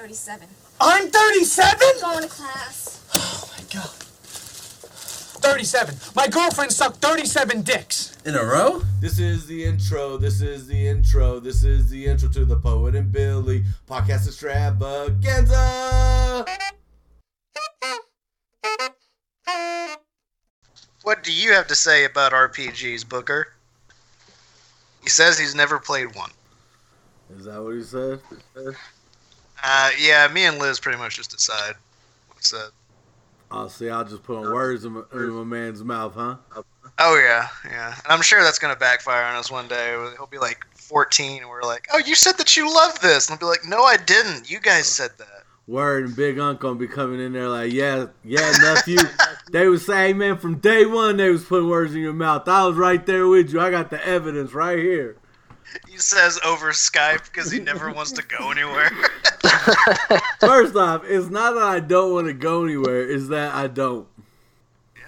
37. I'm 37? Going to class. Oh my god. 37. My girlfriend sucked 37 dicks. In a row? This is the intro. This is the intro. This is the intro to the Poet and Billy podcast extravaganza. What do you have to say about RPGs, Booker? He says he's never played one. Is that what he said? Uh, yeah, me and Liz pretty much just decide what's he said. Oh, see, I'll just put on words in my, in my man's mouth, huh? Oh yeah, yeah. And I'm sure that's gonna backfire on us one day. He'll be like 14, and we're like, "Oh, you said that you love this," and I'll be like, "No, I didn't. You guys said that." Word and Big Unc gonna be coming in there like, yeah, yeah, nephew. they was saying, man, from day one they was putting words in your mouth. I was right there with you. I got the evidence right here. He says over Skype because he never wants to go anywhere. First off, it's not that I don't want to go anywhere; it's that I don't. Yeah.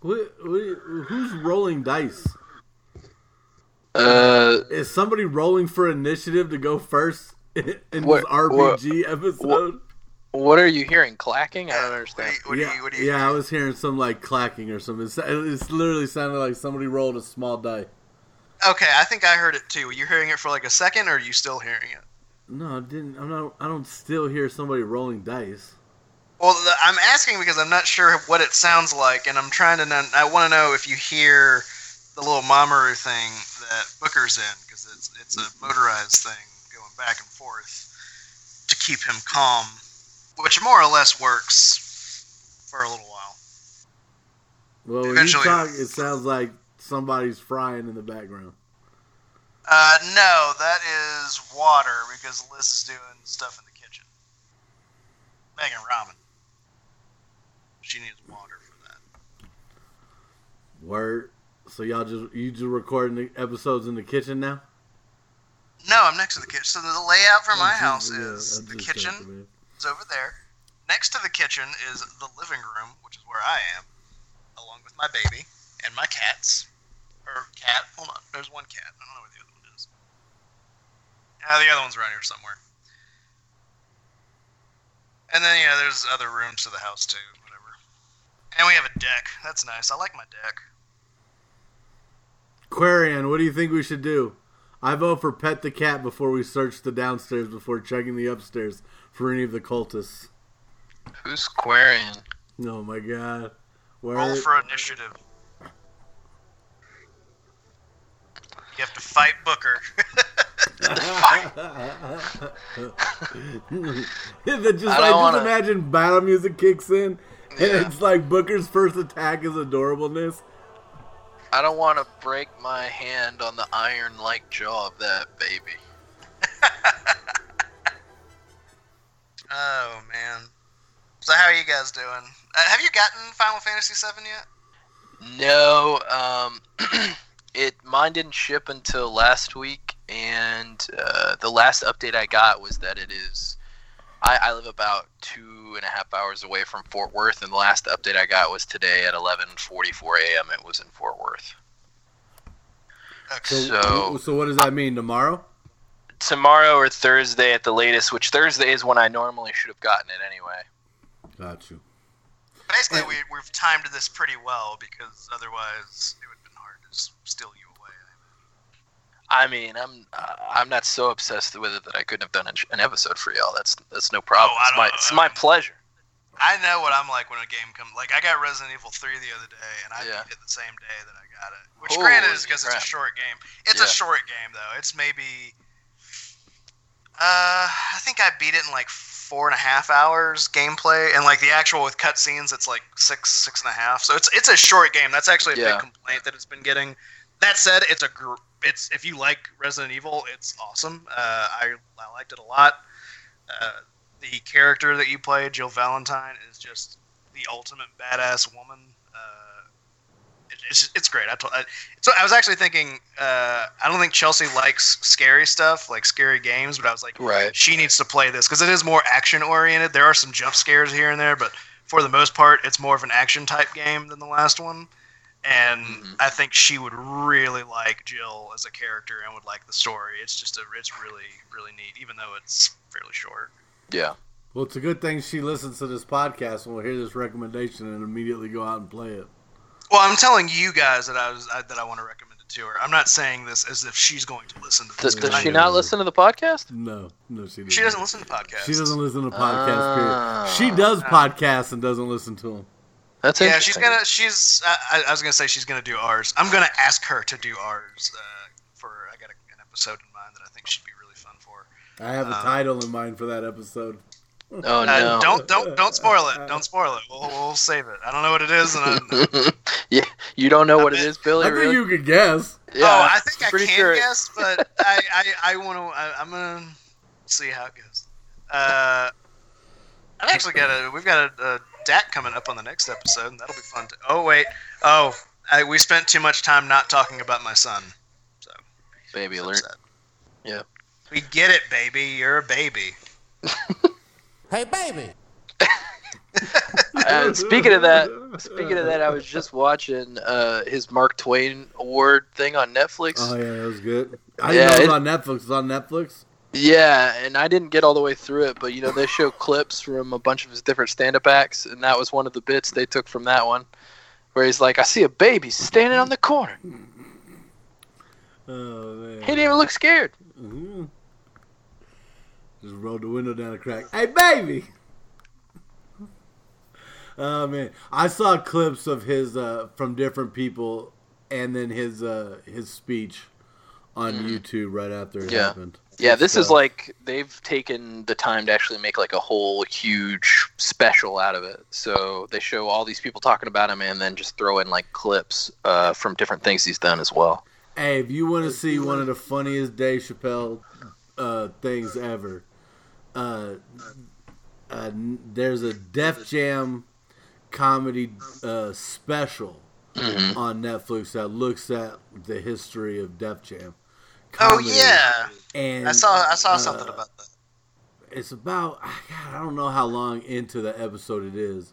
What, what, who's rolling dice? Uh, Is somebody rolling for initiative to go first in What- this RPG episode? What are you hearing? Clacking? I don't What do understand. you, what do yeah, you, what do you yeah, I was hearing some like clacking or something. It's, it's literally sounded like somebody rolled a small die. Okay, I think I heard it too. Were you hearing it for like a second, or are you still hearing it? No, I didn't. I'm not. I don't still hear somebody rolling dice. Well, the, I'm asking because I'm not sure what it sounds like, and I'm trying to. Know, I want to know if you hear the little mamaRoo thing that Booker's in, because it's it's a motorized thing going back and forth to keep him calm, which more or less works for a little while. Well, when Eventually- you talk, it sounds like somebody's frying in the background. Uh, no, that is water because Liz is doing stuff in the kitchen, making ramen. She needs water for that. Word. So y'all just you just recording the episodes in the kitchen now? No, I'm next to the kitchen. So the layout for my house yeah, is the kitchen over there. Next to the kitchen is the living room, which is where I am, along with my baby and my cats. Or cat. Hold on. There's one cat. I don't know where the other one is. Ah, the other one's around here somewhere. And then yeah, there's other rooms to the house too. Whatever. And we have a deck. That's nice. I like my deck. Quarian, what do you think we should do? I vote for pet the cat before we search the downstairs before checking the upstairs for any of the cultists. Who's Quarian? Oh my god. Where Roll for initiative. You have to fight Booker. then just I like don't wanna- just imagine battle music kicks in and Yeah. it's like Booker's first attack is adorableness. I don't want to break my hand on the iron-like jaw of that baby. oh man. So how are you guys doing? Uh, have you gotten Final Fantasy VII yet? No, um, it mine didn't ship until last week, and uh, the last update I got was that it is. I, I live about two and a half hours away from Fort Worth, and the last update I got was today at 11:44 a.m. It was in Fort Worth. Okay. So, So- so what does that mean tomorrow? Tomorrow or Thursday at the latest, which Thursday is when I normally should have gotten it anyway. Got you. Basically, we, we've timed this pretty well because otherwise it would have been hard to steal you away. I mean, I'm uh, I'm not so obsessed with it that I couldn't have done an- an episode for y'all. That's that's no problem. Oh, it's my it's my pleasure. I know what I'm like when a game comes. Like I got Resident Evil 3 the other day, and I Yeah. beat it the same day that I got it. Which, Holy granted, is because it's a short game. It's Yeah. a short game though. It's maybe. Uh, I think I beat it in like four and a half hours gameplay, and like the actual with cutscenes, it's like six, six and a half. So it's it's a short game. That's actually a Yeah. big complaint that it's been getting. That said, it's a gr- it's if you like Resident Evil, it's awesome. Uh, I I liked it a lot. Uh, the character that you play, Jill Valentine, is just the ultimate badass woman. Uh, it's it's great. I, told, I so I was actually thinking. Uh, I don't think Chelsea likes scary stuff, like scary games, but I was like, Right. she needs to play this because it is more action oriented. There are some jump scares here and there, but for the most part, it's more of an action type game than the last one. and Mhm. I think she would really like Jill as a character and would like the story. It's just a, it's really really neat, even though it's fairly short. Yeah. Well, it's a good thing she listens to this podcast and will hear this recommendation and immediately go out and play it. Well, I'm telling you guys that I was I, that I want to recommend it to her. I'm not saying this as if she's going to listen to this. Does, 'cause does she not listen to the podcast? No, no, she doesn't. She doesn't listen to podcasts. She doesn't listen to podcasts. Ah. period. She does podcasts and doesn't listen to them. That's Yeah, she's gonna. She's. I, I- I was gonna say she's gonna do ours. I'm gonna ask her to do ours. Uh, for I got a, an episode in mind that I think should be really fun for. her. I have a Uh, title in mind for that episode. Oh Uh, no. Don't don't don't spoil it. Don't spoil it. We'll, we'll save it. I don't know what it is, and I, yeah, you don't know I what it bet- is, Billy. I think really? you could guess. Yeah, oh, I think I can sure. guess, but I I, I want to. I'm gonna see how it goes. Uh, I've actually got a. We've got a, a DAC coming up on the next episode, and that'll be fun. To, oh wait. Oh, I, we spent too much time not talking about my son. So Baby alert. upset. Yeah. We get it, baby. You're a baby. Hey, baby. Uh, speaking of that, speaking of that, I was just watching uh, his Mark Twain Award thing on Netflix. Oh yeah, that was good. I Yeah, didn't know it was on Netflix. It's on Netflix. Yeah, and I didn't get all the way through it, but you know they show clips from a bunch of his different stand-up acts, and that was one of the bits they took from that one, where he's like, "I see a baby standing on the corner. Oh man. He didn't even look scared." Mhm. Just rolled the window down a crack. Hey, baby! Oh man, I saw clips of his uh, from different people, and then his uh, his speech on YouTube right after it. Yeah. happened. Yeah, this is like they've taken the time to actually make like a whole huge special out of it. So they show all these people talking about him, and then just throw in like clips uh, from different things he's done as well. Hey, if you want to see one of the funniest Dave Chappelle uh, things ever, uh, uh, there's a Def Jam comedy uh, special Mhm. on Netflix that looks at the history of Def Jam. Oh yeah, and I saw I saw uh, something about that. It's about God, I don't know how long into the episode it is,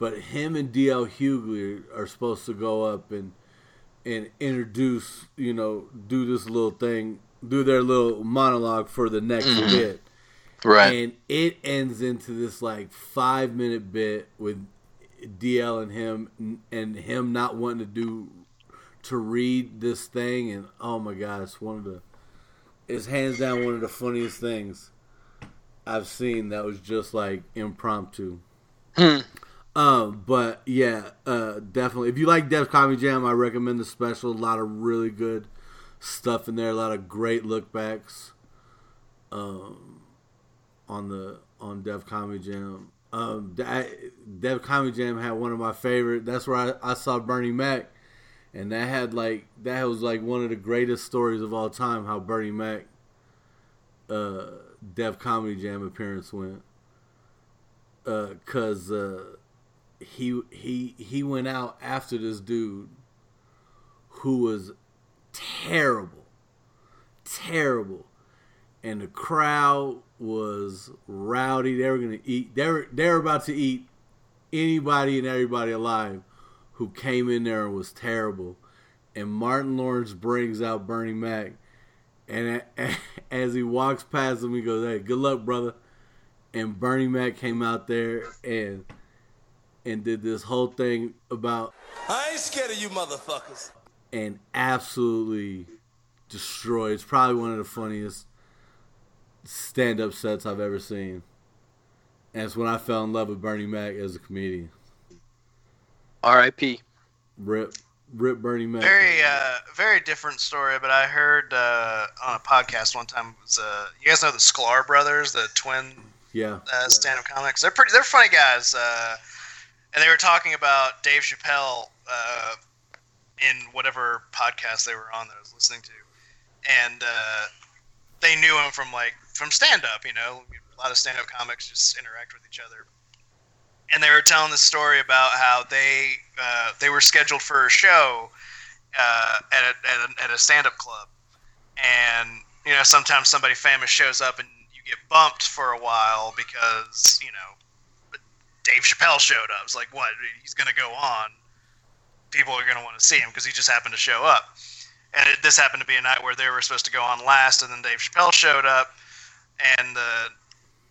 but him and DL Hughley are supposed to go up and and introduce, you know, do this little thing, do their little monologue for the next Mhm. bit. Right. And it ends into this like five minute bit with DL and him and him not wanting to do to read this thing and oh my god, it's one of the it's hands down one of the funniest things I've seen that was just like impromptu. Hmm. Um, but yeah, uh, definitely. If you like Def Comedy Jam, I recommend the special. A lot of really good stuff in there. A lot of great lookbacks. Um, on the on Def Comedy Jam. Um, Def Comedy Jam had one of my favorite. That's where I, I saw Bernie Mac, and that had like that was like one of the greatest stories of all time. How Bernie Mac, uh, Def Comedy Jam appearance went. Uh, cause uh, he he he went out after this dude who was terrible, terrible, and the crowd was rowdy. They were gonna eat. They were they were about to eat anybody and everybody alive who came in there and was terrible. And Martin Lawrence brings out Bernie Mac, and as he walks past him, he goes, "Hey, good luck, brother." And Bernie Mac came out there and and did this whole thing about I ain't scared of you motherfuckers. and absolutely destroyed. It's probably one of the funniest stand up sets I've ever seen. And it's when I fell in love with Bernie Mac as a comedian. R.I.P. Rip Rip Bernie Mac. Very uh, very different story, but I heard uh, on a podcast one time was uh, you guys know the Sklar brothers, the twin yeah. uh, stand-up comics. They're pretty. They're funny guys, uh, and they were talking about Dave Chappelle uh, in whatever podcast they were on that I was listening to, and uh, they knew him from like from stand-up. You know, a lot of stand-up comics just interact with each other, and they were telling this story about how they uh, they were scheduled for a show uh, at a, at a, at a stand-up club, and you know sometimes somebody famous shows up and you get bumped for a while because you know Dave Chappelle showed up. It's like what he's gonna go on, people are going to want to see him because he just happened to show up. And it, this happened to be a night where they were supposed to go on last, and then Dave Chappelle showed up, and the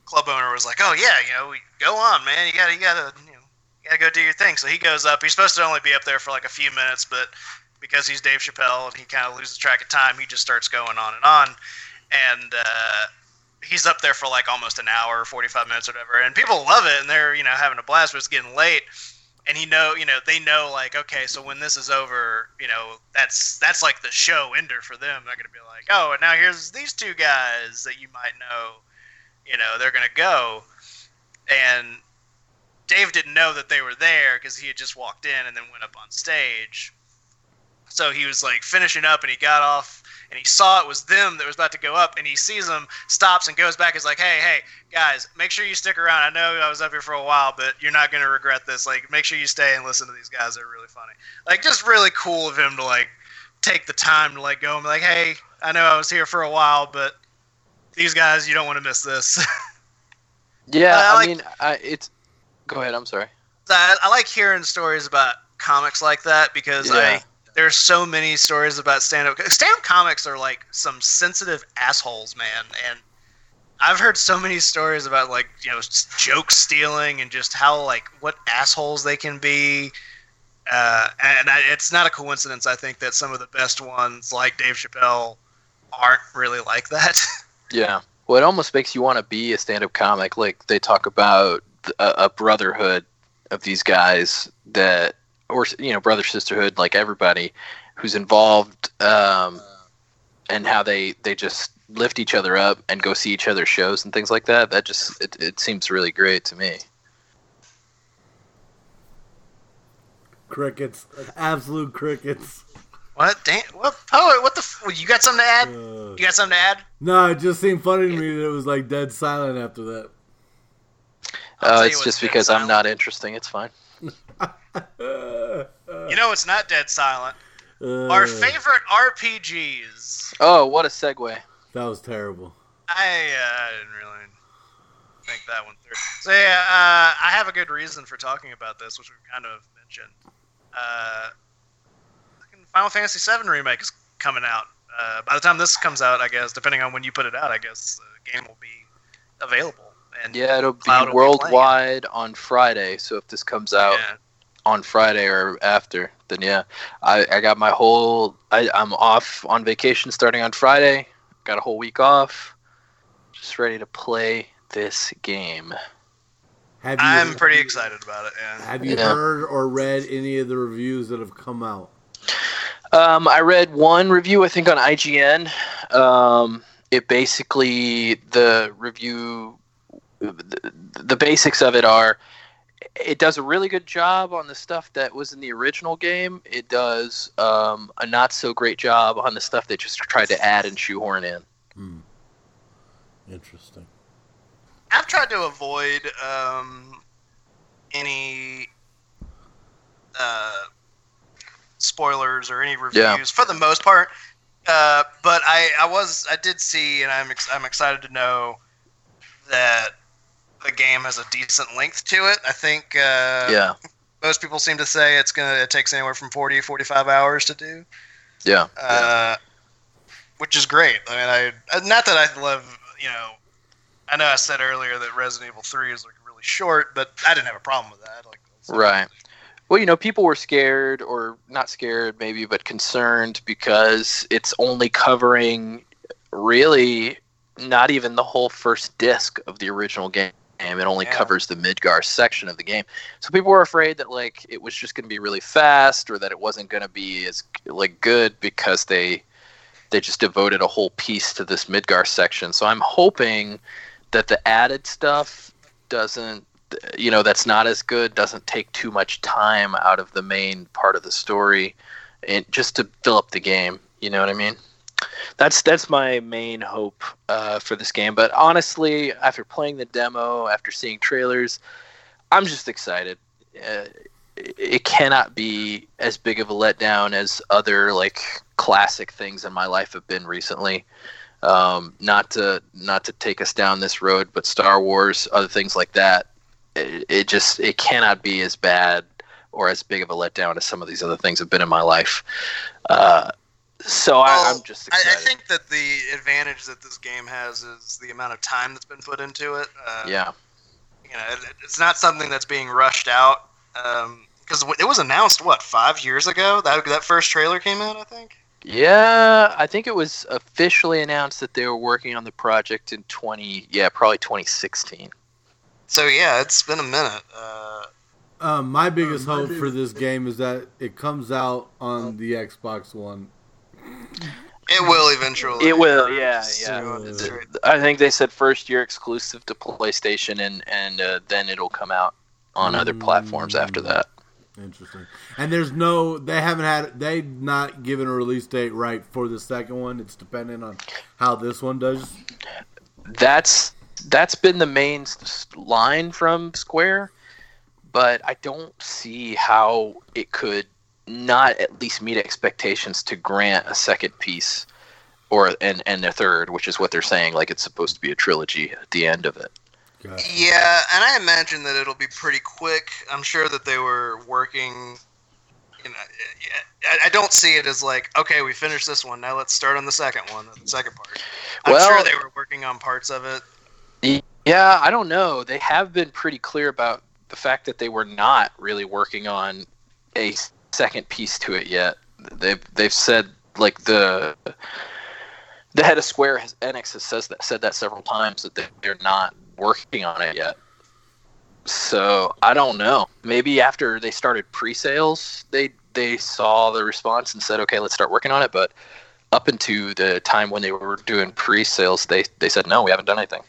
club owner was like, "Oh yeah, you know, go on, man. You gotta, you gotta, you know, you gotta go do your thing." So he goes up. He's supposed to only be up there for like a few minutes, but because he's Dave Chappelle and he kind of loses track of time, he just starts going on and on, and uh, he's up there for like almost an hour, forty five minutes, or whatever. And people love it, and they're you know having a blast, but it's getting late and he know you know they know like okay so when this is over you know that's that's like the show ender for them. They're gonna be like oh and now here's these two guys that you might know you know they're gonna go. And dave didn't know that they were there because he had just walked in and then went up on stage. So he was like finishing up and he got off and he saw it was them that was about to go up and he sees them stops and goes back is like hey hey guys make sure you stick around i know i was up here for a while but you're not going to regret this like make sure you stay and listen to these guys they're really funny like just really cool of him to like take the time to like go and be like hey i know i was here for a while but these guys you don't want to miss this Yeah, I I, like- mean, I, it's. Go ahead. I'm sorry. I, I like hearing stories about comics like that because Yeah. I there's so many stories about stand up stand up comics are like some sensitive assholes, man. And I've heard so many stories about like, you know, joke stealing and just how like what assholes they can be. Uh, and I, it's not a coincidence, I think, that some of the best ones, like Dave Chappelle, aren't really like that. Yeah. Well, it almost makes you want to be a stand-up comic. Like they talk about a, a brotherhood of these guys that, or you know, brother sisterhood, like everybody who's involved, um, and how they they just lift each other up and go see each other's shows and things like that. That just it, it seems really great to me. Crickets, absolute crickets. what? Dan- what? Poet? What the? F- you got something to add? Uh, You got something to add? no, it just seemed funny to me that it was like dead silent after that. I'll Uh, it's just dead because I'm not interesting. It's fine. You know, it's not dead silent. Uh, Our favorite RPGs. Oh, what a segue! That was terrible. I uh, didn't really think that one through. So yeah, uh, I have a good reason for talking about this, which we've kind of mentioned. Uh, Final Fantasy VII remake is coming out. Uh, by the time this comes out, I guess, depending on when you put it out, I guess the game will be available. And Yeah, it'll be will be worldwide on Friday. So if this comes out yeah. On Friday or after, then yeah, I, I got my whole. I, I'm off on vacation starting on Friday. Got a whole week off. Just ready to play this game. Have you, I'm pretty excited about it. Yeah. Have you Yeah. heard or read any of the reviews that have come out? Um, I read one review, I think, on IGN. Um, it basically the review, the, the basics of it are, it does a really good job on the stuff that was in the original game. It does um, a not so great job on the stuff they just tried to add and shoehorn in. Hmm. Interesting. I've tried to avoid um, any uh, spoilers or any reviews Yeah. for the most part. Uh, but I, I was I did see, and I'm ex- I'm excited to know that the game has a decent length to it. I think uh, yeah, most people seem to say it's gonna it takes anywhere from 40 to 45 hours to do yeah, uh, which is great. I mean, I not that I love, you know, I know I said earlier that Resident Evil Three is like really short, but I didn't have a problem with that. Like, Right. Well, you know, people were scared, or not scared, maybe, but concerned because it's only covering really not even the whole first disc of the original game. It only Yeah. covers the Midgar section of the game. So people were afraid that like it was just going to be really fast, or that it wasn't going to be as like good because they they just devoted a whole piece to this Midgar section. So I'm hoping that the added stuff doesn't you know that's not as good doesn't take too much time out of the main part of the story and just to fill up the game you know what i mean that's that's my main hope uh, for this game but honestly after playing the demo after seeing trailers i'm just excited uh, it- cannot be as big of a letdown as other like classic things in my life have been recently um, not to not to take us down this road but star wars other things like that it, it just it cannot be as bad or as big of a letdown as some of these other things have been in my life. Uh, so I, Well, I'm just I, excited. I think that the advantage that this game has is the amount of time that's been put into it. Uh, yeah, you know, it, it's not something that's being rushed out. Because it was announced what five years ago that that first trailer came out, I think. yeah. I think it was officially announced that they were working on the project in 20. Yeah, probably 2016. So yeah, it's been a minute. Uh, Um, my biggest hope for this game is that it comes out on the Xbox One. It will eventually. It will, yeah, yeah. it's great. I think they said first year exclusive to PlayStation, and and uh, then it'll come out on other platforms after that. Interesting. And there's no, they haven't had, they not given a release date right for the second one. It's dependent on how this one does. That's that's been the main line from Square, but I don't see how it could not at least meet expectations to grant a second piece or and and a third, which is what they're saying. Like it's supposed to be a trilogy at the end of it. Gotcha. Yeah, and I imagine that it'll be pretty quick. I'm sure that they were working. You know, I- I don't see it as like, okay, we finished this one. Now let's start on the second one, the second part. I'm Well- sure they were working on parts of it. Yeah, I don't know. They have been pretty clear about the fact that they were not really working on a second piece to it yet. They've they've said like the the head of Square has, Enix has says that said that several times that they- they're not working on it yet. So I don't know. Maybe after they started pre-sales, they they saw the response and said, "Okay, let's start working on it." But up into the time when they were doing pre-sales, they they said, "No, we haven't done anything."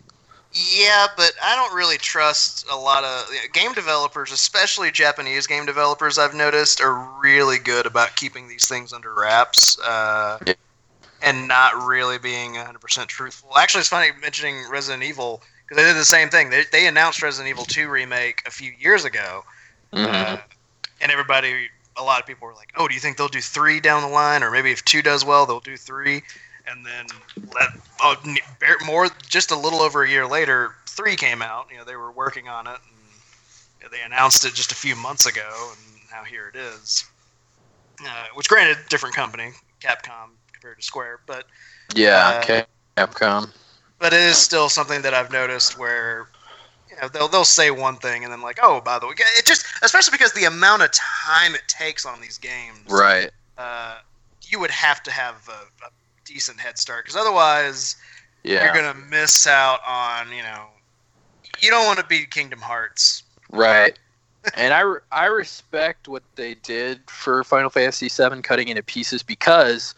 Yeah, but I don't really trust a lot of game developers, especially Japanese game developers. I've noticed are really good about keeping these things under wraps uh, and not really being 100% truthful. Actually, it's funny mentioning Resident Evil because they did the same thing. They, they announced Resident Evil 2 remake a few years ago, Mhm. uh, and everybody, a lot of people were like, "Oh, do you think they'll do three down the line, or maybe if two does well, they'll do three? And then let n- more, just a little over a year later, three came out. You know, they were working on it, and they announced it just a few months ago, and now here it is. Uh, which, granted, different company, Capcom compared to Square, but Yeah, Uh. Capcom. but it is still something that I've noticed where you know they'll they'll say one thing and then like oh by the way it just especially because the amount of time it takes on these games Right. uh, you would have to have a, a decent head start because otherwise Yeah. you're gonna miss out on you know you don't want to beat Kingdom Hearts Right. and I, re- I respect what they did for Final Fantasy VII, cutting into pieces because,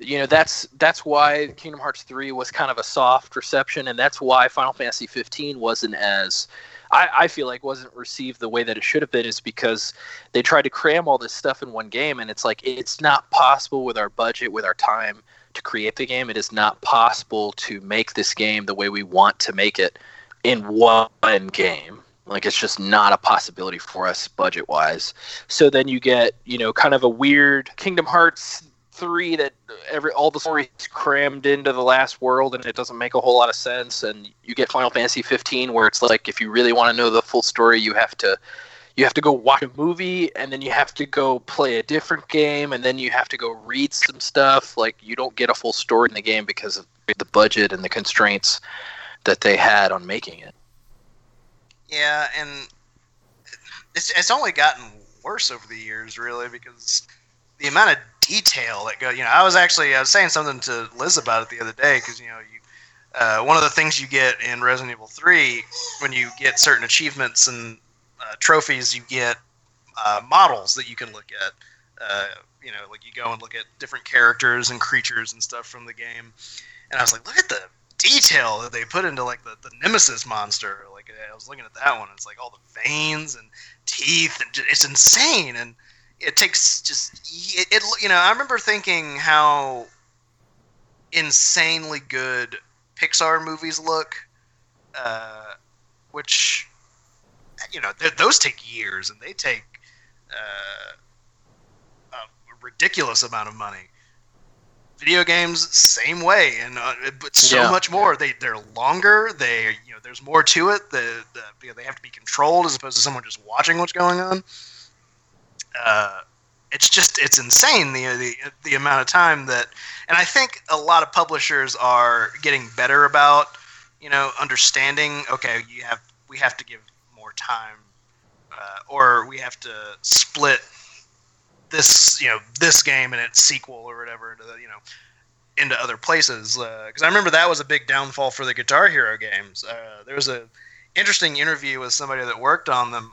you know, that's that's why Kingdom Hearts three was kind of a soft reception, and that's why Final Fantasy 15 wasn't as, I, I feel like wasn't received the way that it should have been, is because they tried to cram all this stuff in one game, and it's like it's not possible with our budget, with our time to create the game. It is not possible to make this game the way we want to make it in one game. Like it's just not a possibility for us budget wise. So then you get, you know, kind of a weird Kingdom Hearts 3 that every all the stories crammed into the last world and it doesn't make a whole lot of sense and you get Final Fantasy 15 where it's like if you really want to know the full story you have to you have to go watch a movie and then you have to go play a different game and then you have to go read some stuff like you don't get a full story in the game because of the budget and the constraints that they had on making it. yeah and it's it's only gotten worse over the years really because the amount of detail that go you know I was actually I was saying something to Liz about it the other day because you know you uh, one of the things you get in Resident Evil 3 when you get certain achievements and uh, trophies, you get uh, models that you can look at. Uh, you know, like you go and look at different characters and creatures and stuff from the game. And I was like, look at the detail that they put into like the, the Nemesis monster. Like I was looking at that one, it's like all the veins and teeth, and ju- it's insane. And it takes just it, it. You know, I remember thinking how insanely good Pixar movies look, uh, which you know those take years and they take uh, a ridiculous amount of money. Video games, same way, and uh, but so Yeah. much more. They they're longer. They you know there's more to it. The, the you know, they have to be controlled as opposed to someone just watching what's going on. uh, it's just it's insane the, the the amount of time that, and I think a lot of publishers are getting better about you know understanding. Okay, you have we have to give time, uh, or we have to split this you know this game and its sequel or whatever into the, you know into other places because I remember that was a big downfall for the Guitar Hero games. Uh, there was a interesting interview with somebody that worked on them,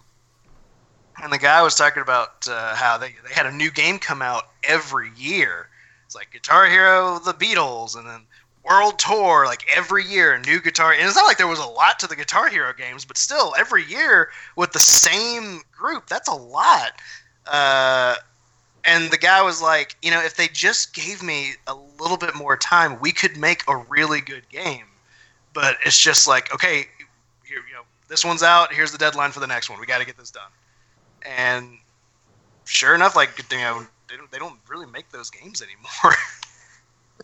and the guy was talking about uh, how they they had a new game come out every year. It's like Guitar Hero, the Beatles, and then World Tour, like every year, new guitar. And it's not like there was a lot to the Guitar Hero games, but still, every year with the same group, that's a lot. Uh, and the guy was like, you know, if they just gave me a little bit more time, we could make a really good game. But it's just like, okay, here, you know, this one's out. Here's the deadline for the next one. We got to get this done. And sure enough, like you know, they don't, they don't really make those games anymore.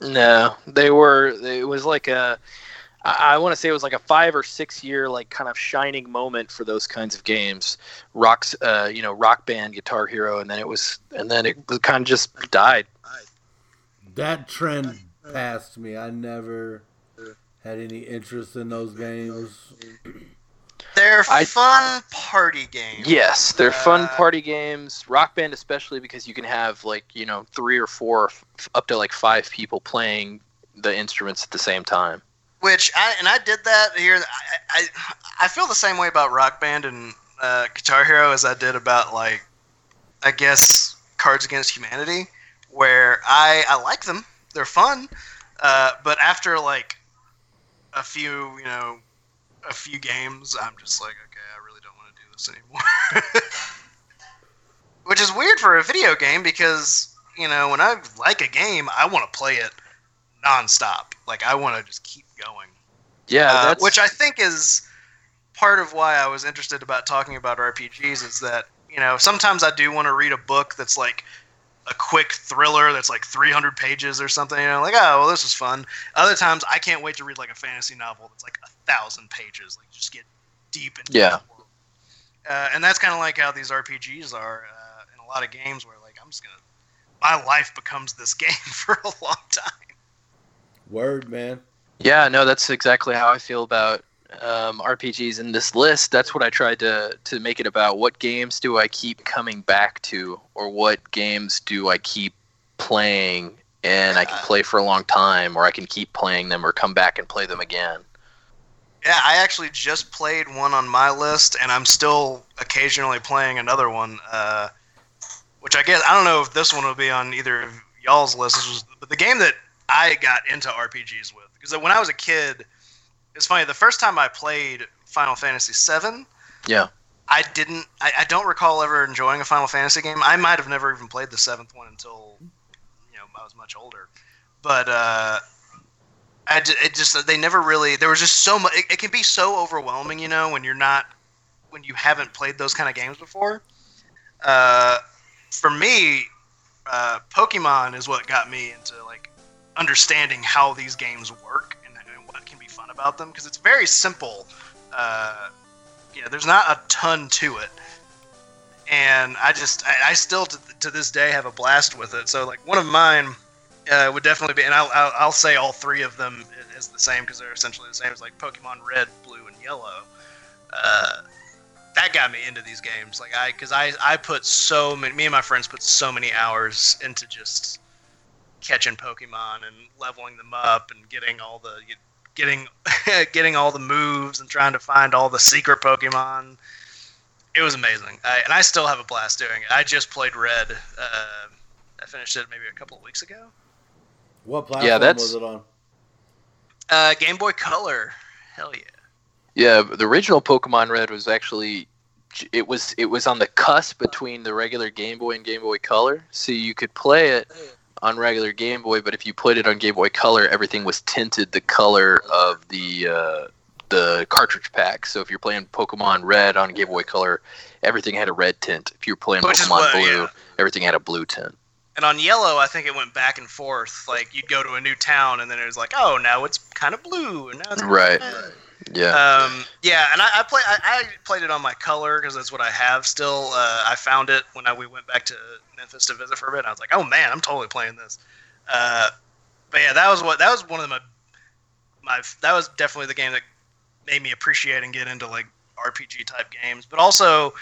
No, they were. It was like a. I, want to say it was like a five or six year like kind of shining moment for those kinds of games. Rocks, uh, you know, Rock Band, Guitar Hero, and then it was, and then it kind of just died. That trend passed me. I never had any interest in those games. They're I- fun party games. Yes, they're fun Uh, party games. Rock Band, especially because you can have like you know three or four, f- up to like five people playing the instruments at the same time. Which I and I did that here. I I, I feel the same way about Rock Band and uh, Guitar Hero as I did about like I guess Cards Against Humanity, where I I like them. They're fun, uh, but after like a few you know a few games, I'm just like okay, I really don't want to do this anymore. Which is weird for a video game because you know when I like a game, I want to play it nonstop. Like I want to just keep going. Yeah, Uh, that's which I think is part of why I was interested about talking about RPGs is that you know sometimes I do want to read a book that's like a quick thriller that's like 300 pages or something. You know, like oh well, this is fun. Other times I can't wait to read like a fantasy novel that's like a thousand pages. Like just get deep into Yeah. the world. Uh, and that's kind of like how these RPGs are uh, in a lot of games where like I'm just gonna my life becomes this game for a long time. Word, man. Yeah, no, that's exactly how I feel about um, RPGs in this list. That's what I tried to to make it about. What games do I keep coming back to, or what games do I keep playing and I can play for a long time, or I can keep playing them or come back and play them again. Yeah, I actually just played one on my list, and I'm still occasionally playing another one. Uh, which I guess I don't know if this one will be on either of y'all's list. This was, but the game that I got into RPGs with because when I was a kid, it's funny. The first time I played Final Fantasy VII, Yeah. I didn't. I, I don't recall ever enjoying a Final Fantasy game. I might have never even played the seventh one until you know I was much older. But uh, It just they never really. There was just so much. It, it can be so overwhelming, you know, when you're not when you haven't played those kind of games before. Uh, for me, uh, Pokemon is what got me into like understanding how these games work and, and what can be fun about them because it's very simple. Uh, you know, there's not a ton to it. And I just, I, I still to, to this day have a blast with it. So, like, one of mine uh, would definitely be, and I'll, I'll, I'll say all three of them is the same because they're essentially the same as like Pokemon Red, Blue, and Yellow. Uh, that got me into these games. Like, I, because I, I put so many, me and my friends put so many hours into just catching Pokemon and leveling them up and getting all the, getting getting all the moves and trying to find all the secret Pokemon. It was amazing, I, and I still have a blast doing it. I just played Red. Uh, I finished it maybe a couple of weeks ago. What platform Yeah, that's- was it on? Uh, Game Boy Color, hell yeah. Yeah, the original Pokemon Red was actually it was it was on the cusp between the regular Game Boy and Game Boy Color, so you could play it on regular Game Boy, but if you played it on Game Boy Color, everything was tinted the color of the uh, the cartridge pack. So if you're playing Pokemon Red on Game Boy Color, everything had a red tint. If you were playing Which Pokemon what- Blue, yeah. everything had a blue tint. And on Yellow, I think it went back and forth. Like you'd go to a new town, and then it was like, oh, now it's kind of blue, and now it's kinda Right. Yeah. Um, yeah, and I, I play. I, I played it on my color because that's what I have still. Uh, I found it when I, we went back to Memphis to visit for a bit. I was like, oh man, I'm totally playing this. Uh, but yeah, that was what that was one of my my that was definitely the game that made me appreciate and get into like RPG type games. But also,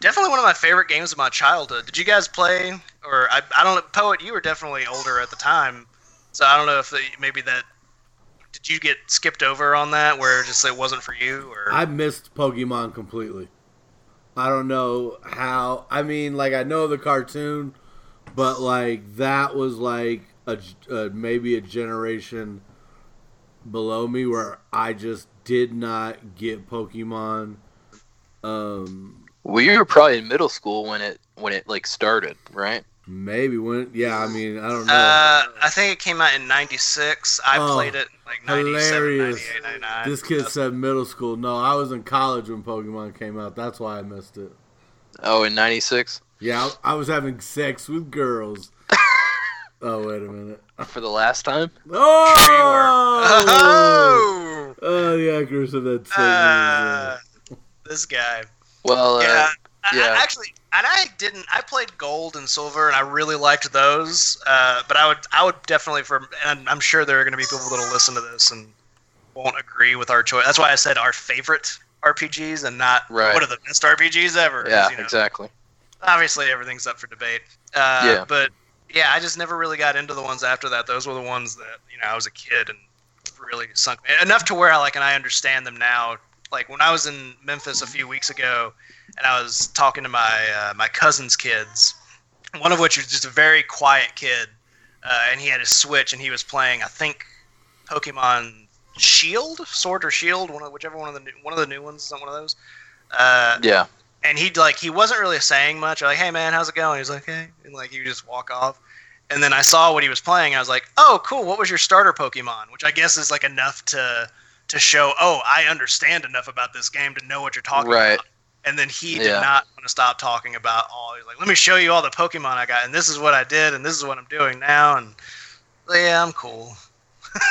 definitely one of my favorite games of my childhood. Did you guys play? Or I, I don't know, poet. You were definitely older at the time, so I don't know if the, maybe that did you get skipped over on that where just it wasn't for you or I missed Pokemon completely. I don't know how. I mean, like I know the cartoon, but like that was like a, a maybe a generation below me where I just did not get Pokemon. Um, well, you were probably in middle school when it when it like started, right? maybe when yeah. I mean, I don't know. uh, I think it came out in 96 I Oh, played it like 97 hilarious. 98 99 this kid said middle school. No, I was in college when Pokemon came out. That's why I missed it. Oh, in '96 Yeah, I, I was having sex with girls. oh wait a minute. for the last time. Oh, oh oh the actress of that uh, this guy Well, uh, yeah, I. I actually and I didn't I played gold and silver and I really liked those uh, but I would I would definitely for and I'm sure there are going to be people that'll listen to this and won't agree with our choice that's why I said our favorite RPGs and not Right. what are the best RPGs ever. yeah, you know, exactly. obviously everything's up for debate uh, Yeah. but yeah I just never really got into the ones after that those were the ones that you know I was a kid and really sunk me enough to where I like and I understand them now like when I was in Memphis a few weeks ago and I was talking to my uh, my cousin's kids, one of which was just a very quiet kid, uh, and he had his Switch and he was playing I think Pokemon Shield, Sword or Shield, one of whichever one of the new, one of the new ones is one of those. Uh, Yeah, and he like he wasn't really saying much. Like, hey man, how's it going? He's like, hey, and like he would just walk off. And then I saw what he was playing. I was like, oh, cool. What was your starter Pokemon? Which I guess is like enough to to show, oh, I understand enough about this game to know what you're talking Right. about. And then he did Yeah. not want to stop talking about all. He's like, let me show you all the Pokemon I got, and this is what I did, and this is what I'm doing now, and yeah, I'm cool.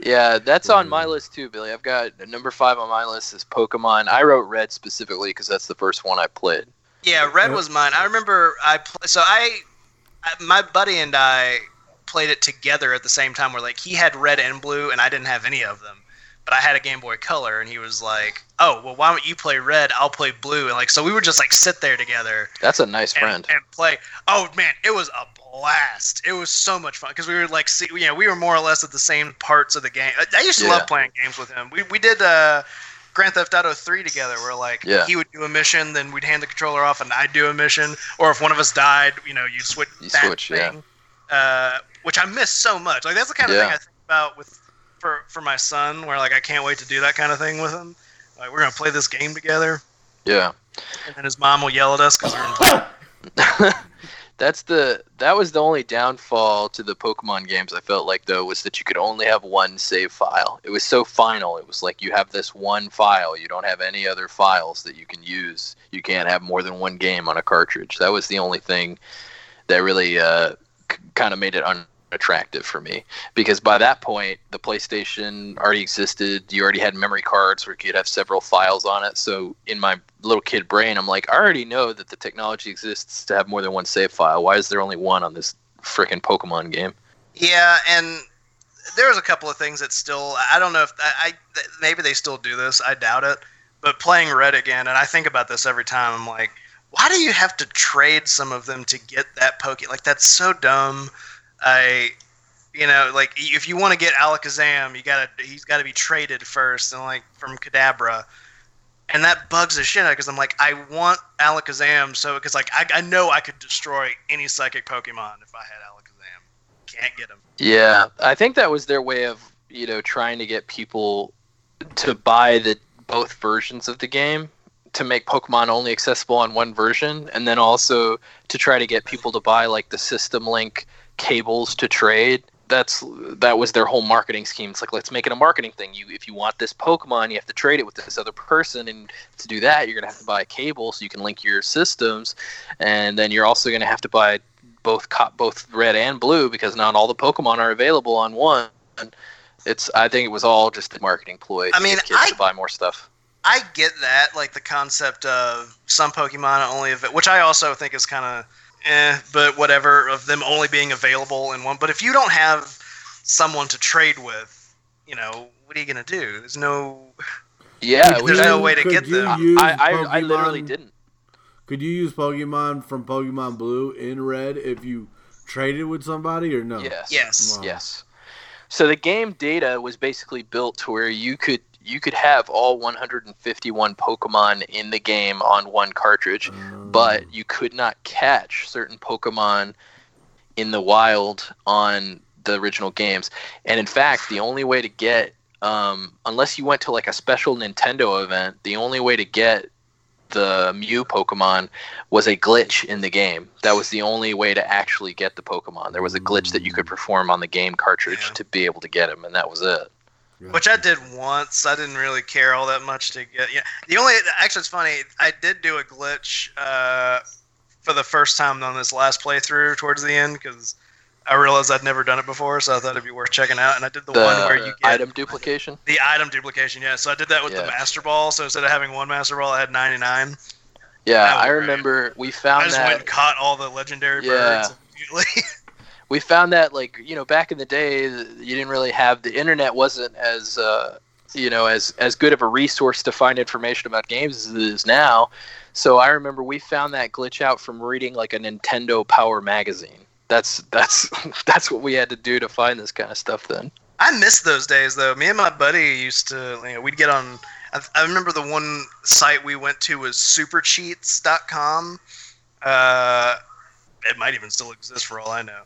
yeah, that's on my list too, Billy. I've got uh, number five on my list is Pokemon. I wrote Red specifically because that's the first one I played. Yeah, red was mine. I remember I pl- so I, I my buddy and I played it together at the same time. Where like he had red and blue, and I didn't have any of them. But I had a Game Boy Color, and he was like, "Oh, well, why don't you play red? I'll play blue." And like, so we would just like sit there together That's a nice and, friend. and play. Oh man, it was a blast. It was so much fun because we were like, see, you know, we were more or less at the same parts of the game. I, I used to Yeah. love playing games with him. We we did uh, Grand Theft Auto 3 together, where like Yeah. he would do a mission, then we'd hand the controller off, and I'd do a mission. Or if one of us died, you know, you'd switch. You that switch, yeah. Uh, which I miss so much. Like that's the kind of Yeah. thing I think about with for for my son, where like I can't wait to do that kind of thing with him. Like we're gonna play this game together, Yeah. and then his mom will yell at us because we're in That's the that was the only downfall to the Pokemon games I felt like though was that you could only have one save file. It was so final. It was like you have this one file. You don't have any other files that you can use. You can't have more than one game on a cartridge. That was the only thing that really uh, c- kind of made it unattractive for me because by that point the PlayStation already existed. You already had memory cards where you could have several files on it. So in my little kid brain, I'm like, I already know that the technology exists to have more than one save file. Why is there only one on this freaking Pokemon game? Yeah, and there was a couple of things that still I don't know if I, I maybe they still do this. I doubt it. But playing Red again, and I think about this every time. I'm like, why do you have to trade some of them to get that Poke? Like that's so dumb. I, you know, like if you want to get Alakazam, you gotta he's got to be traded first, and like from Kadabra. And that bugs the shit out because I'm like, I want Alakazam, so because like I, I know I could destroy any psychic Pokemon if I had Alakazam. Can't get him. Yeah, I think that was their way of you know trying to get people to buy the both versions of the game to make Pokemon only accessible on one version, and then also to try to get people to buy like the system link cables to trade. That's that was their whole marketing scheme. It's like let's make it a marketing thing. You if you want this Pokemon, you have to trade it with this other person, and to do that, you're gonna have to buy a cable so you can link your systems, and then you're also gonna have to buy both both red and blue because not all the Pokemon are available on one. It's I think it was all just a marketing ploy. To I mean, I- to buy more stuff. I get that, like the concept of some Pokemon only, which I also think is kind of, eh, but whatever of them only being available in one. But if you don't have someone to trade with, you know, what are you gonna do? There's no. Yeah, There's no way to get them. I, I, I literally didn't. Could you use Pokemon from Pokemon Blue in Red if you traded with somebody or no? Yes. Yes. Wow. Yes. So the game data was basically built to where you could you could have all 151 Pokemon in the game on one cartridge, but you could not catch certain Pokemon in the wild on the original games. And in fact, the only way to get um, unless you went to like a special Nintendo event, the only way to get the Mew Pokemon was a glitch in the game. That was the only way to actually get the Pokemon. There was a glitch that you could perform on the game cartridge Yeah. to be able to get them, and that was it. Which I did once. I didn't really care all that much to get. Yeah, the only actually it's funny. I did do a glitch uh, for the first time on this last playthrough towards the end because I realized I'd never done it before, so I thought it'd be worth checking out. And I did the, The one where you get item duplication. the item duplication. Yeah, so I did that with the Master Ball. So instead of having one Master Ball, I had ninety nine. Yeah, That was I great. remember we I found just went and caught all the legendary Yeah. birds immediately. we found that like you know back in the day you didn't really have the internet wasn't as uh, you know as as good of a resource to find information about games as it is now so i remember we found that glitch out from reading like a nintendo power magazine that's that's that's what we had to do to find this kind of stuff then I miss those days though. Me and my buddy used to, you know, we'd get on. I, I remember the one site we went to was supercheats.com. Uh, it might even still exist for all I know.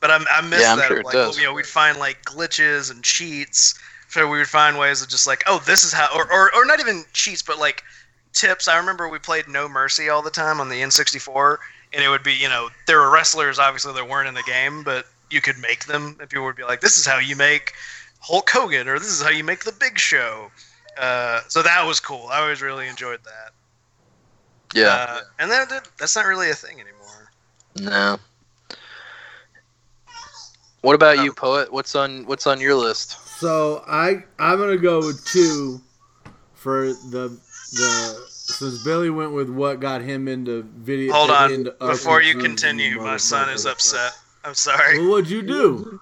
But I, I miss Yeah, I'm that. sure like, does. You know, we'd find like glitches and cheats. So we would find ways of just like, oh, this is how, or, or, or not even cheats, but like tips. I remember we played No Mercy all the time on the N64, and it would be, you know, there were wrestlers obviously that weren't in the game, but you could make them, and people would be like, this is how you make Hulk Hogan, or this is how you make the Big Show. Uh, so that was cool. I always really enjoyed that. yeah Uh, and that that's not really a thing anymore. no what about you poet what's on what's on your list So I I'm gonna go with two for the the since Billy went with what got him into video. Hold on, into before you continue, my son is motherfucker. upset. I'm sorry. Well, what'd you do?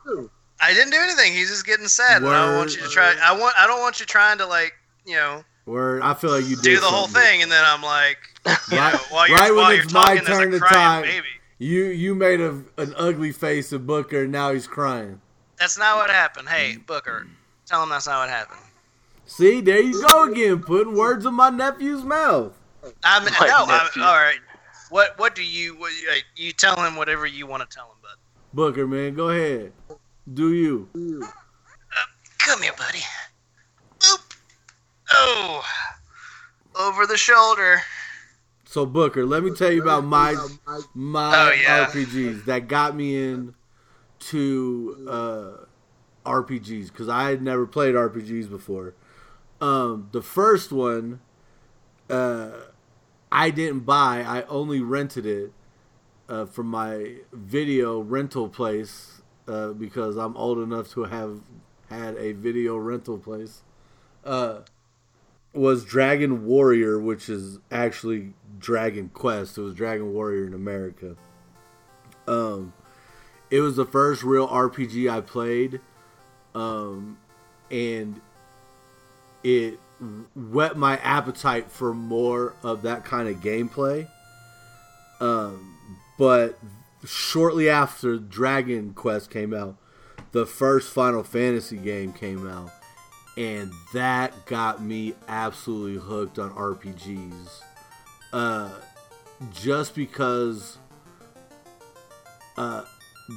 I didn't do anything. He's just getting sad, and I don't want you to try. I want. I don't want you trying to like, you know, Where I feel like you did do the whole thing, and then I'm like, you know, Right, while you're, right while when you're it's my talking, turn to crying time. baby. You you made a, an ugly face at Booker, and now he's crying. That's not what happened. Hey, Booker, tell him that's not what happened. See, there you go again, putting words in my nephew's mouth. I mean, My no, I, nephew. all right. What what do you what, you- uh, tell him whatever you want to tell him, bud. Booker, man, go ahead. Do you? Come here, buddy. Boop. Oh, over the shoulder. So Booker, let me tell you about my my Oh, yeah. RPGs that got me in to uh, RPGs because I had never played RPGs before. Um, the first one, uh, I didn't buy. I only rented it uh, from my video rental place uh, because I'm old enough to have had a video rental place. Uh, was Dragon Warrior, which is actually Dragon Quest. It was Dragon Warrior in America. Um, it was the first real RPG I played, um, and it whet my appetite for more of that kind of gameplay. Um, but shortly after Dragon Quest came out, the first Final Fantasy game came out and that got me absolutely hooked on RPGs. Uh, just because, uh,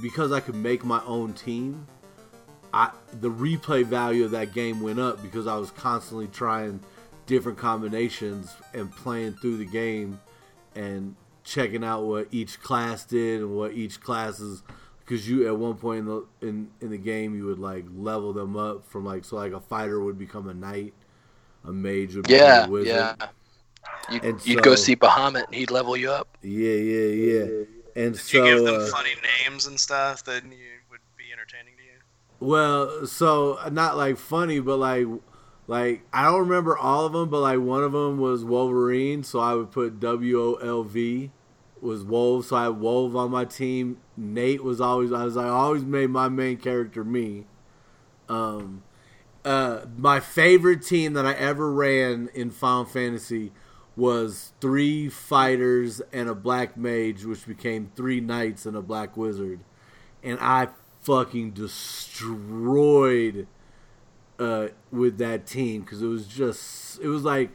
because I could make my own team, I the replay value of that game went up because I was constantly trying different combinations and playing through the game and checking out what each class did and what each class's because you at one point in the in, in the game you would like level them up from like so like a fighter would become a knight, a mage would become yeah a wizard. yeah you'd, And you'd go see bahamut and he'd level you up Yeah, yeah, yeah. And Did so you give them uh, funny names and stuff that you would be entertaining to you? Well, so not like funny, but like like I don't remember all of them, but like one of them was Wolverine, so I would put W O L V was Wolf, so I had Wolf on my team. Nate was always I was I always made my main character me. Um, uh, my favorite team that I ever ran in Final Fantasy was three fighters and a black mage, which became three knights and a black wizard, and I fucking destroyed uh, with that team because it was just it was like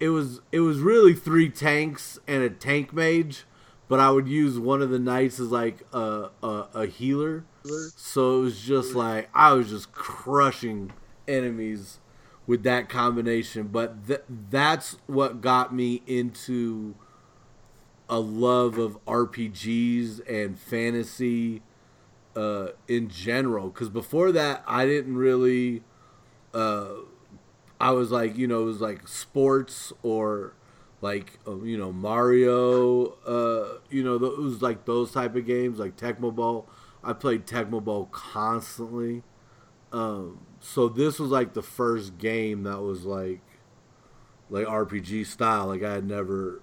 it was it was really three tanks and a tank mage, but I would use one of the knights as like a a, a healer. So it was just like I was just crushing enemies with that combination. But th- that's what got me into a love of RPGs and fantasy uh, in general. Because before that, I didn't really. Uh, I was like, you know, it was like sports or like uh, you know Mario. Uh, you know, it was like those type of games, like Tecmo Bowl. I played Tecmo Bowl constantly. Um, so this was like the first game that was like like RPG style. Like I had never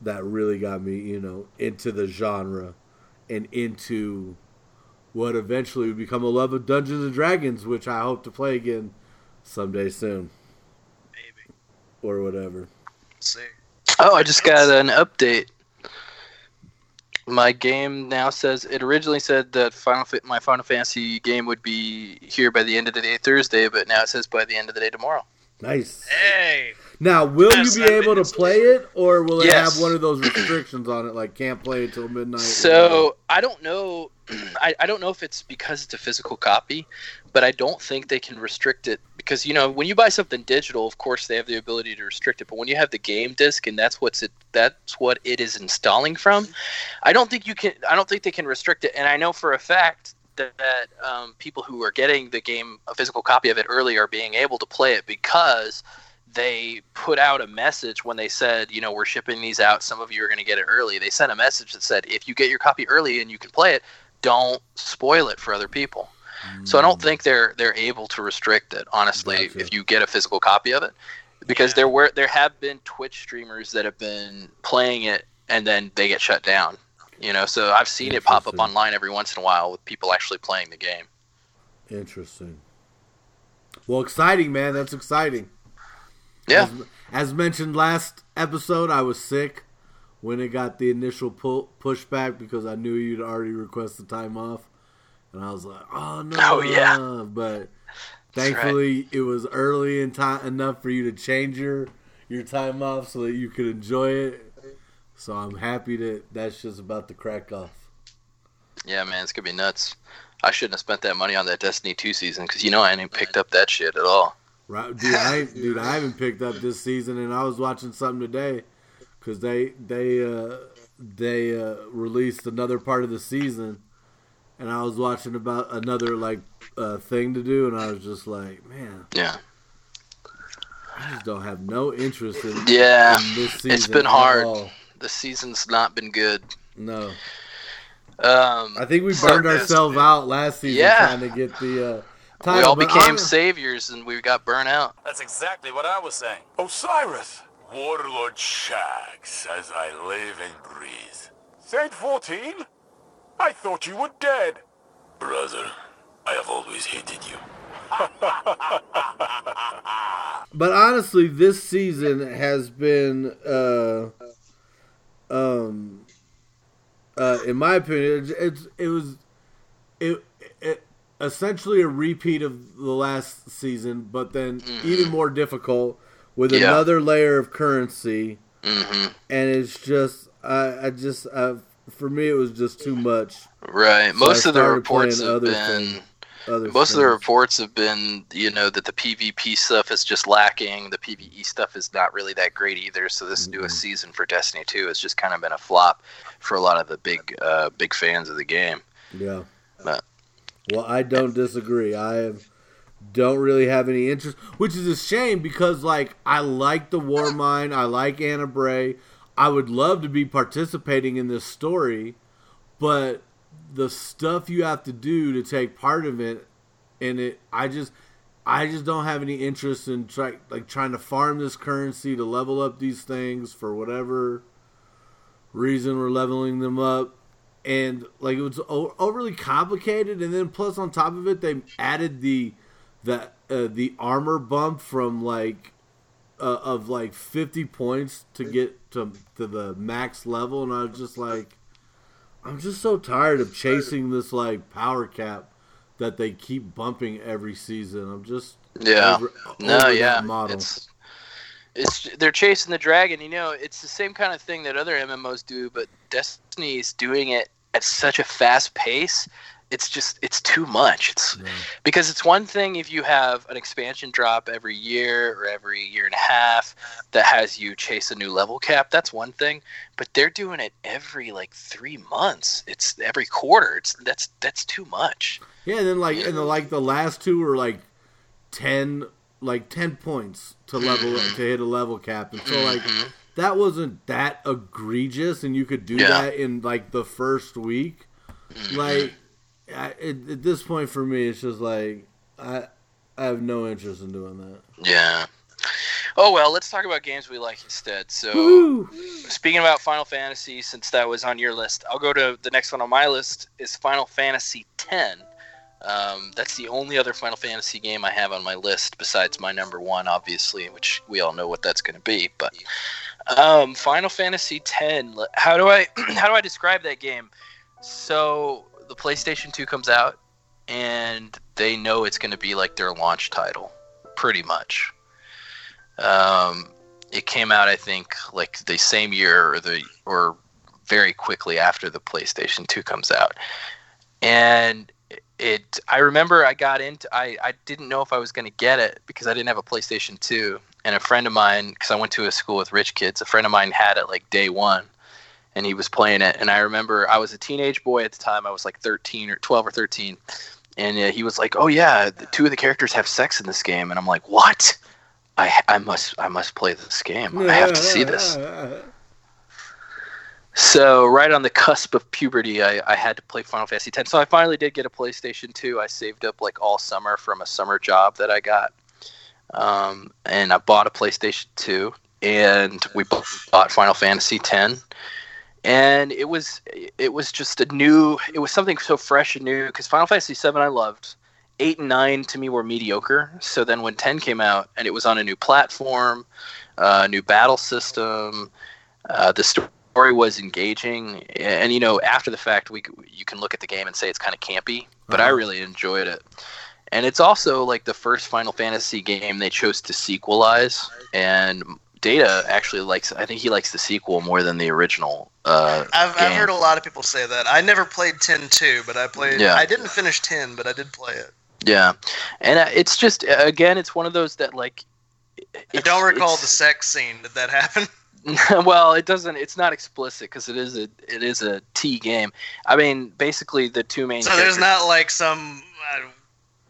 that really got me, you know, into the genre and into what eventually would become a love of Dungeons and Dragons, which I hope to play again someday soon Maybe. or whatever. see. Oh, I just got an update. My game now says it originally said that Final Fa- my Final Fantasy game would be here by the end of the day Thursday, but now it says by the end of the day tomorrow. Nice. Hey. Now, will Yes, you be able to play it, or will it Yes. have one of those restrictions on it, like can't play until midnight? So I don't know. I, I don't know if it's because it's a physical copy, but I don't think they can restrict it because you know when you buy something digital, of course they have the ability to restrict it. But when you have the game disc and that's what's it that's what it is installing from, I don't think you can. I don't think they can restrict it. And I know for a fact that, that um, people who are getting the game a physical copy of it early are being able to play it because they put out a message when they said, you know, we're shipping these out. Some of you are going to get it early. They sent a message that said, if you get your copy early and you can play it, don't spoil it for other people. So I don't hmm. think they're they're able to restrict it. Honestly, Gotcha. if you get a physical copy of it, because there were there have been Twitch streamers that have been playing it and then they get shut down. You know, so I've seen it pop up online every once in a while with people actually playing the game. Interesting. Well, exciting, man. That's exciting. Yeah, As, as mentioned last episode, I was sick when it got the initial pull, pushback because I knew you'd already requested time off, and I was like, "Oh no!" Oh, yeah. But That's right. thankfully, it was early in time enough for you to change your your time off so that you could enjoy it. So I'm happy that that's just about to crack off. yeah, man, it's gonna be nuts. I shouldn't have spent that money on that Destiny two season because you know I ain't picked up that shit at all. Right, dude. I dude, I haven't picked up this season, and I was watching something today because they they uh, they uh, released another part of the season, and I was watching about another like uh, thing to do, and I was just like, man, Yeah, I just don't have no interest in, yeah, in this season. it's been hard. all. The season's not been good. No, Um, I think we So- burned ourselves out last season Yeah. trying to get the uh, we all but became hon- saviors and we got burnt out. That's exactly what I was saying. Osiris, Warlord Shaxx, as I live and breathe. Saint 14? I thought you were dead. Brother, I have always hated you. But honestly, this season has been, uh, um, uh, in my opinion, it's, it's it was it, it essentially a repeat of the last season, but then even more difficult with Yeah. another layer of currency, hmm and it's just I I just uh, for me it was just too much. Right. So Most of the reports have been. things. Most of the reports have been, you know, that the PvP stuff is just lacking. The PvE stuff is not really that great either. So this Mm-hmm. newest season for Destiny 2 has just kind of been a flop for a lot of the big, uh, big fans of the game. Yeah. But- Well, I don't disagree. I don't really have any interest, which is a shame because, like, I like the Warmind. I like Ana Bray. I would love to be participating in this story, but the stuff you have to do to take part of it, and it, I just, I just don't have any interest in try like trying to farm this currency to level up these things for whatever reason we're leveling them up. And like it was o- overly complicated, and then plus on top of it, they added the the uh, the armor bump from like uh, of like 50 points to get to to the max level and I was just like I'm just so tired of chasing this like power cap that they keep bumping every season. I'm just Yeah. over- No, over yeah. model. It's it's they're chasing the dragon. You know, it's the same kind of thing that other MMOs do, but Destiny's doing it at such a fast pace. It's just it's too much. It's Yeah. because it's one thing if you have an expansion drop every year or every year and a half that has you chase a new level cap. That's one thing, but they're doing it every like three months. It's every quarter. It's that's that's too much. Yeah, and then like and the, like the last two were like ten like ten points to level Mm-hmm. to hit a level cap, and so like that wasn't that egregious, and you could do Yeah. that in like the first week. Mm-hmm. Like I, at, at this point for me, it's just like I I have no interest in doing that. Yeah. Oh well, let's talk about games we like instead. So, Woo! speaking about Final Fantasy, since that was on your list, I'll go to the next one on my list is Final Fantasy X. Um, that's the only other Final Fantasy game I have on my list besides my number one, obviously, which we all know what that's going to be. But um, Final Fantasy X. How do I how do I describe that game? So the PlayStation Two comes out, and they know it's going to be like their launch title, pretty much. Um, it came out, I think, like the same year or the or very quickly after the PlayStation Two comes out, and it. I remember I got into. I I didn't know if I was going to get it because I didn't have a PlayStation Two, and a friend of mine, because I went to a school with rich kids, a friend of mine had it like day one. And he was playing it, and I remember I was a teenage boy at the time. I was like 13 or 12 or 13, and uh, he was like, "Oh yeah, the two of the characters have sex in this game," and I'm like, "What?" I I must I must play this game. I have to see this. So right on the cusp of puberty, I, I had to play Final Fantasy X. So I finally did get a PlayStation 2. I saved up like all summer from a summer job that I got, um, and I bought a PlayStation 2, and we bought Final Fantasy X. And it was it was just a new it was something so fresh and new because Final Fantasy VII I loved eight and nine to me were mediocre. So then when ten came out and it was on a new platform, uh, new battle system, uh, the story was engaging, and you know after the fact we you can look at the game and say it's kind of campy, but I Uh-huh. really enjoyed it. And it's also like the first Final Fantasy game they chose to sequelize, and Data actually likes. I think he likes the sequel more than the original. Uh, I've, I've heard a lot of people say that. I never played 10 2, but I played. Yeah. I didn't finish 10, but I did play it. Yeah, and uh, it's just uh, again, it's one of those that like. I don't recall the sex scene. Did that happen? well, it doesn't. It's not explicit because it is a it is a T game. I mean, basically the two main. So there's not like some uh,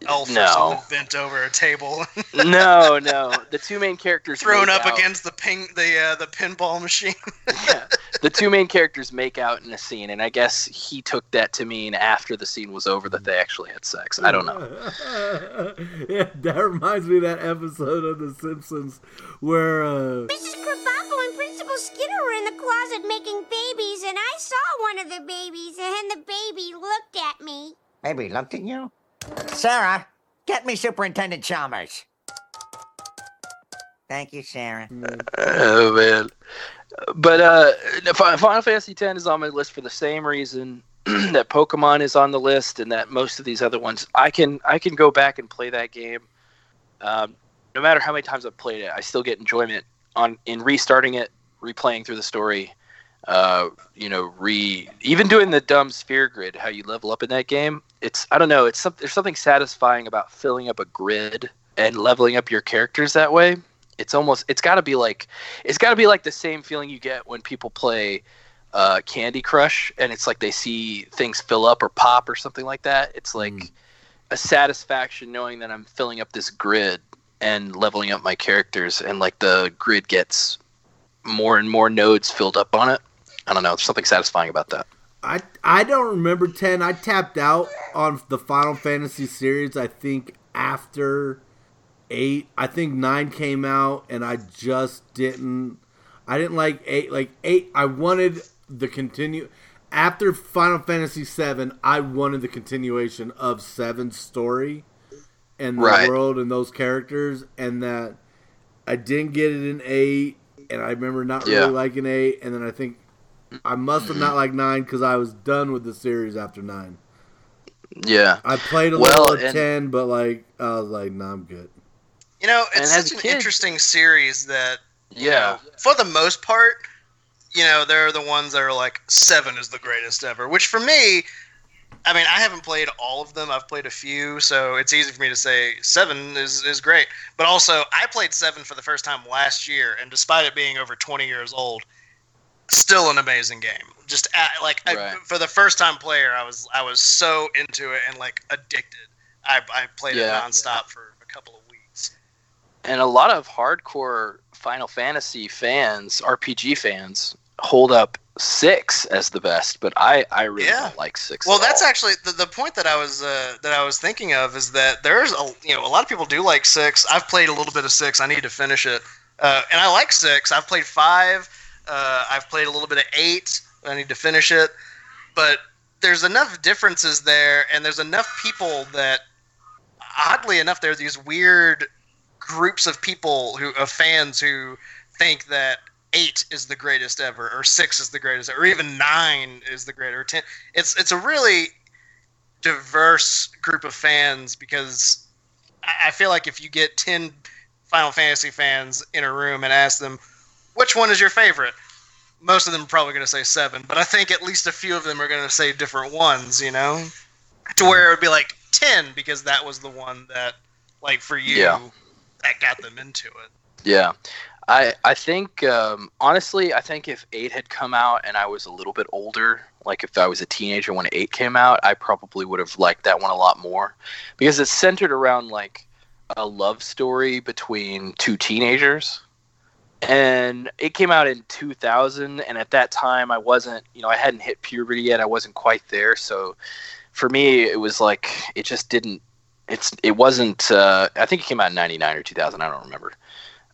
elf or No. something bent over a table, no, no. The two main characters thrown make up out- against the ping the uh, the pinball machine. yeah. The two main characters make out in a scene, and I guess he took that to mean after the scene was over that they actually had sex. I don't know. yeah, that reminds me of that episode of The Simpsons where uh, Mrs. Krabappel and Principal Skinner were in the closet making babies, and I saw one of the babies, and the baby looked at me. Baby looked at you? Sarah, get me Superintendent Chalmers. Thank you, Sarah. Oh man. But uh, Final Fantasy X is on my list for the same reason that Pokemon is on the list, and that most of these other ones. I can I can go back and play that game. Um, no matter how many times I've played it, I still get enjoyment on in restarting it, replaying through the story. Uh, you know, re even doing the dumb sphere grid, how you level up in that game. It's I don't know. It's some, there's something satisfying about filling up a grid and leveling up your characters that way. It's almost it's got to be like it's got to be like the same feeling you get when people play uh, Candy Crush and it's like they see things fill up or pop or something like that. It's like a satisfaction knowing that I'm filling up this grid and leveling up my characters and like the grid gets more and more nodes filled up on it. I don't know, there's something satisfying about that. I I don't remember ten. I tapped out on the Final Fantasy series. I think after eight. I think nine came out, and I just didn't. I didn't like eight. Like eight, I wanted the continue after Final Fantasy seven. I wanted the continuation of seven's story and the Right. world and those characters, and that I didn't get it in eight. And I remember not Yeah. really liking eight, and then I think I must have not liked nine because I was done with the series after nine. Yeah. I played a Well, little of ten, but like I was like, nah, I'm good. You know, it's such an kid- interesting series that Yeah. for the most part, you know, they're the ones that are like seven is the greatest ever. Which for me, I mean, I haven't played all of them. I've played a few, so it's easy for me to say seven is is great. But also, I played seven for the first time last year, and despite it being over twenty years old, still an amazing game. Just uh like I, for the first time player, I was I was so into it and like addicted. I I played Yeah. it nonstop for a couple of weeks. and a lot of hardcore Final Fantasy fans, RPG fans, hold up six as the best, but I I really Yeah. don't like six. Well, at that's all. actually the, the point that I was uh, that I was thinking of is that there's a you know a lot of people do like six. I've played a little bit of six. I need to finish it, uh, and I like six. I've played five. Uh, I've played a little bit of eight. I need to finish it, but there's enough differences there, and there's enough people that, oddly enough, there are these weird groups of people who of fans who think that eight is the greatest ever, or six is the greatest, or even nine is the greater. Ten. It's it's a really diverse group of fans because I I feel like if you get ten Final Fantasy fans in a room and ask them which one is your favorite, most of them are probably going to say seven. But I think at least a few of them are going to say different ones. You know, to where it would be like ten because that was the one that, like for you, Yeah. that got them into it. Yeah. I I think um, honestly, I think if eight had come out and I was a little bit older, like if I was a teenager when eight came out, I probably would have liked that one a lot more because it's centered around like a love story between two teenagers. And it came out in 2000, and at that time, I wasn't, you know, I hadn't hit puberty yet. I wasn't quite there, so for me, it was like it just didn't. It's it wasn't. Uh, I think it came out in '99 or 2000. I don't remember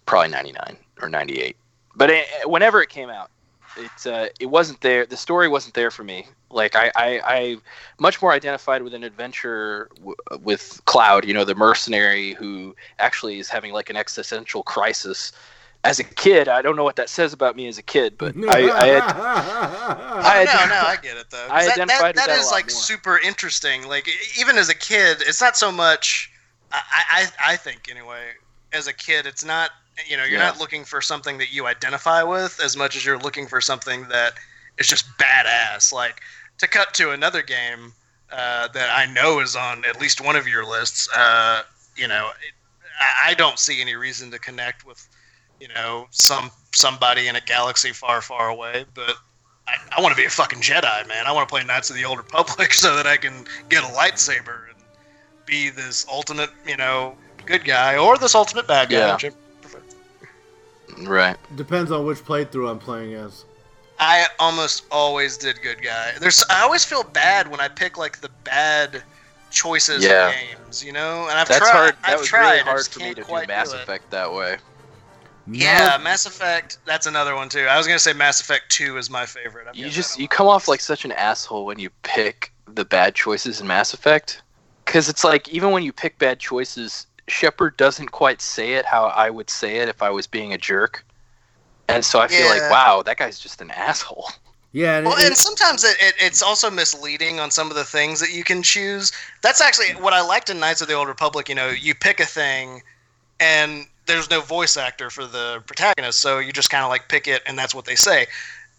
probably 99 or 98 but it, whenever it came out it uh, it wasn't there the story wasn't there for me like i i, I much more identified with an adventure w- with cloud you know the mercenary who actually is having like an existential crisis as a kid i don't know what that says about me as a kid but i i had I no, had- no, I get it though. I that, identified that, with that that a lot like more. super interesting. Like even as a kid, it's not so much. I, I, I think anyway. As a kid, it's not. You know, you're Yeah. not looking for something that you identify with as much as you're looking for something that is just badass. Like to cut to another game uh, that I know is on at least one of your lists. Uh, you know, it, I, I don't see any reason to connect with. You know, some somebody in a galaxy far, far away, but I, I want to be a fucking Jedi, man. I want to play Knights of the Old Republic so that I can get a lightsaber and be this ultimate, you know, good guy or this ultimate bad guy. Yeah. which I prefer. right Depends on which playthrough I'm playing as. I almost always did good guy. There's I always feel bad when I pick like the bad choices Yeah. of games, you know. And I've that's tried. hard that I've was tried. really hard just for me can't to do mass it. effect that way Yeah, Mass Effect. That's another one too. I was gonna say Mass Effect Two is my favorite. I've you just you come off like such an asshole when you pick the bad choices in Mass Effect because it's like even when you pick bad choices, Shepard doesn't quite say it how I would say it if I was being a jerk, and so I feel like wow, that guy's just an asshole. Yeah, and Well, it- and sometimes it, it, it's also misleading on some of the things that you can choose. That's actually what I liked in Knights of the Old Republic. You know, you pick a thing, and there's no voice actor for the protagonist, so you just kind of like pick it, and that's what they say.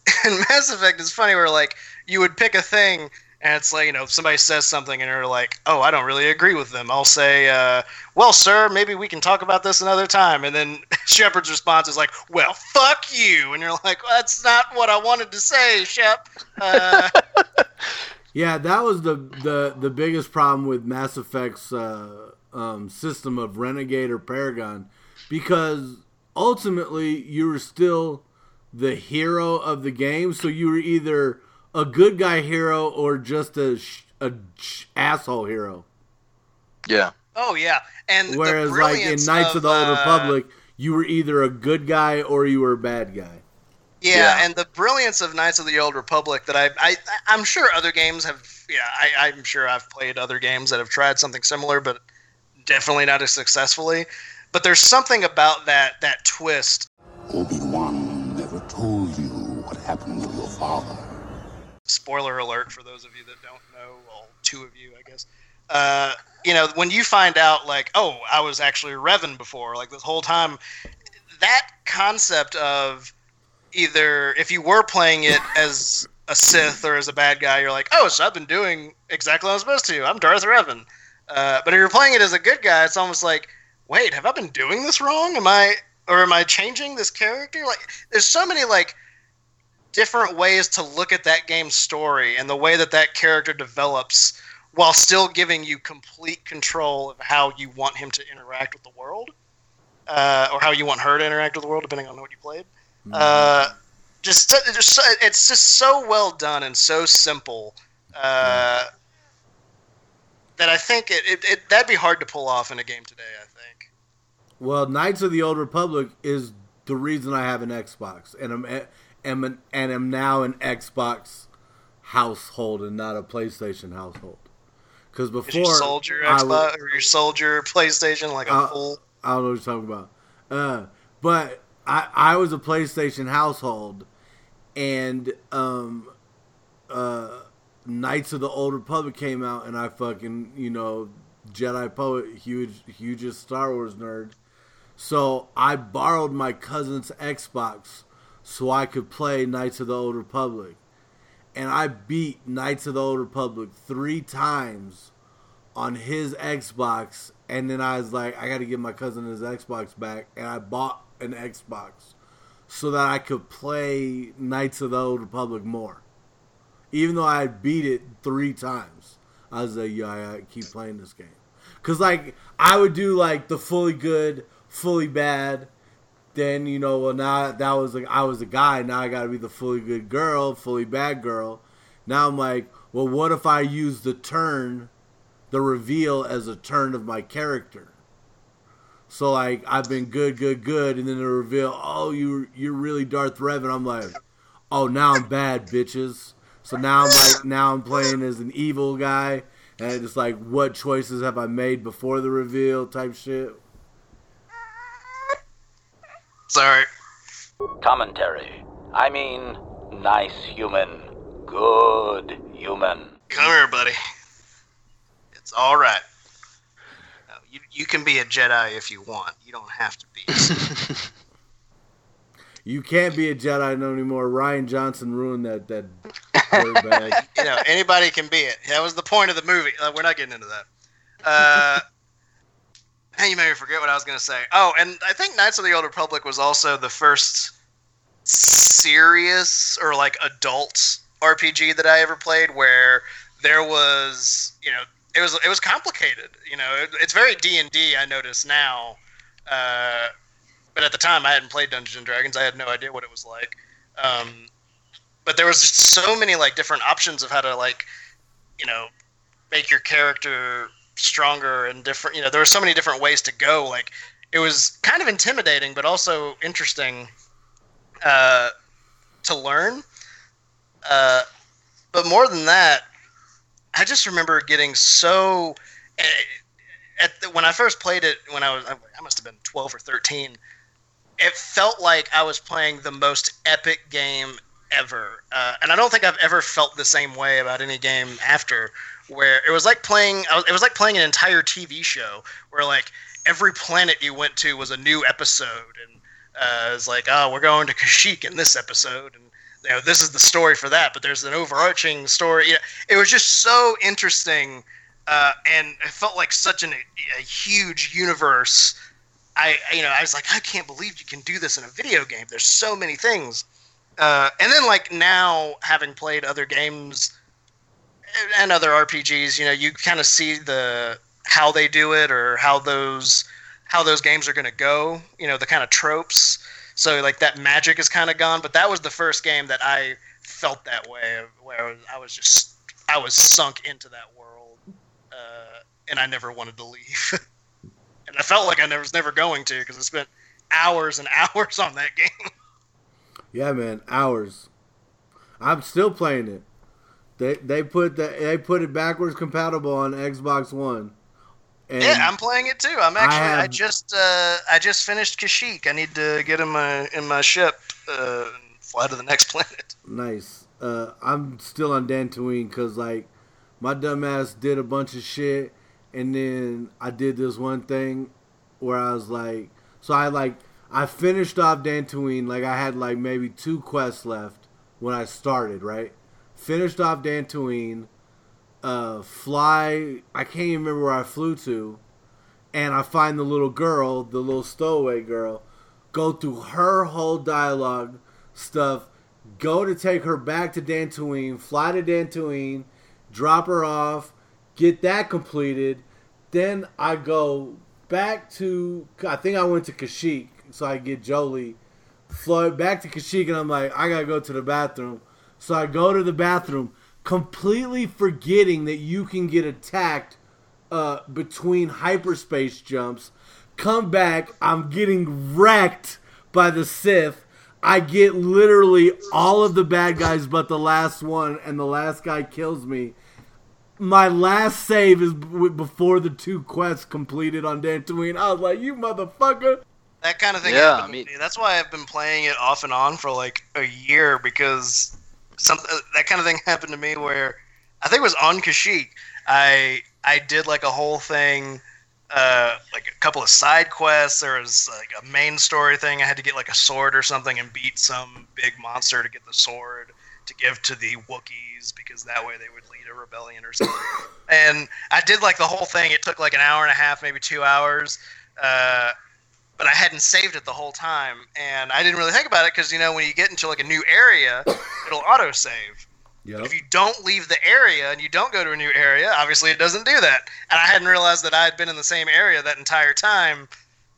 And Mass Effect is funny where like you would pick a thing, and it's like you know if somebody says something, and you're like, oh, I don't really agree with them. I'll say, uh, well, sir, maybe we can talk about this another time. And then Shepard's response is like, well, fuck you, and you're like, well, that's not what I wanted to say, Shep. Uh, Yeah, that was the the the biggest problem with Mass Effect's uh, um, system of Renegade or Paragon, because ultimately you were still the hero of the game. So you were either a good guy hero or just a sh- a sh- asshole hero. Yeah. Oh yeah, and Whereas like in brilliance Knights of, the Old uh, Republic, you were either a good guy or you were a bad guy. Yeah, Yeah. and the brilliance of Knights of the Old Republic that I, I I'm sure other games have. Yeah, I, I'm sure I've played other games that have tried something similar, but definitely not as successfully. But there's something about that that twist. Obi-Wan never told you what happened to your father. Spoiler alert for those of you that don't know, well, two of you, I guess. Uh, you know, when you find out, like, oh, I was actually Revan before, like this whole time, that concept of either if you were playing it as a Sith or as a bad guy, you're like, oh, so I've been doing exactly what I'm supposed to. I'm Darth Revan. Uh, but if you're playing it as a good guy, it's almost like, wait, have I been doing this wrong? Am I or am I changing this character? Like, there's so many like different ways to look at that game's story and the way that that character develops while still giving you complete control of how you want him to interact with the world uh, or how you want her to interact with the world depending on what you played uh, just, just it's just so well done and so simple uh, that i think it, it, it that'd be hard to pull off in a game today i think Well, Knights of the Old Republic is the reason I have an Xbox, and I'm am an, and am now an Xbox household and not a PlayStation household. Because before Is your soldier I or your soldier PlayStation like a Uh, full I don't know what you're talking about. Uh, but I, I was a PlayStation household, and um, uh, Knights of the Old Republic came out, and I fucking you know Jedi poet, huge hugest Star Wars nerd. So I borrowed my cousin's Xbox so I could play Knights of the Old Republic, and I beat Knights of the Old Republic three times on his Xbox, and then I was like, I got to give my cousin his Xbox back, and I bought an Xbox so that I could play Knights of the Old Republic more. Even though I had beat it three times, I was like, yeah, I keep playing this game. Cause like I would do like the fully good, fully bad. Then you know, well now that was like I was a guy. Now I got to be the fully good girl, fully bad girl. Now I'm like, well, what if I use the turn, the reveal as a turn of my character? So like I've been good, good, good, and then the reveal, oh you you're really Darth Revan. I'm like, oh now I'm bad, bitches. So now I'm like now I'm playing as an evil guy, and it's like what choices have I made before the reveal type shit. Sorry Commentary. I mean, nice human. Good human. Come here, buddy. It's all right. No, you you can be a Jedi if you want. You don't have to be. You can't be a Jedi no anymore. Rian Johnson ruined that that dirtbag. you know, anybody can be it. That was the point of the movie. Uh, we're not getting into that. Uh, hey, you made me forget what I was going to say. Oh, and I think Knights of the Old Republic was also the first serious or like adult RPG that I ever played where there was, you know, it was it was complicated. You know, it, it's very D and D. I notice now, uh, but at the time I hadn't played Dungeons and Dragons. I had no idea what it was like. Um, but there was just so many like different options of how to like, you know, make your character stronger and different. You know, there were so many different ways to go. Like, it was kind of intimidating, but also interesting uh, to learn. Uh, but more than that, I just remember getting so. eh, At the, when I first played it, when I was, I must have been twelve or thirteen. It felt like I was playing the most epic game ever, uh, and I don't think I've ever felt the same way about any game after. Where it was like playing, it was like playing an entire TV show, where like every planet you went to was a new episode, and uh, it's like, oh, we're going to Kashyyyk in this episode, and you know, this is the story for that, but there's an overarching story. You know, it was just so interesting, uh, and it felt like such an, a huge universe. I, you know, I was like, I can't believe you can do this in a video game. There's so many things. Uh, and then, like now, having played other games and other RPGs, you know, you kind of see the how they do it or how those how those games are going to go. You know, the kind of tropes. So like that magic is kind of gone. But that was the first game that I felt that way, where I was, just I was sunk into that world, uh, and I never wanted to leave. and I felt like I never, was never going to because I spent hours and hours on that game. Yeah, man, hours. I'm still playing it. They they put the they put it backwards compatible on Xbox One. And yeah, I'm playing it too. I'm actually I, have- just uh, I just finished Kashyyyk. I need to get in my in my ship uh, and fly to the next planet. Nice. Uh, I'm still on Dantooine because like my dumbass did a bunch of shit, and then I did this one thing where I was like, so I like I finished off Dantooine. Like I had like maybe two quests left when I started. Right, finished off Dantooine. Uh, fly. I can't even remember where I flew to, and I find the little girl, the little stowaway girl, go through her whole dialogue stuff, go to take her back to Dantooine, fly to Dantooine, drop her off, get that completed. Then I go back to, I think I went to Kashyyyk, so I get Jolee, fly back to Kashyyyk, and I'm like, I gotta go to the bathroom. So I go to the bathroom, completely forgetting that you can get attacked uh, between hyperspace jumps. Come back, I'm getting wrecked by the Sith. I get literally all of the bad guys but the last one, and the last guy kills me. My last save is b- before the two quests completed on Dantooine. I was like, "You motherfucker!" That kind of thing Yeah, happened I mean- to me. That's why I've been playing it off and on for like a year because something that kind of thing happened to me where I think it was on Kashyyyk. I I did like a whole thing, uh, like a couple of side quests. There was like a main story thing. I had to get like a sword or something and beat some big monster to get the sword to give to the Wookiees because that way they would lead a rebellion or something. and I did like the whole thing. It took like an hour and a half, maybe two hours. Uh, but I hadn't saved it the whole time, and I didn't really think about it because you know when you get into like a new area, it'll auto save. Yep. If you don't leave the area and you don't go to a new area, obviously it doesn't do that. And I hadn't realized that I had been in the same area that entire time,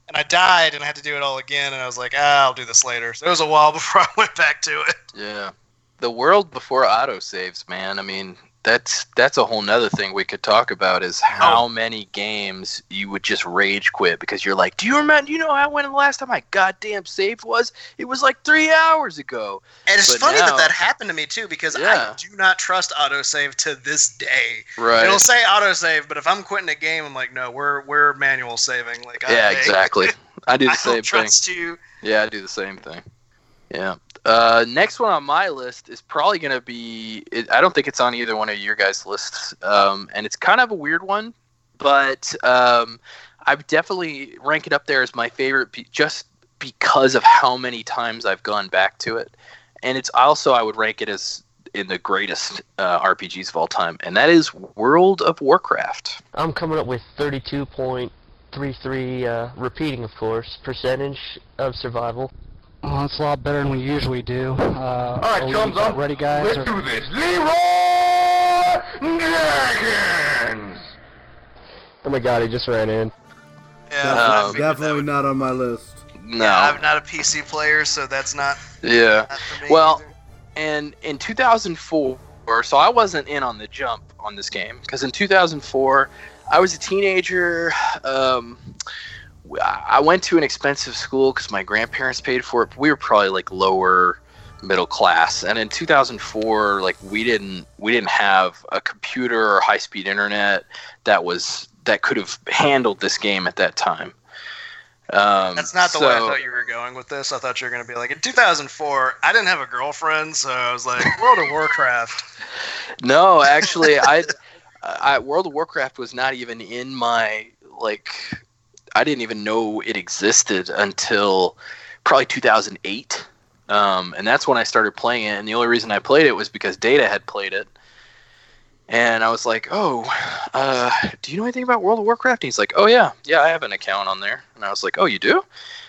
and I died and I had to do it all again. And I was like, ah, I'll do this later. So it was a while before I went back to it. Yeah. The world before auto saves, man. I mean, that's that's a whole nother thing we could talk about is oh. how many games you would just rage quit because you're like, Do you remember you know how when the last time I goddamn saved was? It was like three hours ago. And it's But funny now- that that happened to me too because Yeah. I do not trust autosave to this day. Right. It'll say autosave, but if I'm quitting a game, I'm like, no, we're we're manual saving. Like, Yeah, I, exactly. I do the I same don't thing. trust you. Yeah, I do the same thing. Yeah. Uh, next one on my list is probably going to be. It, I don't think it's on either one of your guys' lists, um, and it's kind of a weird one, but um, I would definitely rank it up there as my favorite, be- just because of how many times I've gone back to it, and it's also I would rank it as in the greatest uh, RPGs of all time, and that is World of Warcraft. I'm coming up with 32.33, uh, repeating, of course, percentage of survival. Well, that's a lot better than we usually do. Uh, All right, are chums about up. ready, guys? Let's or- do this. Leroy Dragons! Oh my god, he just ran in. Yeah, I figured Definitely not on my list. No. Yeah, I'm not a PC player, so that's not. Yeah. not Well, either. and in 2004, so I wasn't in on the jump on this game because in 2004, I was a teenager. Um, I went to an expensive school because my grandparents paid for it. But we were probably like lower middle class, and in 2004, like we didn't we didn't have a computer or high speed internet that was that could have handled this game at that time. Um, That's not the way I thought you were going with this. I thought you were going to be like, in 2004, I didn't have a girlfriend, so I was like, World of Warcraft. No, actually, I, I World of Warcraft was not even in my like. I didn't even know it existed until probably 2008, um, and that's when I started playing it. And the only reason I played it was because Data had played it, and I was like, "Oh, uh, do you know anything about World of Warcraft?" And he's like, "Oh yeah, yeah, I have an account on there." And I was like, "Oh, you do?"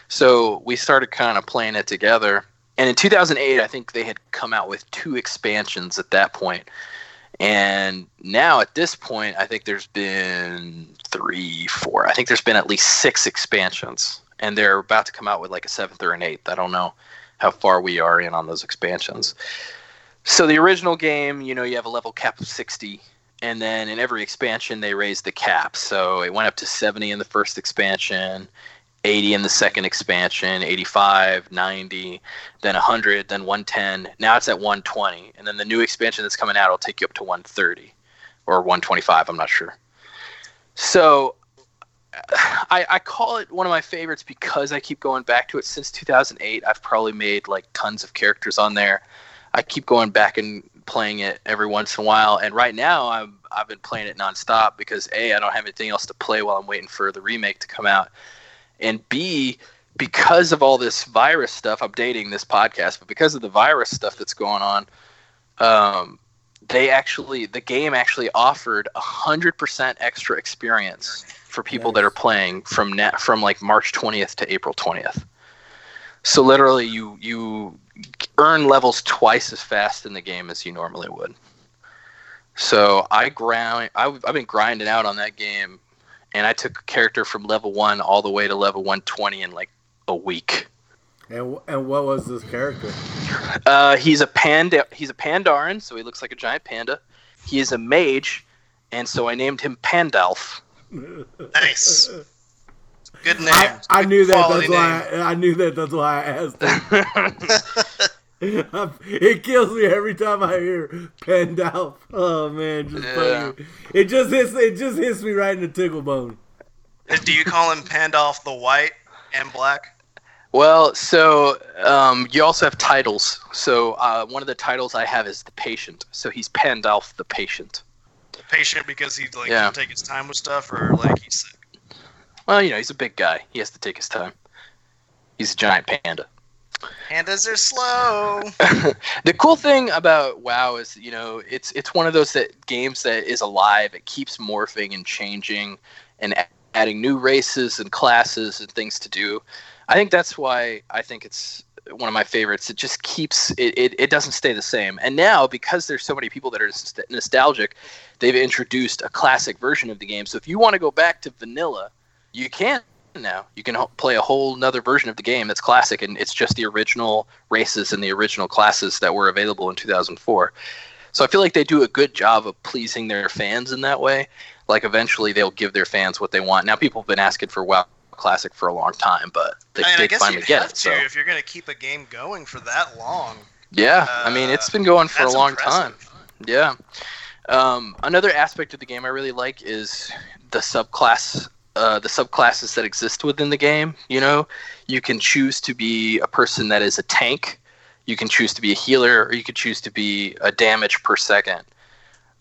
So we started kind of playing it together. And in 2008, I think they had come out with two expansions at that point. And now at this point, I think there's been three, four. I think there's been at least six expansions, and they're about to come out with like a seventh or an eighth. I don't know how far we are in on those expansions. So the original game, you know, you have a level cap of 60, and then in every expansion they raised the cap. So it went up to 70 in the first expansion, 80 in the second expansion, 85, 90, then 100, then 110. Now it's at 120, and then the new expansion that's coming out will take you up to 130 or 125. I'm not sure. So I, I call it one of my favorites because I keep going back to it since 2008. I've probably made like tons of characters on there. I keep going back and playing it every once in a while. And right now, I'm I've been playing it nonstop because a I don't have anything else to play while I'm waiting for the remake to come out, and b because of all this virus stuff. I'm dating this podcast, but because of the virus stuff that's going on, um, they actually the game actually offered a hundred percent extra experience for people that are playing from net from like March 20th to April 20th. So literally, you you earn levels twice as fast in the game as you normally would. So I grind. I've, I've been grinding out on that game, and I took a character from level one all the way to level 120 in like a week. And and what was this character? Uh, he's a panda. He's a Pandaren, so he looks like a giant panda. He is a mage, and so I named him Pandalf. Nice. Good name. I, I knew that. Quality That's why I, I knew that. That's why I asked. Him. it kills me every time I hear Pandalf. Oh man, just Yeah. it just hits. It just hits me right in the tickle bone. Do you call him Pandalf the White and Black? Well, so um, you also have titles. So uh, one of the titles I have is the patient. So he's Pandalf the patient. The Patient because he like Yeah. take his time with stuff, or like he's sick. Well, you know, he's a big guy. He has to take his time. He's a giant panda. Pandas are slow. the cool thing about WoW is, you know, it's it's one of those that games that is alive. It keeps morphing and changing, and adding new races and classes and things to do. I think that's why I think it's one of my favorites. It just keeps it, it, it doesn't stay the same. And now because there's so many people that are nostalgic, they've introduced a classic version of the game. So if you want to go back to vanilla, you can now. You can play a whole nother version of the game that's classic, and it's just the original races and the original classes that were available in 2004. So I feel like they do a good job of pleasing their fans in that way. Like eventually they'll give their fans what they want. Now people have been asking for WoW Classic for a long time, but they, I mean, guess finally get it. to So if you're gonna keep a game going for that long. yeah, I mean it's been going for a long impressive. time. Yeah. Um, another aspect of the game I really like is the subclass, uh, the subclasses that exist within the game. You know, you can choose to be a person that is a tank, you can choose to be a healer, or you could choose to be a damage per second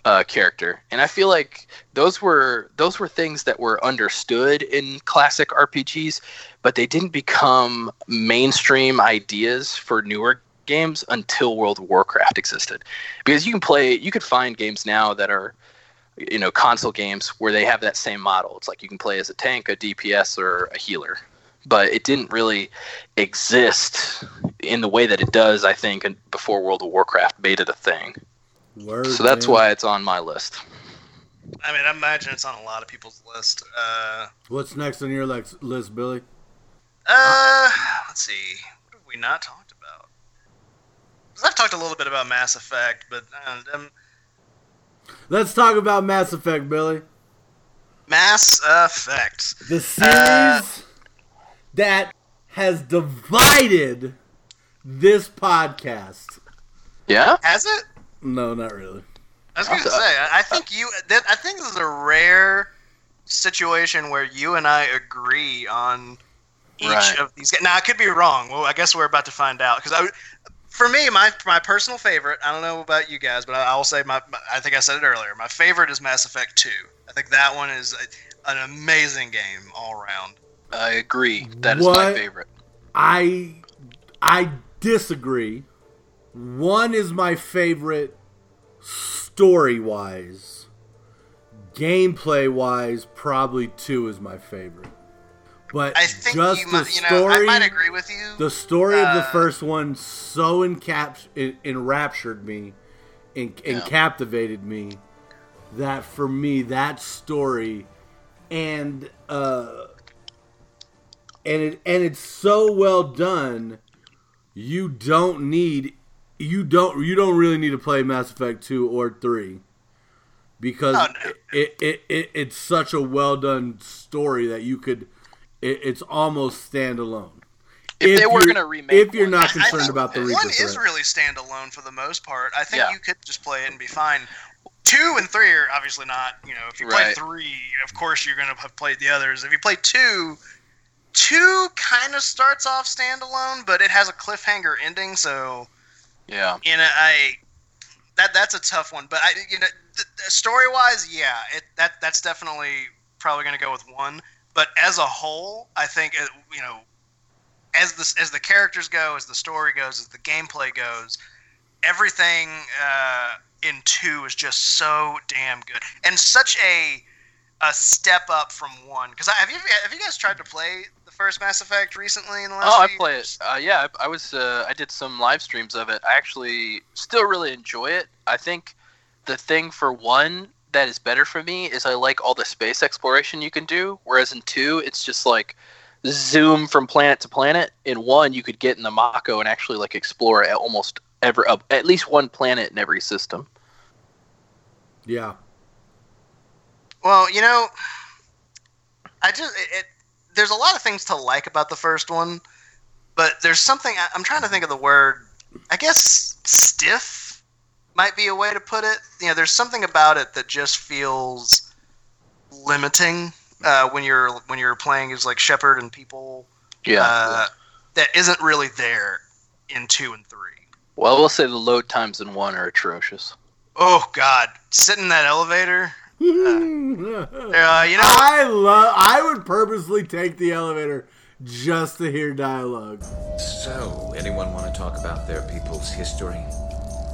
uh, character. And I feel like those were those were things that were understood in classic RPGs, but they didn't become mainstream ideas for newer games until World of Warcraft existed. Because you can play, you could find games now that are, you know, console games where they have that same model. It's like you can play as a tank, a DPS, or a healer. But it didn't really exist in the way that it does, I think, before World of Warcraft made it a thing. Word, So that's man. why it's on my list. I mean, I imagine it's on a lot of people's list. Uh, What's next on your lex- list, Billy? uh, let's see. What have we not talked about? 'Cause I've talked a little bit about Mass Effect, but uh, um, Let's talk about Mass Effect, Billy. Mass Effect. The uh, series that has divided this podcast. Yeah? Has it? No, not really. I was going to say, I I think you. I think this is a rare situation where you and I agree on each Right. of these. Now, I could be wrong. Well, I guess we're about to find out. Because I, for me, my my personal favorite. I don't know about you guys, but I, I will say my, my. I think I said it earlier. My favorite is Mass Effect Two. I think that one is a, an amazing game all around. I agree. That is my favorite. I I disagree. One is my favorite story wise. Gameplay wise, probably two is my favorite. But I think just you the might- you know, story, I might agree with you. The story of the Uh, first one so encaps en- enraptured me, and, and Yeah. captivated me, that for me that story, and uh, and it and it's so well done. You don't need you don't you don't really need to play Mass Effect two or three because Oh, no. it, it, it it's such a well done story that you could it, it's almost standalone. If they were you're- gonna remake if you're not I- I concerned about the Reaper one is threat. really standalone for the most part. I think Yeah. you could just play it and be fine. Two and three are obviously not. You know, if you play three, of course you're going to have played the others. If you play two, two kind of starts off standalone, but it has a cliffhanger ending. So Yeah. you know, I that that's a tough one. But I, you know, th- th- story wise, yeah, it that that's definitely probably going to go with one. But as a whole, I think you know, as the as the characters go, as the story goes, as the gameplay goes, everything uh, in two is just so damn good and such a a step up from one. Because have you have you guys tried to play the first Mass Effect recently in the last? Oh, I play years? it. Uh, yeah, I, I was. Uh, I did some live streams of it. I actually still really enjoy it. I think the thing for one that is better for me is I like all the space exploration you can do. Whereas in two, it's just like zoom from planet to planet. In one, you could get in the Mako and actually like explore at almost every uh, at least one planet in every system. Yeah. Well, you know, I just it, it, there's a lot of things to like about the first one, but there's something I, I'm trying to think of the word. I guess stiff might be a way to put it. You know, there's something about it that just feels limiting uh, when you're when you're playing as like Shepard and people. Yeah. Uh, that isn't really there in two and three. Well, we'll say the load times in one are atrocious. Oh God, sitting in that elevator. Uh, you know, I love. I would purposely take the elevator just to hear dialogue. So, anyone want to talk about their people's history?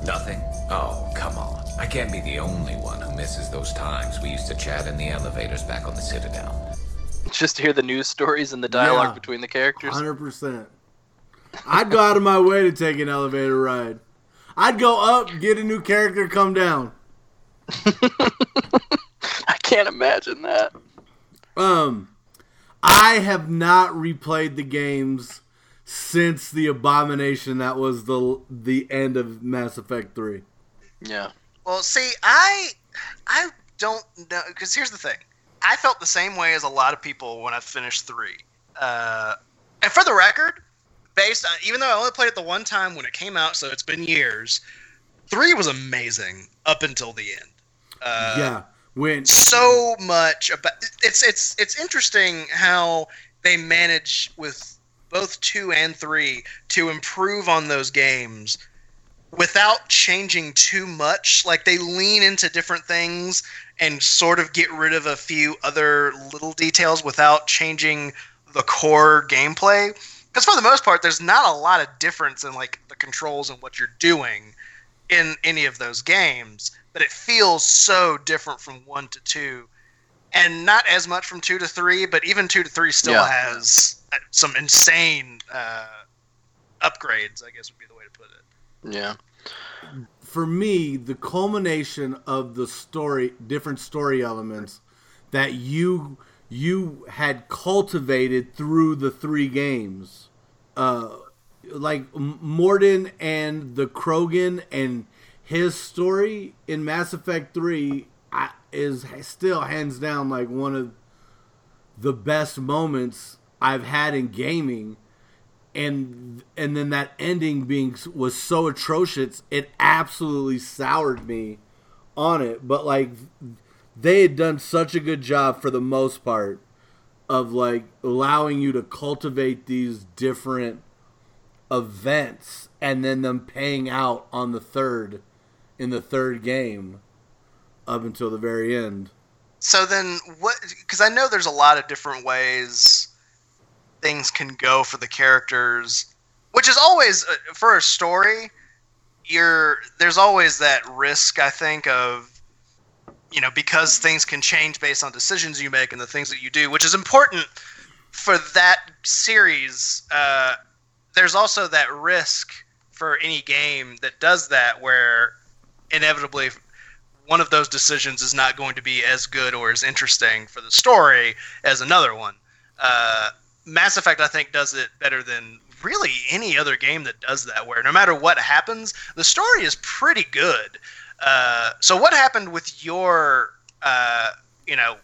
Nothing? Oh, come on. I can't be the only one who misses those times we used to chat in the elevators back on the Citadel. Just to hear the news stories and the dialogue Yeah. between the characters. Hundred percent. I'd go out of my way to take an elevator ride. I'd go up, get a new character, come down. I can't imagine that. Um, I have not replayed the games since the abomination that was the the end of Mass Effect Three. Yeah. Well, see, I I don't know because here's the thing. I felt the same way as a lot of people when I finished three. Uh, and for the record, based on even though I only played it the one time when it came out, so it's been years. Three was amazing up until the end. Uh, yeah, when so much about it's it's it's interesting how they manage with both two and three to improve on those games without changing too much. Like they lean into different things and sort of get rid of a few other little details without changing the core gameplay. Because for the most part there's not a lot of difference in like the controls and what you're doing in any of those games but it feels so different from one to two and not as much from two to three but even two to three still Yeah. has uh, some insane uh, upgrades i guess would be the way to put it Yeah. for me, the culmination of the story, different story elements that you you had cultivated through the three games, uh, like M- Mordin and the Krogan and his story in Mass Effect Three Is still hands down like one of the best moments I've had in gaming. And and then that ending being was so atrocious it absolutely soured me on it. But like they had done such a good job for the most part of like allowing you to cultivate these different events and then them paying out on the third in the third game up until the very end So then, what? Because I know there's a lot of different ways things can go for the characters, which is always uh, for a story. You're there's always that risk, I think, of you know because things can change based on decisions you make and the things that you do, which is important for that series. Uh, there's also that risk for any game that does that, where inevitably one of those decisions is not going to be as good or as interesting for the story as another one. Uh, Mass Effect, I think, does it better than really any other game that does that, where no matter what happens, the story is pretty good. Uh, so what happened with your, uh, you know,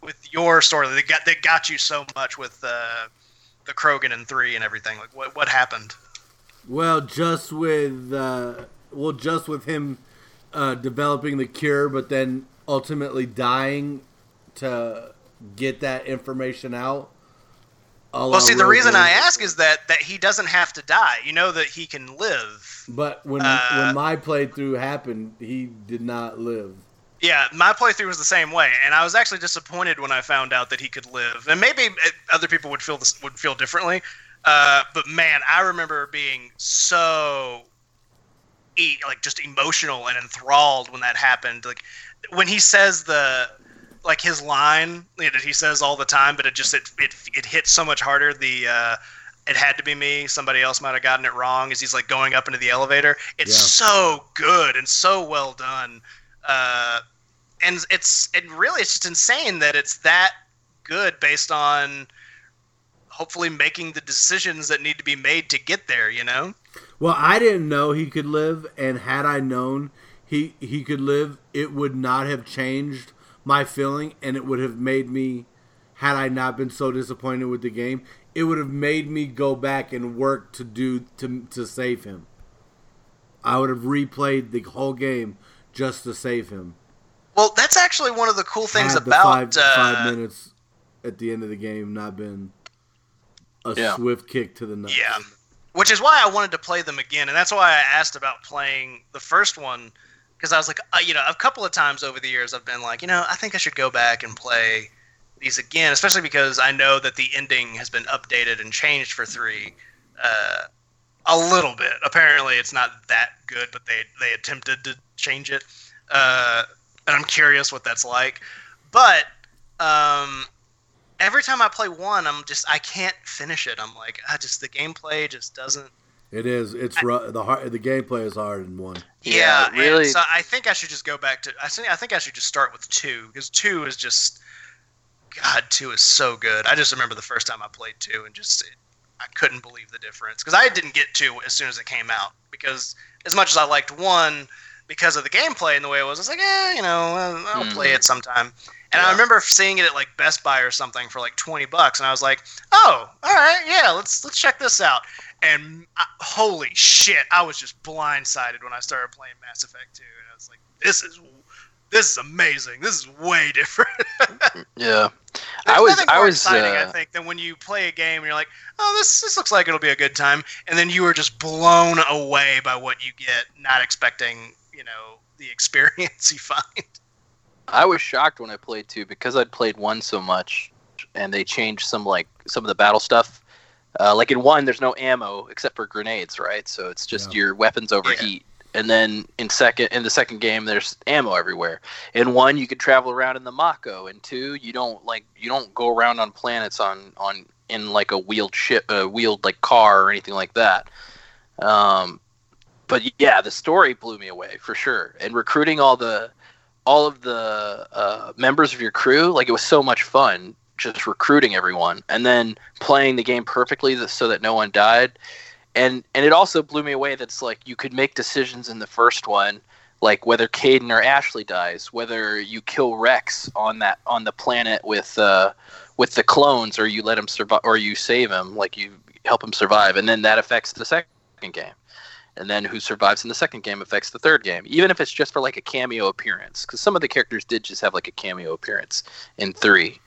with your story that got that got you so much with uh, the Krogan and three and everything? Like, what what happened? Well, just with uh, well, just with him uh, developing the cure, but then ultimately dying to get that information out. Well, see, the reason I ask is that that he doesn't have to die. You know that he can live. But when Uh, when my playthrough happened, he did not live. Yeah, my playthrough was the same way, and I was actually disappointed when I found out that he could live. And maybe uh, other people would feel this would feel differently. Uh, but man, I remember being so, e- like, just emotional and enthralled when that happened. Like, when he says the, like his line you know, that he says all the time, but it just it it it hits so much harder. The uh, it had to be me. Somebody else might have gotten it wrong. As he's like going up into the elevator, it's Yeah. so good and so well done. Uh, and it's it really it's just insane that it's that good based on hopefully making the decisions that need to be made to get there. You know. Well, I didn't know he could live, and had I known he he could live, it would not have changed my feeling, and it would have made me, had I not been so disappointed with the game, it would have made me go back and work to do to to save him. I would have replayed the whole game just to save him. Well, that's actually one of the cool things about five, uh, five minutes at the end of the game not been a Yeah. swift kick to the nuts. Yeah. Which is why I wanted to play them again, and that's why I asked about playing the first one because I was like, uh, you know, a couple of times over the years I've been like, you know, I think I should go back and play these again, especially because I know that the ending has been updated and changed for three uh, a little bit. Apparently, it's not that good, but they they attempted to change it, uh, and I'm curious what that's like. But um, every time I play one, I'm just I can't finish it. I'm like, I just the gameplay just doesn't. It is. It's ru- the hard, the gameplay is hard in one. Yeah, and really- so I think I should just go back to. I think I think I should just start with two because two is just. God, two is so good. I just remember the first time I played two and just it, I couldn't believe the difference because I didn't get two as soon as it came out because as much as I liked one because of the gameplay and the way it was, I was like, eh, you know, I'll, I'll play it sometime. And I remember seeing it at like Best Buy or something for like twenty bucks, and I was like, "Oh, all right, yeah, let's let's check this out." And uh, holy shit, I was just blindsided when I started playing Mass Effect 2, and I was like, "This is this is amazing. This is way different." Yeah, There's I was I was exciting, I uh, think, than when you play a game and you're like, "Oh, this this looks like it'll be a good time," and then you are just blown away by what you get, not expecting, you know, the experience you find. I was shocked when I played two because I'd played one so much, and they changed some like some of the battle stuff. Uh, like in one, there's no ammo except for grenades, right? So it's just your weapons overheat. And then in second, in the second game, there's ammo everywhere. In one, you could travel around in the Mako. In two, you don't like you don't go around on planets on on in like a wheeled ship, a wheeled like car or anything like that. Um, but yeah, the story blew me away for sure. And recruiting all the all of the uh, members of your crew, like it was so much fun just recruiting everyone and then playing the game perfectly so that no one died. And and it also blew me away that's like you could make decisions in the first one, like whether Kaidan or Ashley dies, whether you kill Wrex on that on the planet with uh, with the clones, or you let him survive, or you save him, like you help him survive, and then that affects the second game and then who survives in the second game affects the third game even if it's just for like a cameo appearance because some of the characters did just have like a cameo appearance in three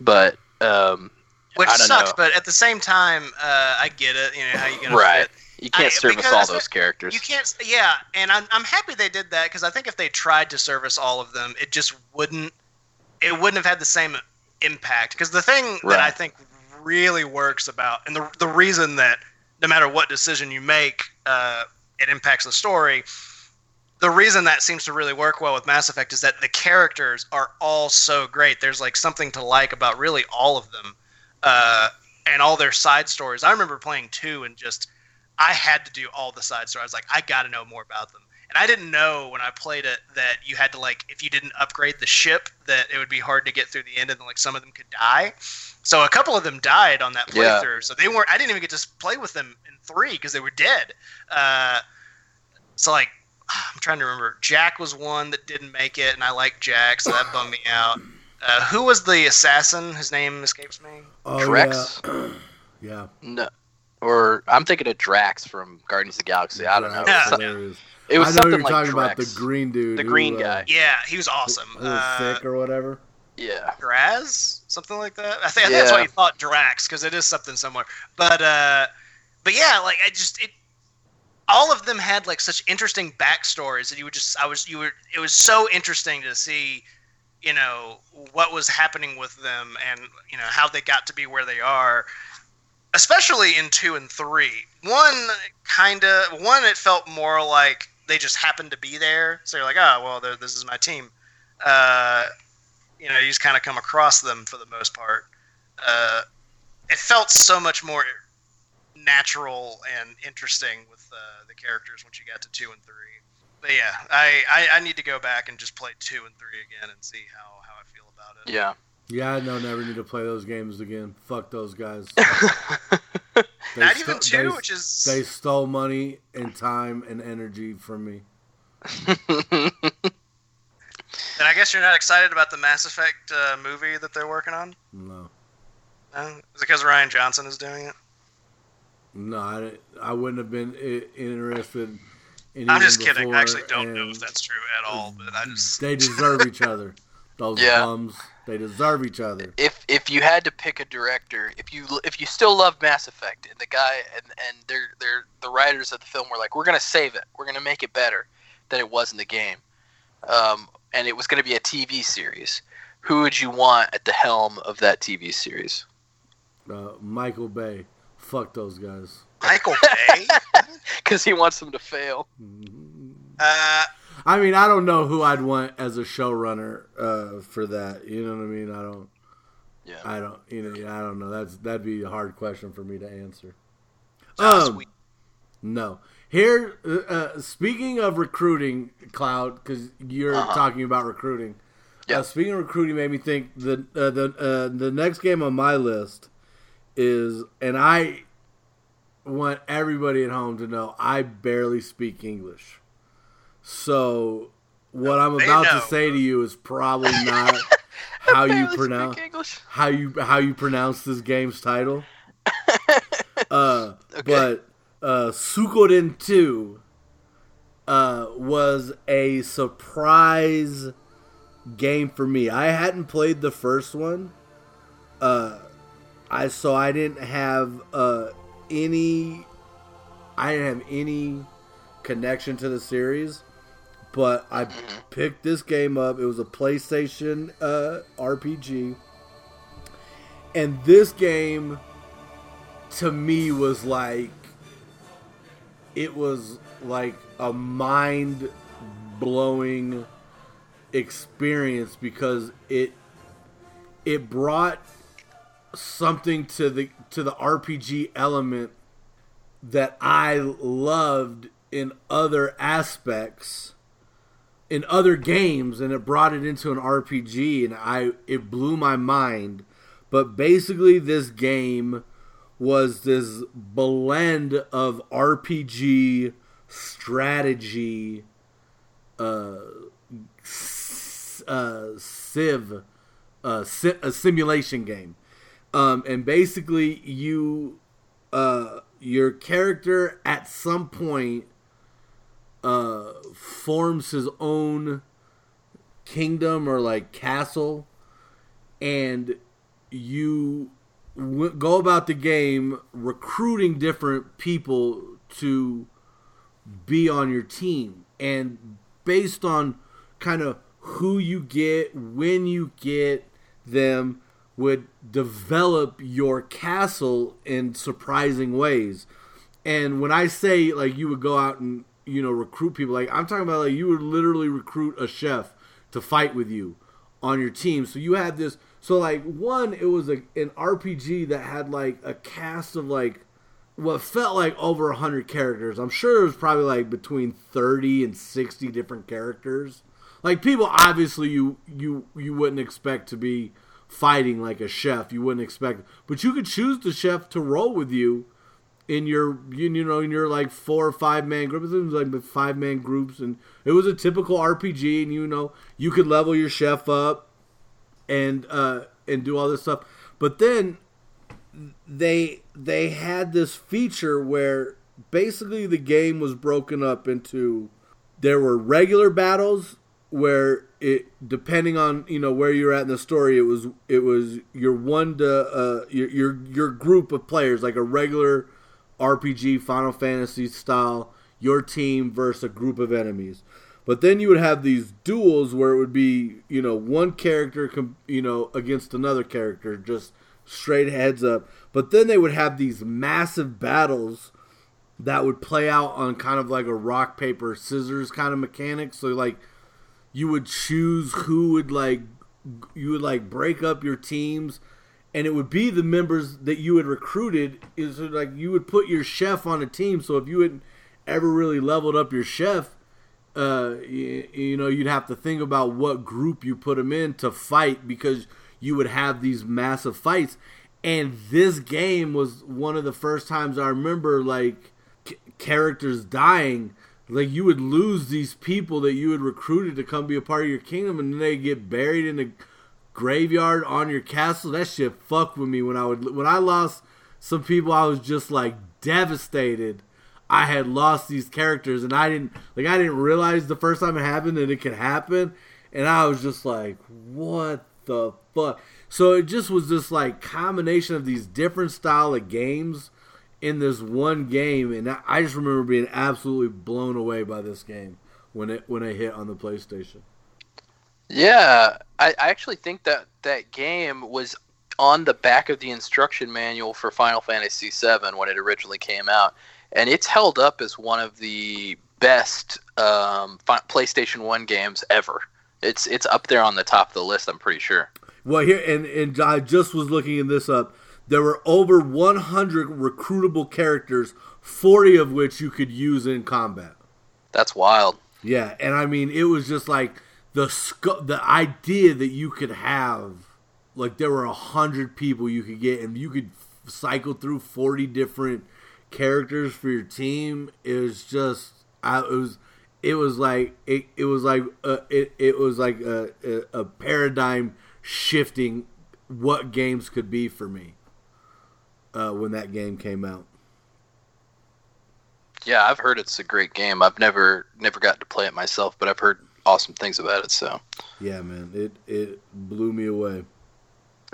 but um Which I don't sucks, know. but at the same time, uh, I get it. You know how you gonna right fit. you can't I- service all those characters You can't. Yeah, and I'm I'm happy they did that because I think if they tried to service all of them, it just wouldn't. It wouldn't have had the same impact. Because the thing that I think really works about, and the the reason that no matter what decision you make, uh, it impacts the story. The reason that seems to really work well with Mass Effect is that the characters are all so great. There's like something to like about really all of them, uh, and all their side stories. I remember playing two and just I had to do all the side stories. I was like, I got to know more about them. and I didn't know when I played it that you had to like if you didn't upgrade the ship that it would be hard to get through the end, and like some of them could die. So a couple of them died on that Yeah. playthrough. So they weren't. I didn't even get to play with them in three because they were dead. Uh, so like I'm trying to remember. Jack was one that didn't make it, and I like Jack, so that bummed me out. Uh, who was the assassin? His name escapes me. Oh, Drex? Yeah. yeah. No, or I'm thinking of Drax from Guardians of the Galaxy. I don't know. Drax It was, is hilarious. it was I know something you're like talking Drax. about the green dude. The who, green uh, guy. Yeah, he was awesome. Who was Uh, sick or whatever. Yeah. Graz, something like that. I think, I think that's why Yeah. you thought Drax because it is something similar. But uh, but yeah, like I just it. All of them had like such interesting backstories that you would just I was you were it was so interesting to see, you know, what was happening with them and you know how they got to be where they are. Especially in two and three. One kind of one it felt more like they just happened to be there. So you're like, oh well, this is my team. Uh, you know, you just kind of come across them for the most part. Uh, it felt so much more natural and interesting with uh, the characters once you got to two and three. But yeah, I, I, I need to go back and just play two and three again and see how, how I feel about it. Yeah. Yeah, I know. Never need to play those games again. Fuck those guys. Not sto- even two, they- which is They stole money and time and energy from me. Then I guess you're not excited about the Mass Effect uh, movie that they're working on. No, No? Is it because Rian Johnson is doing it? no, I, I wouldn't have been interested. In it. I'm even just kidding. I actually don't know if that's true at all. But I just They deserve each other. Those Yeah. bums. They deserve each other. If if you had to pick a director, if you if you still love Mass Effect and the guy and and they're they're the writers of the film were like, we're gonna save it, we're gonna make it better than it was in the game, um, and it was gonna be a TV series. Who would you want at the helm of that TV series? Uh, Michael Bay. Fuck those guys. Michael Bay. Because he wants them to fail. uh, I mean, I don't know who I'd want as a showrunner uh, for that. You know what I mean? I don't. Yeah. I don't. You know. I don't know. That's that'd be a hard question for me to answer. Um, no. Here, uh, uh, speaking of recruiting, Cloud, because you're Uh-huh. talking about recruiting. Yeah. Uh, speaking of recruiting, made me think the uh, the uh, the next game on my list is, and I want everybody at home to know I barely speak English. So what I'm They about know. to say to you is probably not how you pronounce how you how you pronounce this game's title. uh, Okay. But uh, Suikoden 2 uh, was a surprise game for me. I hadn't played the first one. Uh, I so I didn't have uh, any I didn't have any connection to the series, but I picked this game up. It was a PlayStation uh, RPG, and this game to me was like it was like a mind blowing experience because it it brought something to the to the RPG element that I loved in other aspects in other games and it brought it into an RPG and I it blew my mind. But basically this game was this blend of RPG strategy uh, uh civ uh, si- a simulation game. Um, and basically you uh, your character at some point uh, forms his own kingdom or like castle and you w- go about the game recruiting different people to be on your team. And based on kind of who you get when you get them would develop your castle in surprising ways. And when i say like you would go out and you know recruit people like i'm talking about like you would literally recruit a chef to fight with you on your team. So you had this so like one it was a, an rpg that had like a cast of like what felt like over 100 characters. I'm sure it was probably like between 30 and 60 different characters. Like people obviously you you you wouldn't expect to be fighting like a chef. You wouldn't expect but you could choose the chef to roll with you in your you, you know in your like four or five man groups. It was like five man groups and it was a typical RPG and you know you could level your chef up and uh and do all this stuff. But then they they had this feature where basically the game was broken up into there were regular battles where it depending on you know where you're at in the story it was it was your one to uh your your, your group of players like a regular RPG Final Fantasy style your team versus a group of enemies but then you would have these duels where it would be you know one character you know against another character just straight heads up. But then they would have these massive battles that would play out on kind of like a rock paper scissors kind of mechanic. So like you would choose who would like you would like break up your teams. And it would be the members that you had recruited is like you would put your chef on a team. So if you had ever really leveled up your chef uh you, you know you'd have to think about what group you put them in to fight because you would have these massive fights. And this game was one of the first times i remember like c- characters dying. Like you would lose these people that you had recruited to come be a part of your kingdom and then they get buried in a graveyard on your castle. That shit fucked with me when i would when i lost some people i was just like devastated i had lost these characters and i didn't like i didn't realize the first time it happened that it could happen. And i was just like what the fuck? So it just was this like combination of these different style of games in this one game, and I just remember being absolutely blown away by this game when it when it hit on the PlayStation. Yeah, I, I actually think that that game was on the back of the instruction manual for Final Fantasy VII when it originally came out, and it's held up as one of the best um, PlayStation One games ever. It's it's up there on the top of the list. I'm pretty sure. Well, here and and I just was looking this up. There were over 100 recruitable characters, 40 of which you could use in combat. That's wild. Yeah, and I mean, it was just like the sc- the idea that you could have, like there were a hundred people you could get, and you could cycle through 40 different characters for your team. It was just, I, it was, it was like it, it was like uh, it, it was like a, a, a paradigm shifting what games could be for me uh, when that game came out. Yeah, I've heard it's a great game. I've never never got to play it myself, but I've heard awesome things about it. So yeah, man, it it blew me away.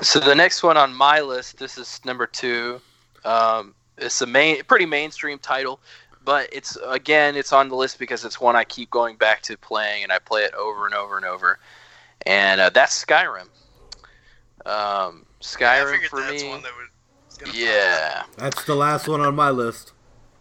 So the next one on my list, this is number two. Um, it's a main, pretty mainstream title, but it's again, it's on the list because it's one I keep going back to playing, and I play it over and over and over. And uh, that's Skyrim. Um, Skyrim yeah, for me. Would, yeah, that's the last one on my list.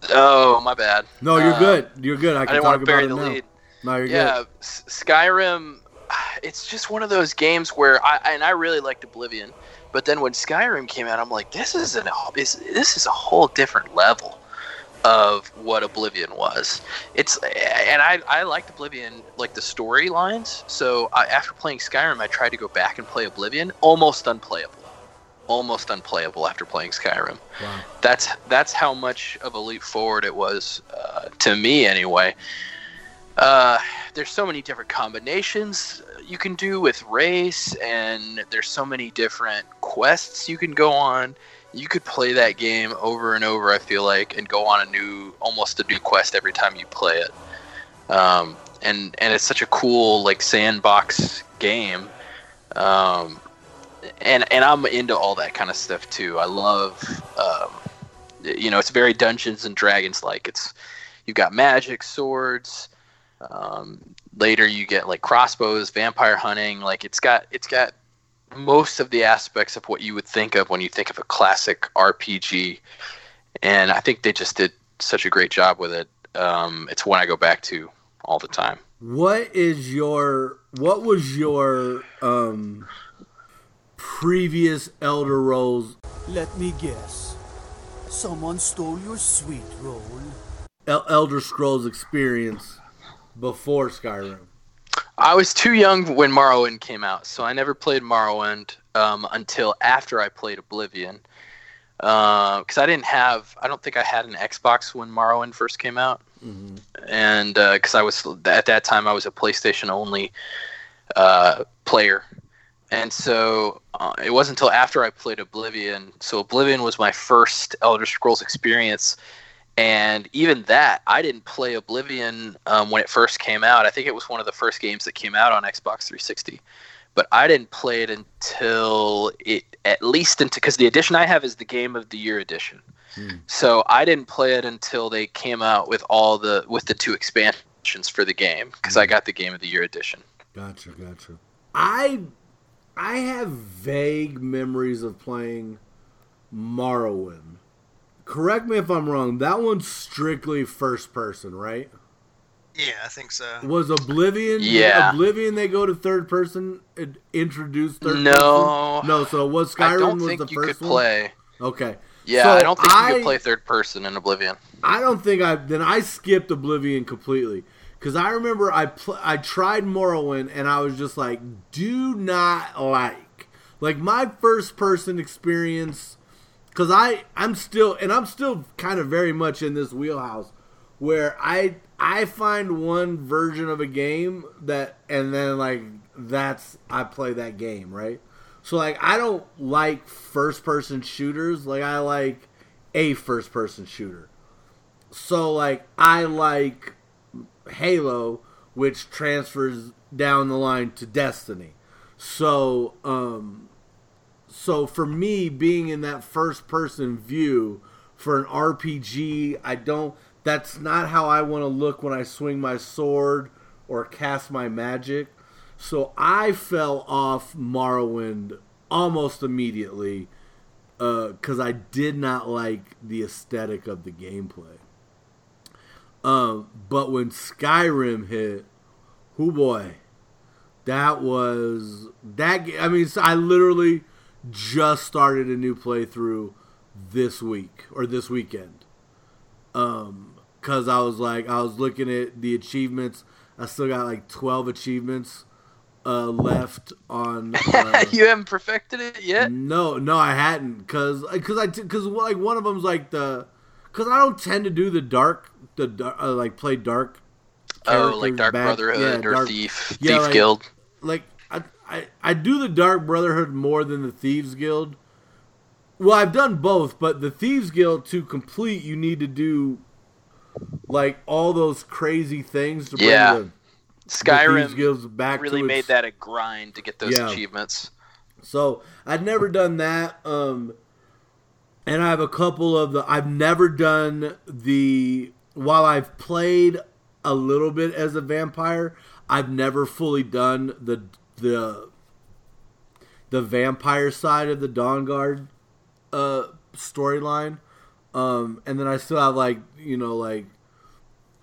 Oh, my bad. No, you're uh, good. You're good. I can I didn't talk want to bury the it now. lead. No, you're yeah, good. S- Skyrim. It's just one of those games where I and I really liked Oblivion, but then when Skyrim came out, I'm like, this is an this, this is a whole different level of what Oblivion was. It's and I I liked Oblivion like the storylines. So I, after playing Skyrim, I tried to go back and play Oblivion, almost unplayable. Almost unplayable after playing Skyrim. Wow. That's that's how much of a leap forward it was uh, to me, anyway. Uh, there's so many different combinations you can do with race, and there's so many different quests you can go on. You could play that game over and over. I feel like, and go on a new, almost a new quest every time you play it. Um, and and it's such a cool like sandbox game. Um, and and I'm into all that kind of stuff too. I love, um, you know, it's very Dungeons and Dragons like. It's you've got magic, swords. Um, later you get like crossbows, vampire hunting. Like it's got it's got most of the aspects of what you would think of when you think of a classic RPG. And I think they just did such a great job with it. Um, it's one I go back to all the time. What is your what was your um previous Elder Rolls? Let me guess. Someone stole your sweet roll. El- Elder Scrolls experience before Skyrim. I was too young when Morrowind came out, so I never played Morrowind um, until after I played Oblivion. Because I didn't have, I don't think I had an Xbox when Morrowind first came out, Mm-hmm. and because I was at that time I was a PlayStation only uh, player, and so uh, it wasn't until after I played Oblivion. So Oblivion was my first Elder Scrolls experience, and even that I didn't play Oblivion um, when it first came out. I think it was one of the first games that came out on Xbox 360, but I didn't play it until it at least into because the edition I have is the Game of the Year edition. So I didn't play it until they came out with all the with the two expansions for the game because I got the Game of the Year edition. Gotcha, gotcha. I I have vague memories of playing Morrowind. Correct me if I'm wrong. That one's strictly first person, right? Yeah, I think so. Was Oblivion? Yeah. Oblivion. They go to third person. It introduced third No. person. No. No, so was Skyrim I don't was think the you first could one? play. Okay. Yeah, So I don't think you could play third person in Oblivion. I don't think I then I skipped Oblivion completely because I remember I pl- I tried Morrowind and I was just like, do not like like my first person experience because I I'm still and I'm still kind of very much in this wheelhouse where I I find one version of a game that and then like that's I play that game right? So like I don't like first person shooters. Like I like a first person shooter. So like I like Halo, which transfers down the line to Destiny. So um so for me being in that first person view for an RPG, I don't that's not how I want to look when I swing my sword or cast my magic. So I fell off Morrowind almost immediately because I did not like the aesthetic of the gameplay. Um, but when Skyrim hit, who boy, that was that. I mean, so I literally just started a new playthrough this week or this weekend. Um, cause I was like, I was looking at the achievements. I still got like twelve achievements uh, left on. Uh, you haven't perfected it yet. no, no, I hadn't, cause, cause I, cause like one of them's like the, cause I don't tend to do the dark, the uh, like play dark. Oh, like Dark back- Brotherhood yeah, or dark- Thief yeah, Thief like- Guild. Like I, I, do the Dark Brotherhood more than the Thieves Guild. Well, I've done both, but the Thieves Guild to complete, you need to do like all those crazy things to bring Yeah. the, the Thieves Skyrim Guilds back really to made its, that a grind to get those Yeah. achievements. So I'd never done that. Um, and I have a couple of the. I've never done the. While I've played a little bit as a vampire, I've never fully done the the the vampire side of the Dawnguard uh, storyline. Um, and then I still have like you know like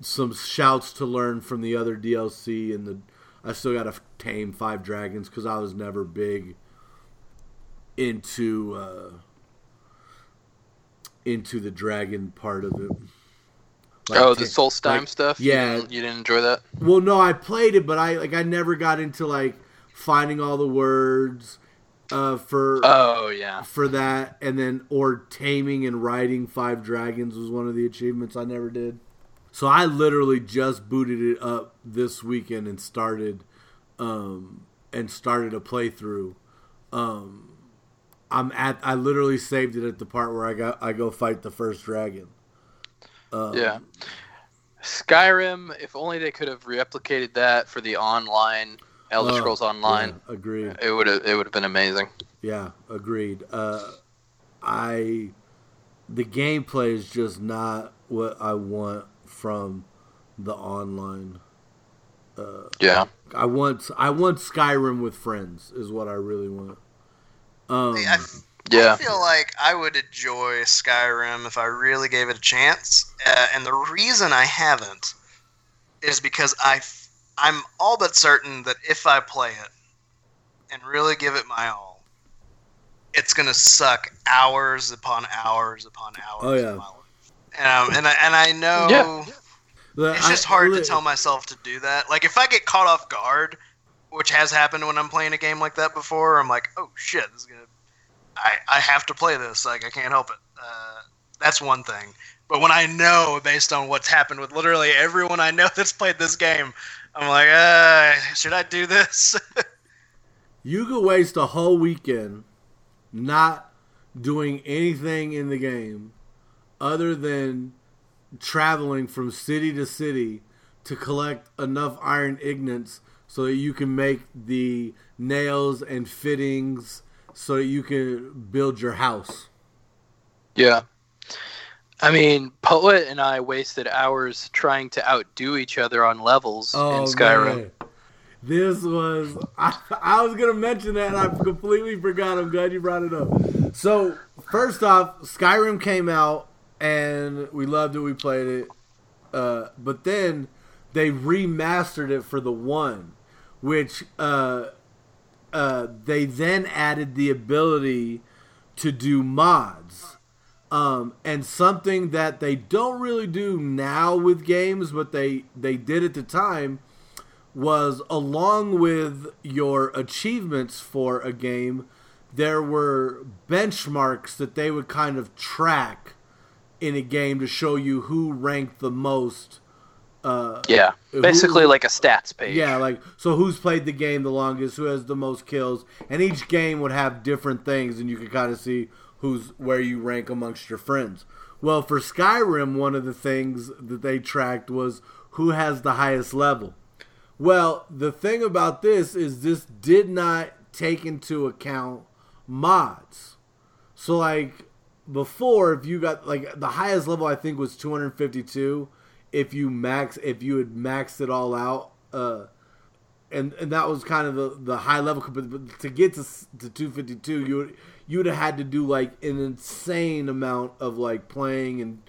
some shouts to learn from the other DLC and the. I still got to tame five dragons because I was never big into uh, into the dragon part of it. oh, the Stime like- stuff. You Yeah. didn't- you didn't enjoy that. Well, no, I played it, but I like I never got into like finding all the words uh, for Oh yeah. for that, and then or taming and riding five dragons was one of the achievements I never did. So I literally just booted it up this weekend and started um, and started a playthrough. Um, I'm at I literally saved it at the part where I got I go fight the first dragon. Um, Yeah. Skyrim, if only they could have replicated that for the online Elder Oh, Scrolls Online. yeah, agreed. It would have it would have been amazing. Yeah, agreed. Uh, I the gameplay is just not what I want from the online. Uh, Yeah. I want I want Skyrim with friends is what I really want. Um, I, Yeah. I feel like I would enjoy Skyrim if I really gave it a chance, uh, and the reason I haven't is because I f- I'm all but certain that if I play it and really give it my all, it's gonna suck hours upon hours upon hours. Oh yeah. Um, and I, and I know Yeah. It's just I- hard to tell myself to do that. Like if I get caught off guard, which has happened when I'm playing a game like that before, I'm like, oh shit, this is gonna. I I have to play this. Like I can't help it. Uh, that's one thing. But when I know based on what's happened with literally everyone I know that's played this game, I'm like, uh, should I do this? You could waste a whole weekend not doing anything in the game other than traveling from city to city to collect enough iron ingots so that you can make the nails and fittings so that you can build your house. Yeah. I mean, Poet and I wasted hours trying to outdo each other on levels in Skyrim. Oh, man. This was I, I was gonna mention that and I completely forgot. I'm glad you brought it up. So first off, Skyrim came out and we loved it. We played it, uh, but then they remastered it for the one, which uh, uh, they then added the ability to do mods. Um, and something that they don't really do now with games, but they they did at the time was along with your achievements for a game, there were benchmarks that they would kind of track in a game to show you who ranked the most. Uh, Yeah. who- Basically like a stats page. yeah, like so who's played the game the longest, who has the most kills, and each game would have different things, and you could kind of see who's where you rank amongst your friends. Well, for Skyrim, one of the things that they tracked was who has the highest level. Well, the thing about this is this did not take into account mods. So like before if you got like the highest level I think was 252 if you max if you had maxed it all out uh and and that was kind of the the high level but, to get to to 252 you would you would have had to do like an insane amount of like playing and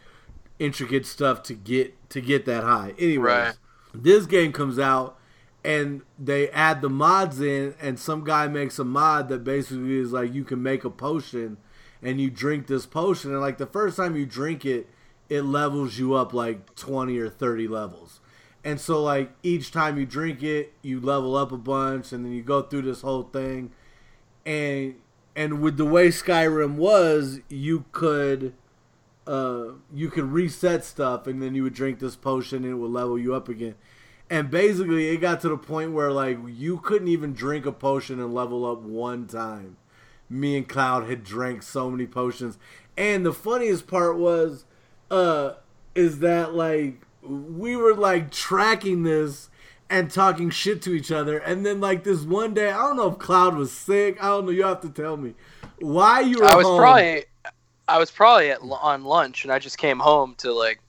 intricate stuff to get to get that high anyways Right. this game comes out and they add the mods in and some guy makes a mod that basically is like you can make a potion and you drink this potion and like the first time you drink it it levels you up like 20 or 30 levels and so like each time you drink it you level up a bunch and then you go through this whole thing and and with the way Skyrim was you could uh you could reset stuff and then you would drink this potion and it would level you up again. And basically it got to the point where like you couldn't even drink a potion and level up one time. Me and cloud had drank so many potions. And the funniest part was uh is that like we were like tracking this and talking shit to each other and then like this one day i don't know if cloud was sick i don't know you have to tell me why you were I was home. probably I was probably at, on lunch and I just came home to like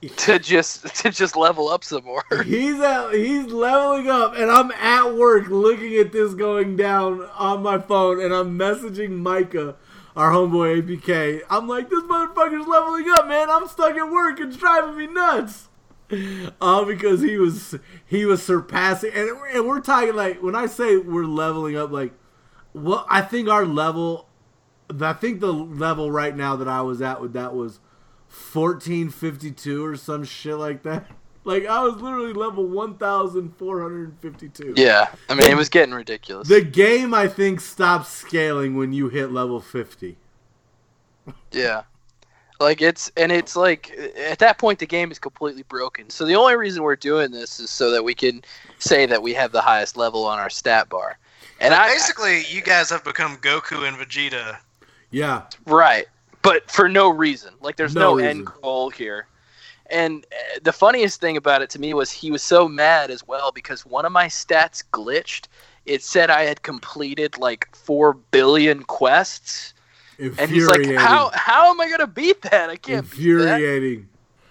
to just to just level up some more. He's at, he's leveling up, and I'm at work looking at this going down on my phone, and I'm messaging Micah, our homeboy APK. I'm like, this motherfucker's leveling up, man. I'm stuck at work. It's driving me nuts. All because he was he was surpassing, and, and we're talking like when I say we're leveling up, like, well, I think our level, I think the level right now that I was at with that was 1452 or some shit like that. Like I was literally level 1452. yeah, I mean it was getting ridiculous. The game I think stops scaling when you hit level 50. Yeah. Like it's and it's like at that point the game is completely broken. So the only reason we're doing this is so that we can say that we have the highest level on our stat bar. And But I basically, you guys have become Goku and Vegeta. Yeah. right, but for no reason. Like there's No no, end goal here. And uh, the funniest thing about it to me was he was so mad as well because one of my stats glitched. It said I had completed like 4 billion quests. And he's like, "How how am I going to beat that? I can't beat that." Infuriating.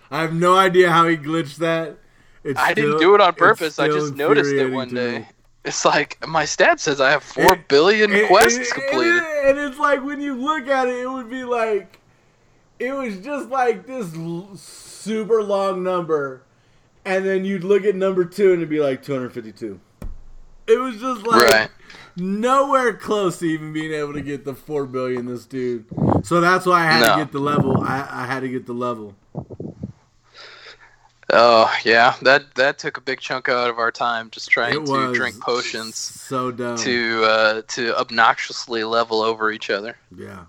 I have no idea how he glitched that. It's I didn't do it on purpose. I just noticed it one day. me. It's like my stat says I have four billion And- quests and- completed. And, it's like when you look at it, it would be like, it was just like this l- super long number, and then you'd look at number two and it'd be like 252. It was just like Right. Nowhere close to even being able to get the four billion. This dude. So that's why I had No. to get the level. I, I had to get the level. Oh yeah, that that took a big chunk out of our time just trying to drink potions So dumb. to uh, to obnoxiously level over each other. Yeah.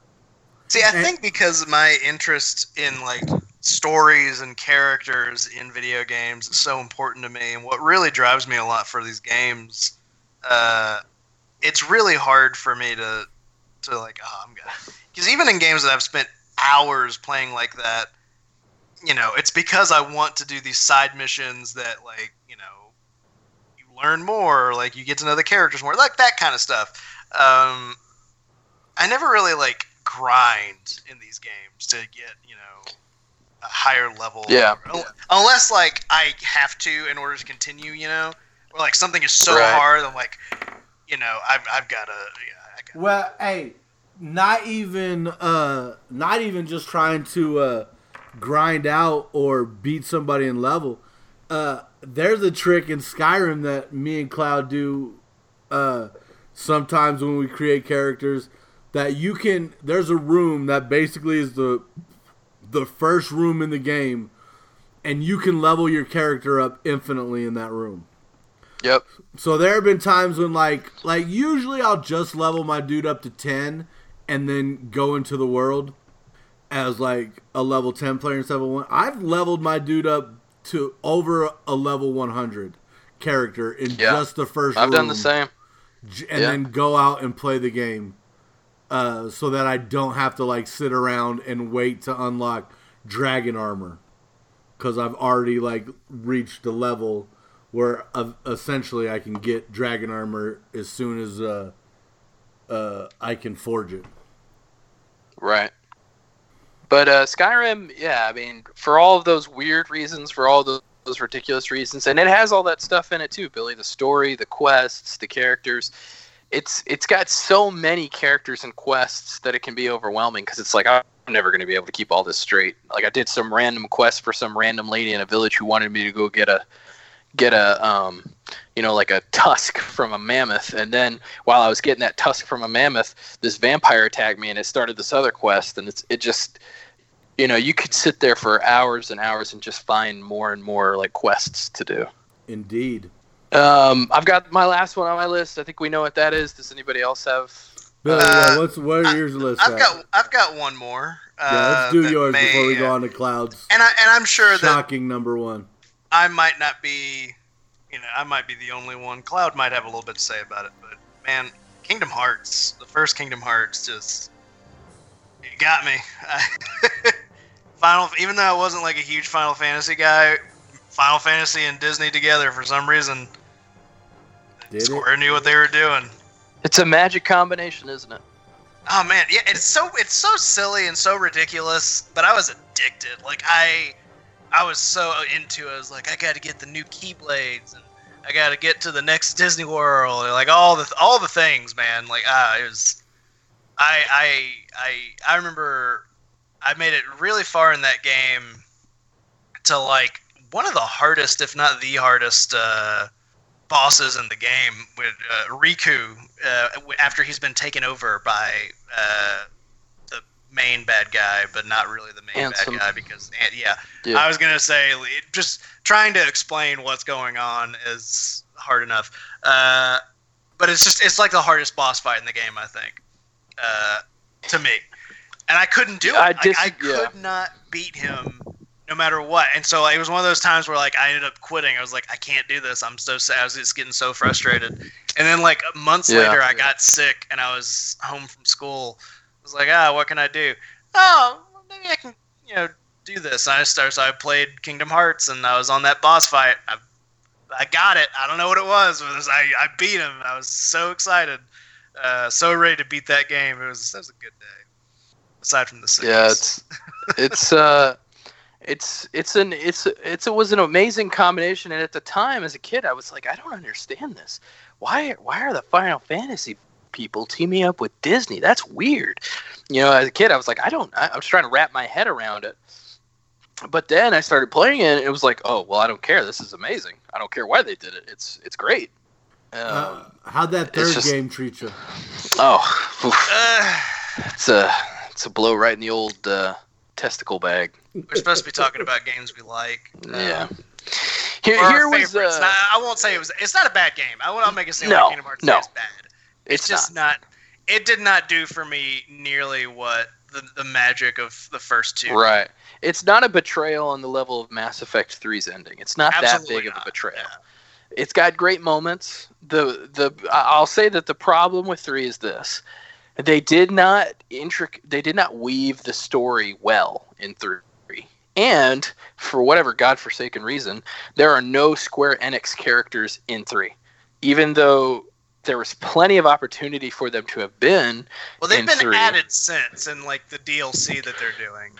See, I think because my interest in like stories and characters in video games is so important to me, and what really drives me a lot for these games, uh, it's really hard for me to to like, oh, I'm gonna, because even in games that I've spent hours playing like that, you know, it's because I want to do these side missions that like, you know, you learn more, like you get to know the characters more, like that kind of stuff. Um, I never really like grind in these games to get you know a higher level. Yeah. Un- Unless like I have to in order to continue, you know, or like something is so Right. hard, I'm like, you know, I've I've got to. Well, hey, not even uh not even just trying to uh grind out or beat somebody in level. Uh there's a trick in Skyrim that me and Cloud do uh sometimes when we create characters that you can there's a room that basically is the the first room in the game and you can level your character up infinitely in that room. Yep. So there have been times when like like usually I'll just level my dude up to 10 and then go into the world as like a level 10 player instead of a 1. I've leveled my dude up to over a level 100 character in Yeah. just the first I've done the same. And Yeah. then go out and play the game. Uh, so that I don't have to like sit around and wait to unlock dragon armor because I've already like reached the level where uh, essentially I can get dragon armor as soon as uh, uh, I can forge it. Right. But uh, Skyrim, yeah, I mean, for all of those weird reasons, for all those, those ridiculous reasons, and it has all that stuff in it too, Billy. The story, the quests, the characters. It's it's got so many characters and quests that it can be overwhelming because it's like I'm never going to be able to keep all this straight. Like I did some random quest for some random lady in a village who wanted me to go get a get a um you know like a tusk from a mammoth and then while i was getting that tusk from a mammoth this vampire attacked me and it started this other quest and it's it just you know you could sit there for hours and hours and just find more and more like quests to do Indeed. um i've got my last one on my list i think we know what that is does anybody else have Billy, Uh, yeah, what's where yours list I've at? got I've got one more. Uh, yeah, let's do that yours may, before we go uh, on to clouds. And I and I'm sure that Shocking number one. I might not be, you know, I might be the only one. Cloud might have a little bit to say about it, but man, Kingdom Hearts, the first Kingdom Hearts, just it got me. Final, even though I wasn't like a huge Final Fantasy guy, Final Fantasy and Disney together for some reason, Did Square knew what they were doing. it's a magic combination isn't it Oh man, yeah, it's so it's so silly and so ridiculous, but I was addicted. Like I I was so into it. I was like, I got to get the new Keyblades and I got to get to the next Disney World. and, Like all the all the things, man. Like ah, it was I I I I remember I made it really far in that game to like one of the hardest, if not the hardest, uh, bosses in the game with uh, Riku uh, after he's been taken over by uh, main bad guy, but not really the main Ansem. bad guy because and, yeah, Yeah. I was gonna say just trying to explain what's going on is hard enough. Uh, but it's just it's like the hardest boss fight in the game, I think, uh, to me. And I couldn't do it. I Like, dis- I could yeah. not beat him no matter what. And so like, it was one of those times where like I ended up quitting. I was like, I can't do this. I'm so sad. I was just getting so frustrated. And then like months Yeah. later, I got sick and I was home from school. Was like, ah, what can I do? Oh, maybe I can, you know, do this. And I started. So I played Kingdom Hearts and I was on that boss fight. I, I got it. I don't know what it was. But it was, I I beat him. I was so excited, uh, so ready to beat that game. It was that was a good day. Aside from the sickness. Yeah, it's it's uh it's it's an it's it's it was an amazing combination and at the time as a kid I was like I don't understand this. Why why are the Final Fantasy people teaming up with Disney? That's weird. You know, as a kid I was like I don't I, I was trying to wrap my head around it. But then I started playing it and it was like, "Oh, well, I don't care. This is amazing. I don't care why they did it. It's it's great." Uh, how'd that third just- game treat you? Oh, oof. it's a it's a blow right in the old uh, testicle bag. We're supposed to be talking about games we like. Yeah. Here, Or our here was uh, Now, I won't say it was. It's not a bad game. I will not make it seem No, like Kingdom Hearts no. is bad. It's, It's just not. It did not do for me nearly what the, the magic of the first two. right. It's not a betrayal on the level of Mass Effect 3's ending. It's not Absolutely that big of a betrayal. It's got great moments. The the I'll say that the problem with 3 is this. They did not intric they did not weave the story well in 3. And for whatever godforsaken reason, there are no Square Enix characters in 3. Even though there was plenty of opportunity for them to have been Well, they've in been 3. added since in like the DLC that they're doing.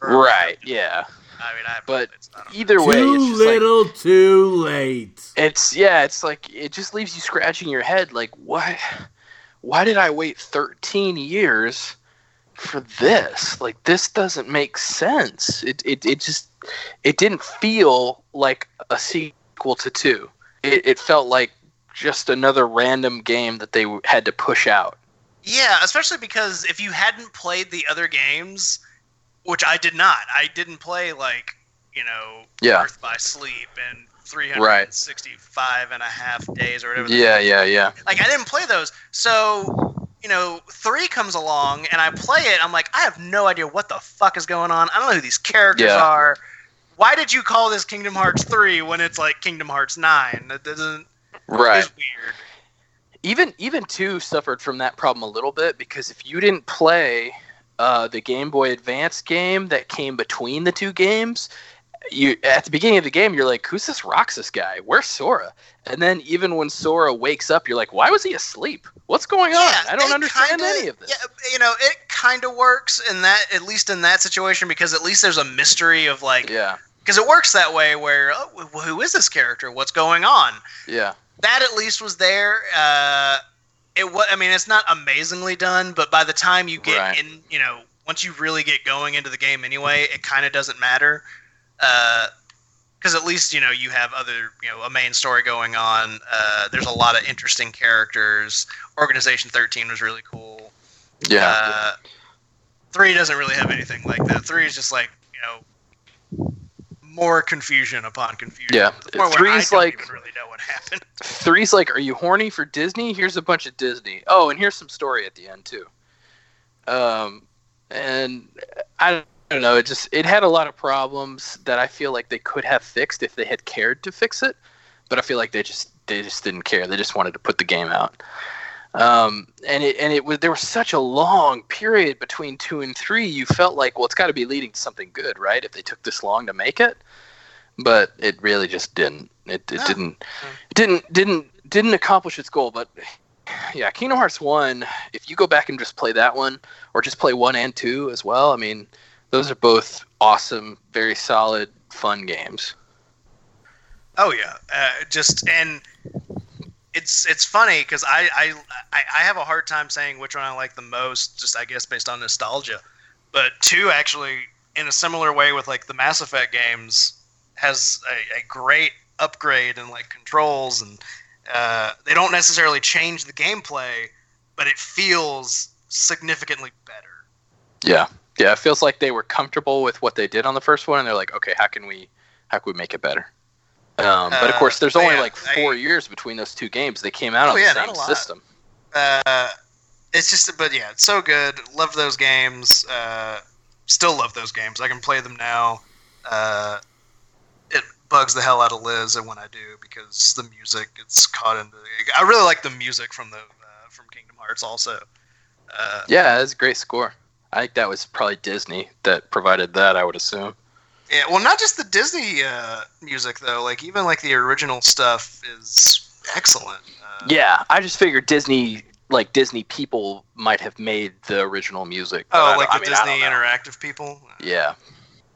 Right, yeah. I mean, I But either way, too it's just like little, too late. it's yeah, it's like it just leaves you scratching your head like why why did I wait 13 years for this? Like this doesn't make sense. It it, it just it didn't feel like a sequel to 2. It it felt like just another random game that they had to push out. Yeah, especially because if you hadn't played the other games, which I did not, I didn't play like you know Yeah. Birth by Sleep and Right. 365 and a half days or whatever. Yeah, yeah, yeah. like I didn't play those. So, you know, three comes along and I play it. I'm like, I have no idea what the fuck is going on. I don't know who these characters Yeah. are. Why did you call this Kingdom Hearts three when it's like Kingdom Hearts nine? That doesn't. Right. It's weird. even even two suffered from that problem a little bit because if you didn't play uh, the Game Boy Advance game that came between the two games, you at the beginning of the game you're like, "Who's this Roxas guy? Where's Sora?" And then even when Sora wakes up, you're like, "Why was he asleep? What's going on? I don't understand kinda- any of this." Yeah, you know, it kind of works in that, at least in that situation, because at least there's a mystery of like, Yeah, because it works that way. Where oh, who is this character? What's going on? yeah, that at least was there. Uh, it was. I mean, it's not amazingly done, but by the time you get Right. in, you know, once you really get going into the game anyway, it kind of doesn't matter. Because at least you know you have other, you know, a main story going on. Uh, there's a lot of interesting characters. Organization 13 was really cool. yeah. Uh, three doesn't really have anything like that. Three is just like you know more confusion upon confusion. Yeah. To the point where Three's like- really know what happened. Three's like, are you horny for Disney? Here's a bunch of Disney. Oh, and here's some story at the end too. Um, and I don't know. It just it had a lot of problems that I feel like they could have fixed if they had cared to fix it. But I feel like they just they just didn't care. They just wanted to put the game out. Um, and it and it was there was such a long period between two and three. You felt like, well, it's got to be leading to something good, right? If they took this long to make it, but it really just didn't. It, it didn't it didn't didn't didn't accomplish its goal. But yeah, Kingdom Hearts one. If you go back and just play that one, or just play one and two as well, I mean, those are both awesome, very solid, fun games. Oh yeah, uh, just and it's it's funny because I, I I have a hard time saying which one I like the most, just I guess based on nostalgia. But two actually, in a similar way with like the Mass Effect games, has a, a great upgrade in like controls and uh, they don't necessarily change the gameplay, but it feels significantly better. Yeah, yeah. It feels like they were comfortable with what they did on the first one, and they're like, okay, how can we how can we make it better? Um, but of Uh, course, there's but only yeah, like four years between those two games. They came out Oh, on yeah, the same system. Uh, it's just, but yeah, it's so good. Love those games. Uh, still love those games. I can play them now. Uh, it bugs the hell out of Liz and when I do because the music gets caught into. I really like the music from the uh, from Kingdom Hearts also. Uh, Yeah, that's a great score. I think that was probably Disney that provided that. I would assume. Yeah, well, not just the Disney uh, music though. Like even like the original stuff is excellent. Uh, Yeah, I just figured Disney, like Disney people, might have made the original music. oh, like I the mean, Disney interactive people. Yeah,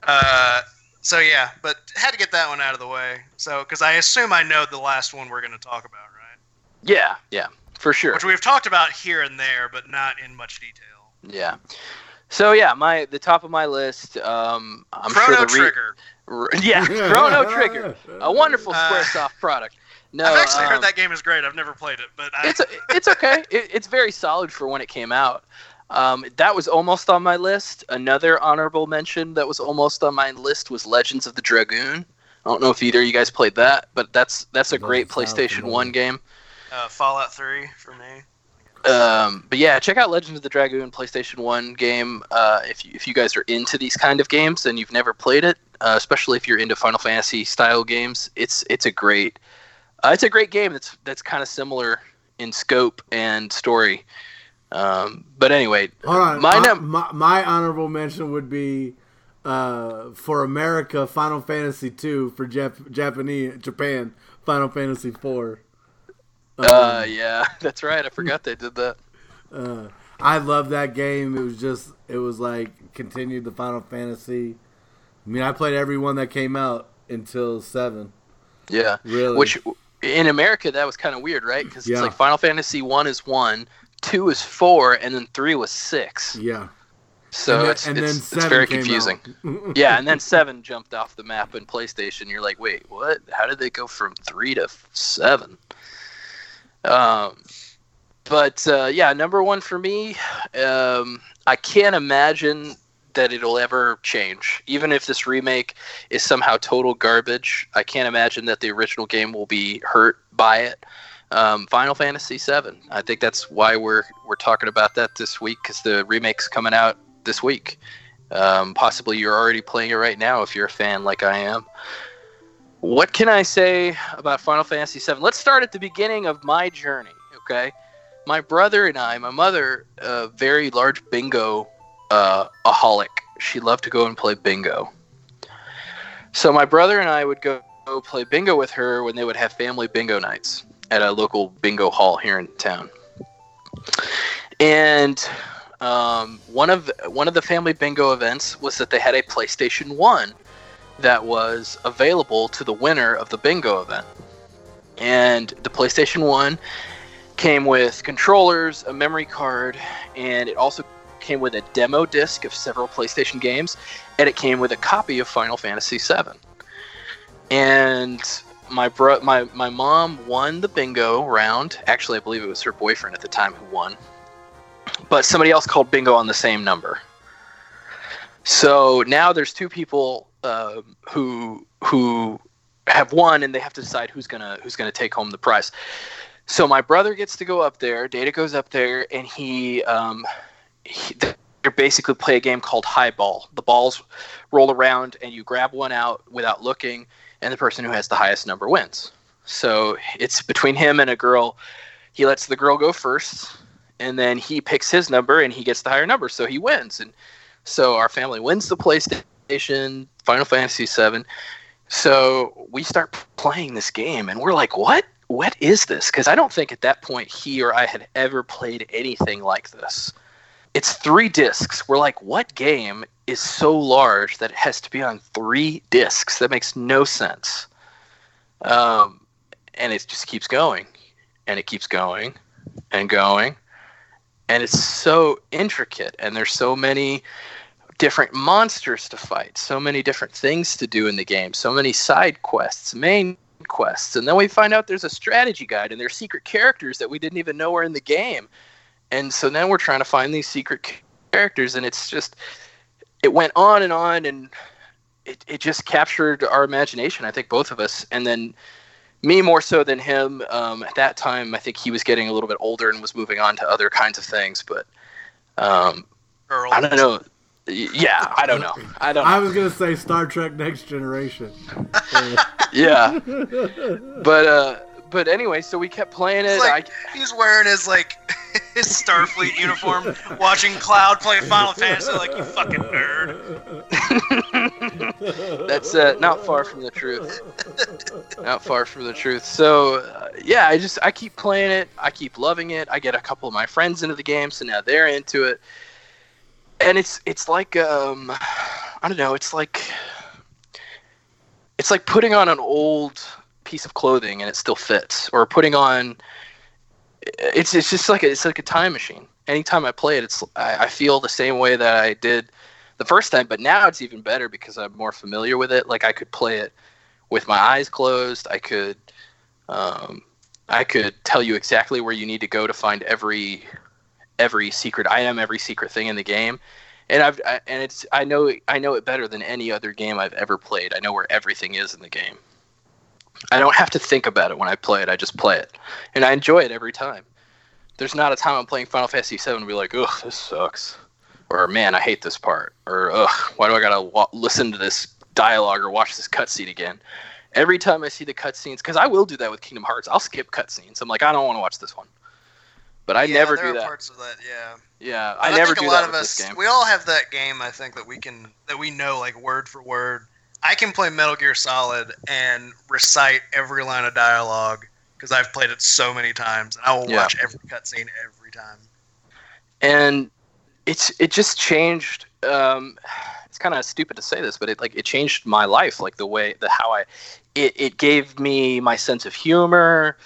Uh, so yeah, but had to get that one out of the way. So because I assume I know the last one we're going to talk about, right? yeah, yeah, for sure. Which we've talked about here and there, but not in much detail. Yeah. So yeah, my the top of my list. Um, I'm Chrono sure the re- Trigger. R- yeah, Chrono Trigger, a wonderful Uh, SquareSoft product. No, I've actually um, heard that game is great. I've never played it, but I, it's it's okay. It, it's very solid for when it came out. Um, that was almost on my list. Another honorable mention that was almost on my list was Legends of the Dragoon. I don't know if either of you guys played that, but that's that's a great PlayStation. One game. uh, Fallout Three for me. Um, but yeah, check out Legends of the Dragoon PlayStation One game. Uh, if you, if you guys are into these kind of games and you've never played it, uh, especially if you're into Final Fantasy style games, it's it's a great uh, it's a great game. That's that's kind of similar in scope and story. Um, but anyway, Hold on. my Uh, num- my, my honorable mention would be uh, for America Final Fantasy two for Jap- Japanese Japan Final Fantasy four. Uh, yeah, that's right. I forgot they did that. Uh, I love that game. It was just it was like continued the Final Fantasy. I mean, I played every one that came out until seven. Yeah, Really? Which in America that was kind of weird, right? Because Yeah. it's like Final Fantasy one is one, two is four, and then three was six. Yeah. So then- it's it's, it's very confusing. yeah, and then seven jumped off the map in PlayStation. You're like, wait, what? How did they go from three to seven? Um, but uh, yeah, number one for me. Um, I can't imagine that it'll ever change. Even if this remake is somehow total garbage, I can't imagine that the original game will be hurt by it. Um, Final Fantasy VII. I think that's why we're we're talking about that this week because the remake's coming out this week. Um, possibly you're already playing it right now if you're a fan like I am. What can I say about Final Fantasy VII? Let's start at the beginning of my journey. Okay, my brother and I, my mother, a very large bingo uh, aholic. She loved to go and play bingo. So my brother and I would go, go play bingo with her when they would have family bingo nights at a local bingo hall here in town. And um, one of one of the family bingo events was that they had a PlayStation One that was available to the winner of the bingo event. And the PlayStation One came with controllers, a memory card, and it also came with a demo disc of several PlayStation games, and it came with a copy of Final Fantasy VII. And my bro, my my mom won the bingo round. Actually, I believe it was her boyfriend at the time who won, but somebody else called bingo on the same number. So now there's two people um who who have won, and they have to decide who's gonna who's gonna take home the prize. So my brother gets to go up there. Data goes up there, and he, um, he they basically play a game called highball. The balls roll around, and you grab one out without looking, and the person who has the highest number wins. So it's between him and a girl. He lets the girl go first, and then he picks his number, and he gets the higher number, so he wins. And so our family wins the PlayStation, Final Fantasy VII. So we start playing this game, and we're like, "What? What is this?" Because I don't think at that point he or I had ever played anything like this. It's three discs. We're like, "What game is so large that it has to be on three discs? That makes no sense." Um, and it just keeps going, and it keeps going, and going, and it's so intricate, and there's so many different monsters to fight, so many different things to do in the game, so many side quests, main quests, and then we find out there's a strategy guide and there's secret characters that we didn't even know were in the game. And so then we're trying to find these secret characters and it's just it went on and on and it, it just captured our imagination, I think both of us. And then me more so than him. Um, at that time, I think he was getting a little bit older and was moving on to other kinds of things. But um, I don't know. Y- Yeah, I don't know. I don't. I was gonna say Star Trek Next Generation. yeah, but uh, but anyway, so we kept playing it. Like I, he's wearing his like his Starfleet uniform, watching Cloud play Final Fantasy. Like you fucking nerd. That's uh, not far from the truth. Not far from the truth. So uh, yeah, I just I keep playing it. I keep loving it. I get a couple of my friends into the game, so now they're into it. And it's it's like um, I don't know. It's like it's like putting on an old piece of clothing and it still fits, or putting on. It's it's just like a, it's like a time machine. Anytime I play it, it's I, I feel the same way that I did the first time, but now it's even better because I'm more familiar with it. Like I could play it with my eyes closed. I could Um, I could tell you exactly where you need to go to find every every secret item, every secret thing in the game, and I've I, and it's I know I know it better than any other game I've ever played. I know where everything is in the game. I don't have to think about it when I play it. I just play it, and I enjoy it every time. There's not a time I'm playing Final Fantasy VII and be like, "Ugh, this sucks," or "Man, I hate this part," or "Ugh, why do I gotta wa- listen to this dialogue or watch this cutscene again?" Every time I see the cutscenes, because I will do that with Kingdom Hearts, I'll skip cutscenes. I'm like, I don't want to watch this one, but I Yeah, never there do are that. Parts of that, yeah. Yeah, And I never think do a lot that of us. We all have that game. I think that we can that we know like word for word. I can play Metal Gear Solid and recite every line of dialogue because I've played it so many times, and I will Yeah. watch every cutscene every time. and it's it just changed um it's kind of stupid to say this but it like it changed my life like the way the how i it, it gave me my sense of humor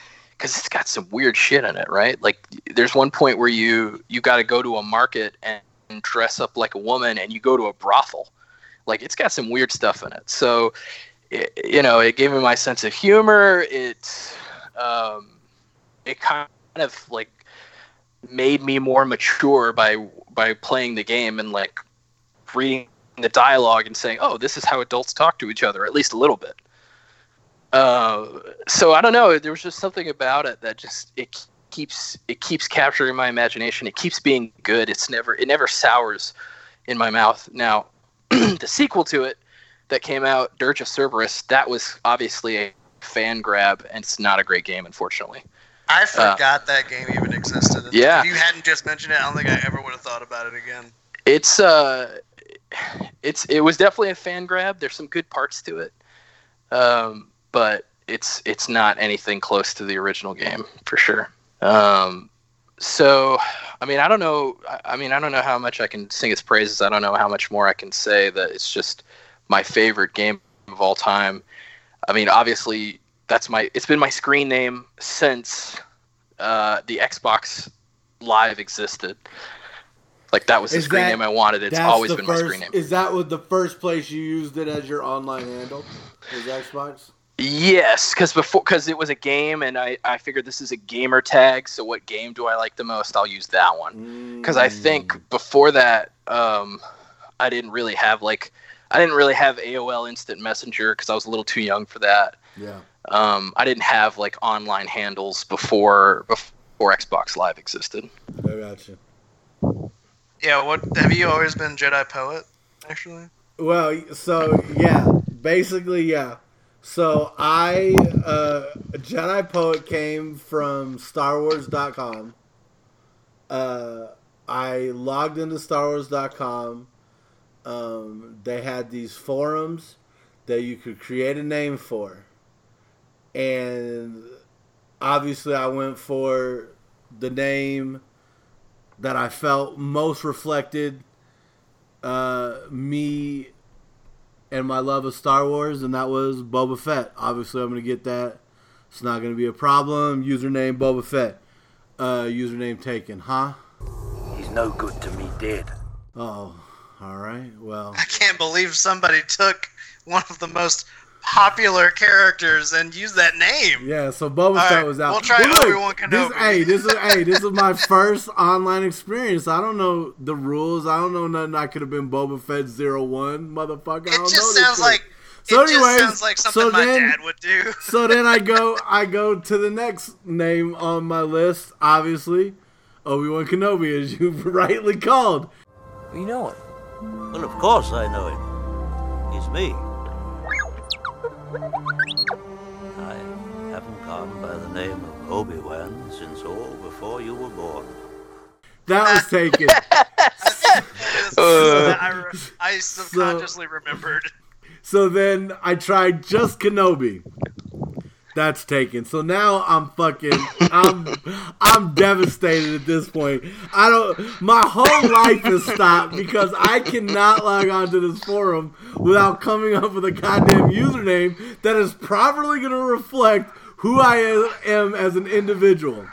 because it's got some weird shit in it right? Like there's one point where you you got to go to a market and dress up like a woman and you go to a brothel. Like it's got some weird stuff in it. So it, you know it gave me my sense of humor. It um it kind of like made me more mature by by playing the game and like reading the dialogue and saying, "Oh, this is how adults talk to each other," at least a little bit. Uh, so I don't know. There was just something about it that just it keeps it keeps capturing my imagination. It keeps being good. It's never it never sours in my mouth. Now, the sequel to it that came out, Dirge of Cerberus, that was obviously a fan grab, and it's not a great game, unfortunately. I forgot that game even existed. Uh, yeah. If you hadn't just mentioned it, I don't think I ever would have thought about it again. it's uh it's it was definitely a fan grab there's some good parts to it um but it's it's not anything close to the original game for sure um so i mean i don't know I, mean i don't know how much i can sing its praises i don't know how much more i can say that it's just my favorite game of all time i mean obviously that's my it's been my screen name since uh the xbox live existed like that was the Is screen that- name I wanted. It's always been first, my screen name. Is that what the first place you used it as your online handle? Was Xbox? Yes, because before because it was a game, and I I figured this is a gamer tag. So what game do I like the most? I'll use that one. Because I think before that, um, I didn't really have like I didn't really have AOL Instant Messenger because I was a little too young for that. Yeah. Um, I didn't have like online handles before before Xbox Live existed. I got you. Yeah. What have you always been Jedi poet? Actually. Well, so yeah, basically yeah. So I uh Jedi Poet came from StarWars.com. Uh I logged into StarWars.com. Um they had these forums that you could create a name for. And obviously I went for the name that I felt most reflected uh, me and my love of Star Wars, and that was Boba Fett. Obviously, I'm going to get that. It's not going to be a problem. Username Boba Fett. Uh, username taken, huh? He's no good to me dead. Oh, all right. Well, I can't believe somebody took one of the most popular characters and use that name. yeah. So Boba Fett right, was out. we'll try look, Obi-Wan This, Kenobi. hey, this is hey, this is my first online experience. I don't know the rules. I don't know nothing. I could have been Boba Fett zero one, motherfucker. I It don't just know sounds shit. like So it just anyways, sounds like something so my then- dad would do. so then I go I go to the next name on my list, obviously. Obi Wan Kenobi, as you rightly called. You know him? Well, of course I know him. He's me. I haven't gone by the name of Obi-Wan since all before you were born. That was taken. Uh, I, re- I subconsciously remembered. So then I tried just Kenobi. That's taken. So now I'm fucking I'm I'm devastated at this point. I don't my whole life has stopped because I cannot log on to this forum without coming up with a goddamn username that is properly gonna reflect who I am as an individual.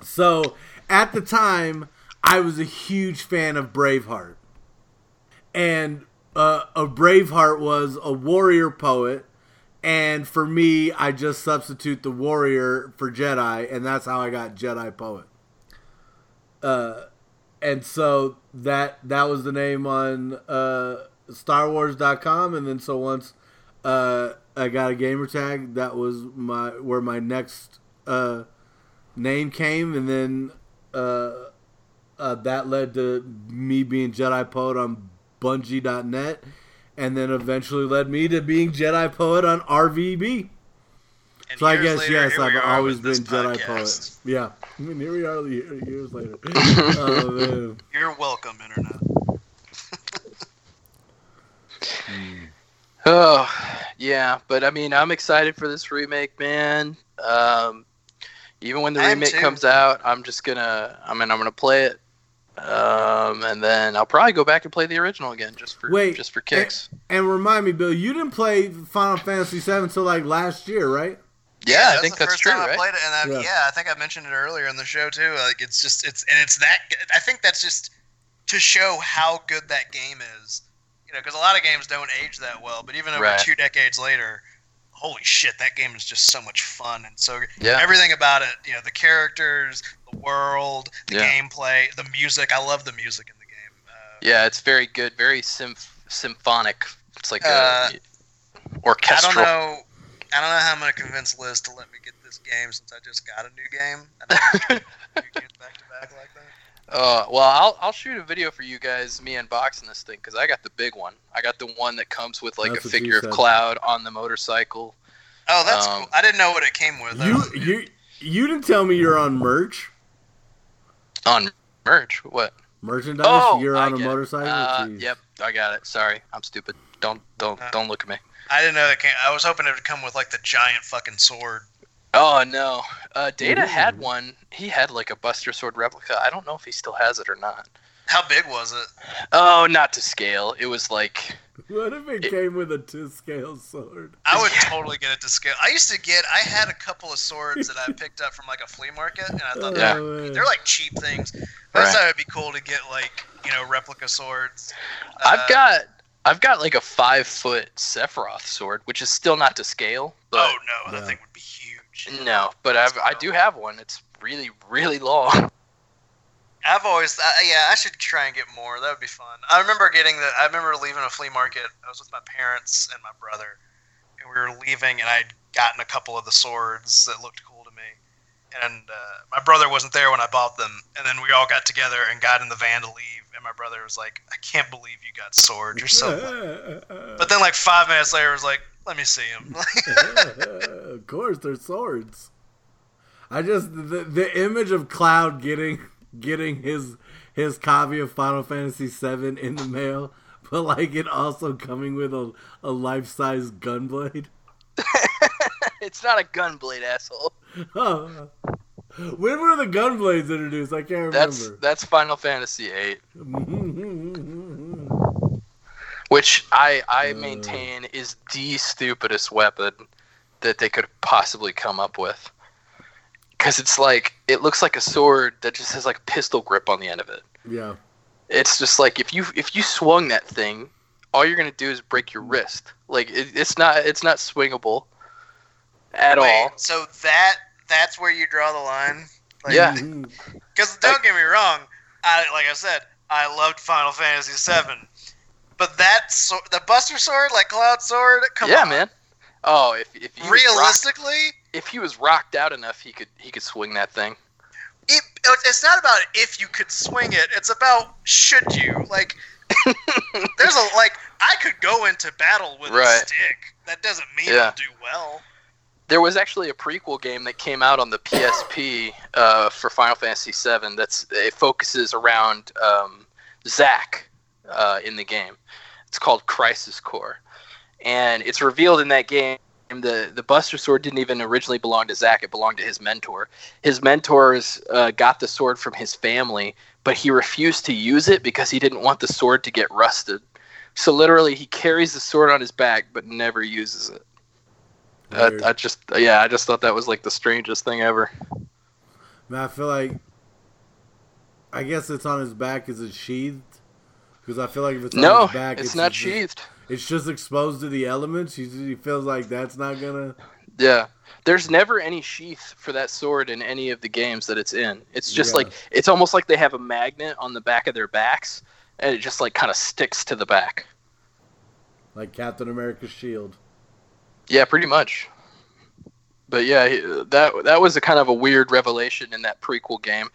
So at the time I was a huge fan of Braveheart. And uh, a Braveheart was a warrior poet And for me, I just substitute the warrior for Jedi, and that's how I got Jedi Poet. Uh, and so that that was the name on uh, StarWars.com, and then so once uh, I got a gamer tag, that was my where my next uh, name came, and then uh, uh, that led to me being Jedi Poet on Bungie.net, and then eventually led me to being Jedi Poet on RVB. And so I guess later, yes, I've always been Jedi podcast. Poet. Yeah, I mean here we are years later. oh. You're welcome, internet. Oh, yeah, but I mean, I'm excited for this remake, man. Um, even when the I remake comes out, I'm just gonna, I mean, I'm gonna play it, um, and then I'll probably go back and play the original again, just for Wait, just for kicks. And, and remind me, Bill, you didn't play Final Fantasy VII until like last year, right? yeah, I that's think the that's first true, time I right? played it, and I, Yeah. yeah. I think I mentioned it earlier in the show too. Like it's just it's and it's that I think that's just to show how good that game is. You know, because a lot of games don't age that well, but even over Right. two decades later, holy shit, that game is just so much fun and so Yeah. everything about it. You know, the characters, the world, the Yeah. gameplay, the music. I love the music in the game. Uh, Yeah, it's very good, very symph- symphonic. It's like Uh, a orchestral. I don't know. I don't know how I'm gonna convince Liz to let me get this game since I just got a new game. I don't know if two games back to back like that. Uh, well, I'll I'll shoot a video for you guys, me unboxing this thing, because I got the big one. I got the one that comes with like That's a figure of. Cloud on the motorcycle. Oh, that's Um, cool. I didn't know what it came with. You you you didn't tell me you're on merch On merch, what? merchandise. Oh, you're I on a motorcycle. Uh, yep, I got it. Sorry, I'm stupid. Don't don't Uh, don't look at me. I didn't know it came. I was hoping it would come with like the giant fucking sword. Oh no, uh, Data Ooh. had one. He had like a Buster Sword replica. I don't know if he still has it or not. How big was it? Oh, not to scale. It was like What if it, came with a two scale sword? I would totally get it to scale. I used to get. I had a couple of swords that I picked up from like a flea market, and I thought Yeah. they were, they're like cheap things. But I Right. thought it'd be cool to get like you know replica swords. I've Uh, got I've got like a five foot Sephiroth sword, which is still not to scale. But Oh no, that Yeah. thing would be huge. no, but I've, I do have one. It's really really long. I've always, uh, yeah, I should try and get more. That would be fun. I remember getting the. I remember leaving a flea market. I was with my parents and my brother, and we were leaving, and I'd gotten a couple of the swords that looked cool to me. And uh, my brother wasn't there when I bought them, and then we all got together and got in the van to leave. And my brother was like, "I can't believe you got swords. You're so." but then, like five minutes later, was like, "Let me see them." of course, they're swords. I just the, the image of Cloud getting getting his his copy of Final Fantasy VII in the mail, but like it also coming with a a life size gunblade. it's not a gunblade, asshole. Oh. When were the gunblades introduced? I can't That's remember. that's Final Fantasy VIII, which I I Uh. maintain is the stupidest weapon that they could possibly come up with. Because it's like it looks like a sword that just has like a pistol grip on the end of it. yeah. It's just like if you if you swung that thing, all you're gonna do is break your wrist. Like it, it's not it's not swingable at Wait, all. So that that's where you draw the line. Like, Yeah. Mm-hmm. Because don't get me wrong, I like I said, I loved Final Fantasy VII, but that sword, the Buster Sword, like Cloud Sword, come yeah, on, man. Oh, if if he was rocked- Realistically, if he was rocked out enough, he could he could swing that thing. it, it's not about if you could swing it; it's about should you. Like, there's a like I could go into battle with Right. a stick. That doesn't mean Yeah. I'll do well. There was actually a prequel game that came out on the PSP uh, for Final Fantasy VII. That's it focuses around um, Zack uh, in the game. It's called Crisis Core, and it's revealed in that game the the Buster Sword didn't even originally belong to Zack. It belonged to his mentor. His mentors uh, got the sword from his family, but he refused to use it because he didn't want the sword to get rusted. So literally, he carries the sword on his back but never uses it. I, I just yeah, I just thought that was like the strangest thing ever. Man, I feel like I guess it's on his back. Is it sheathed? Because I feel like if it's on his back, it's not just- sheathed. It's just exposed to the elements. He, he feels like that's not gonna. Yeah. There's never any sheath for that sword in any of the games that it's in. It's just Yeah. like it's almost like they have a magnet on the back of their backs and it just like kind of sticks to the back. Like Captain America's shield. Yeah, pretty much. But yeah, that that was a kind of a weird revelation in that prequel game,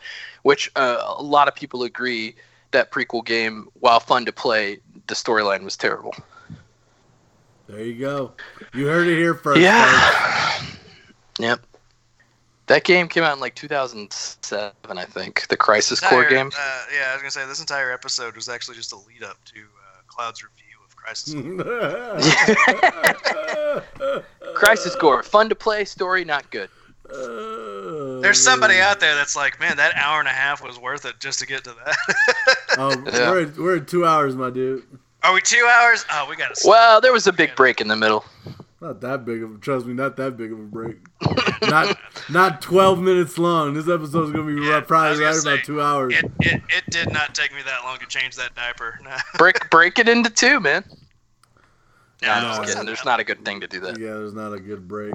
which uh, a lot of people agree that prequel game, while fun to play, the storyline was terrible. There you go. You heard it here first. Yeah. Yep. That game came out in like 2007, I think. The Crisis Core game. Uh, yeah, I was gonna say this entire episode was actually just a lead up to uh, Cloud's review of Crisis. Core. Crisis Core, fun to play, story not good. There's somebody out there that's like, man, that hour and a half was worth it just to get to that. Oh, Yeah. we're, at, we're at two hours, my dude. Are we two hours? Oh, we gotta. Well, there was a big break in the middle. Not that big of. Trust me, not that big of a break. not not twelve minutes long. This episode's gonna be right, I probably right gonna about two hours. It, it it did not take me that long to change that diaper. Break break it into two, man. No, I'm just kidding. There's not a good thing to do that. Yeah, there's not a good break.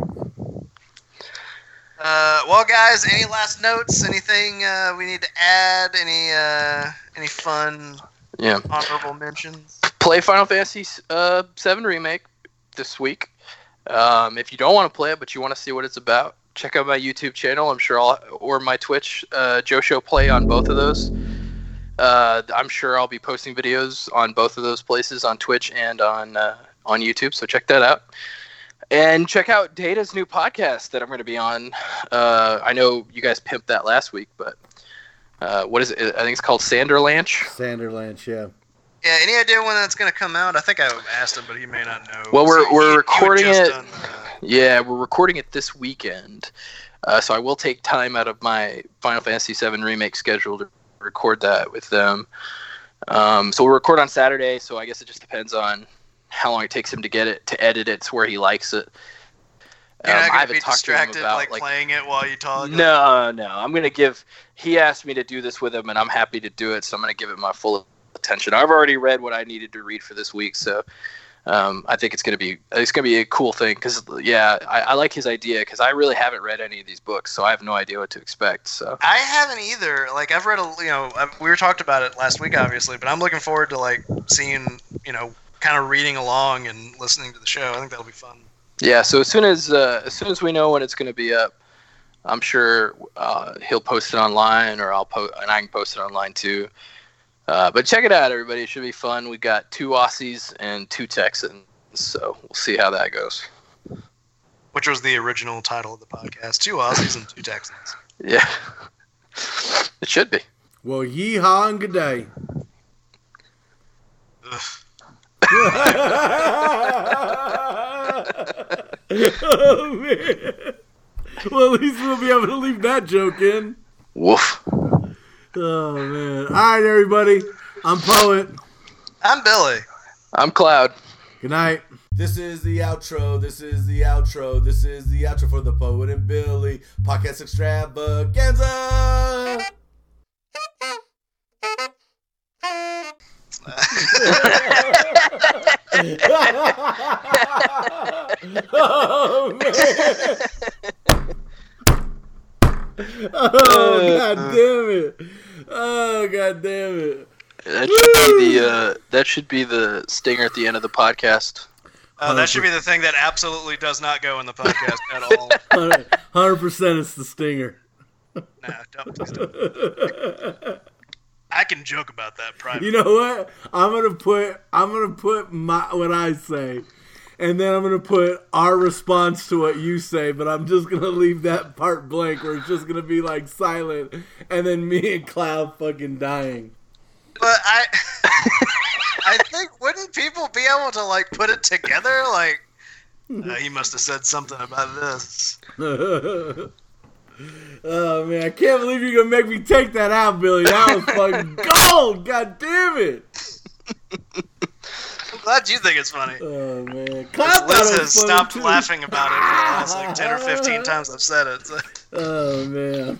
Uh, well, guys, any last notes? Anything uh, we need to add? Any uh, any fun Yeah. honorable mentions? Play Final Fantasy uh, Seven remake this week. Um, if you don't want to play it, but you want to see what it's about, check out my YouTube channel. I'm sure I'll or my Twitch, uh, Joe Show Play on both of those. Uh, I'm sure I'll be posting videos on both of those places on Twitch and on uh, on YouTube. So check that out. And check out Data's new podcast that I'm going to be on. Uh, I know you guys pimped that last week, but uh, what is it? I think it's called Sanderlanch. Sanderlanch, yeah. Yeah, any idea when that's gonna come out? I think I asked him, but he may not know. Well, we're So we're had recording just it. done, uh, Yeah, we're recording it this weekend, uh, so I will take time out of my Final Fantasy VII remake schedule to record that with them. Um, so we'll record on Saturday. So I guess it just depends on how long it takes him to get it to edit it to where he likes it. You're Um, not gonna haven't be talked to him distracted, about like, like playing it while you talk. no, no. I'm gonna give. He asked me to do this with him, and I'm happy to do it. So I'm gonna give it my full attention. I've already read what I needed to read for this week, so um, I think it's gonna be it's gonna be a cool thing. Because yeah, I, I like his idea because I really haven't read any of these books, so I have no idea what to expect. So I haven't either. Like I've read a, you know, i we were talked about it last week, obviously, but I'm looking forward to like seeing, you know, kind of reading along and listening to the show. I think that'll be fun. yeah, so as soon as uh, as soon as we know when it's gonna be up, I'm sure uh, he'll post it online, or I'll post, and I can post it online too. Uh, but check it out, everybody. It should be fun. We got two Aussies and two Texans, so we'll see how that goes. Which was the original title of the podcast: Two Aussies and Two Texans. Yeah, it should be. Well, yeehaw and good day. oh man. Well, at least we'll be able to leave that joke in. Woof. Oh man. All right, everybody. I'm Poet. I'm Billy. I'm Cloud. Good night. This is the outro. This is the outro. This is the outro for the Poet and Billy podcast extravaganza. oh man. Oh god damn it. Oh god damn it. That should be the uh, that should be the stinger at the end of the podcast. Uh, that should be the thing that absolutely does not go in the podcast at all. Hundred percent, it's the stinger. Nah, don't, please don't. I can joke about that privately. You know what? I'm gonna put I'm gonna put my what I say, and then I'm gonna put our response to what you say. But I'm just gonna leave that part blank, where it's just gonna be like silent, and then me and Cloud fucking dying. But I, I think wouldn't people be able to like put it together? Like, uh, he must have said something about this. oh man, I can't believe you're gonna make me take that out, Billy. That was fucking gold. God damn it. I'm glad you think it's funny. Oh man, Liz Cloud thought has stopped too. laughing about it for the last like ten or fifteen times I've said it. so- Oh man.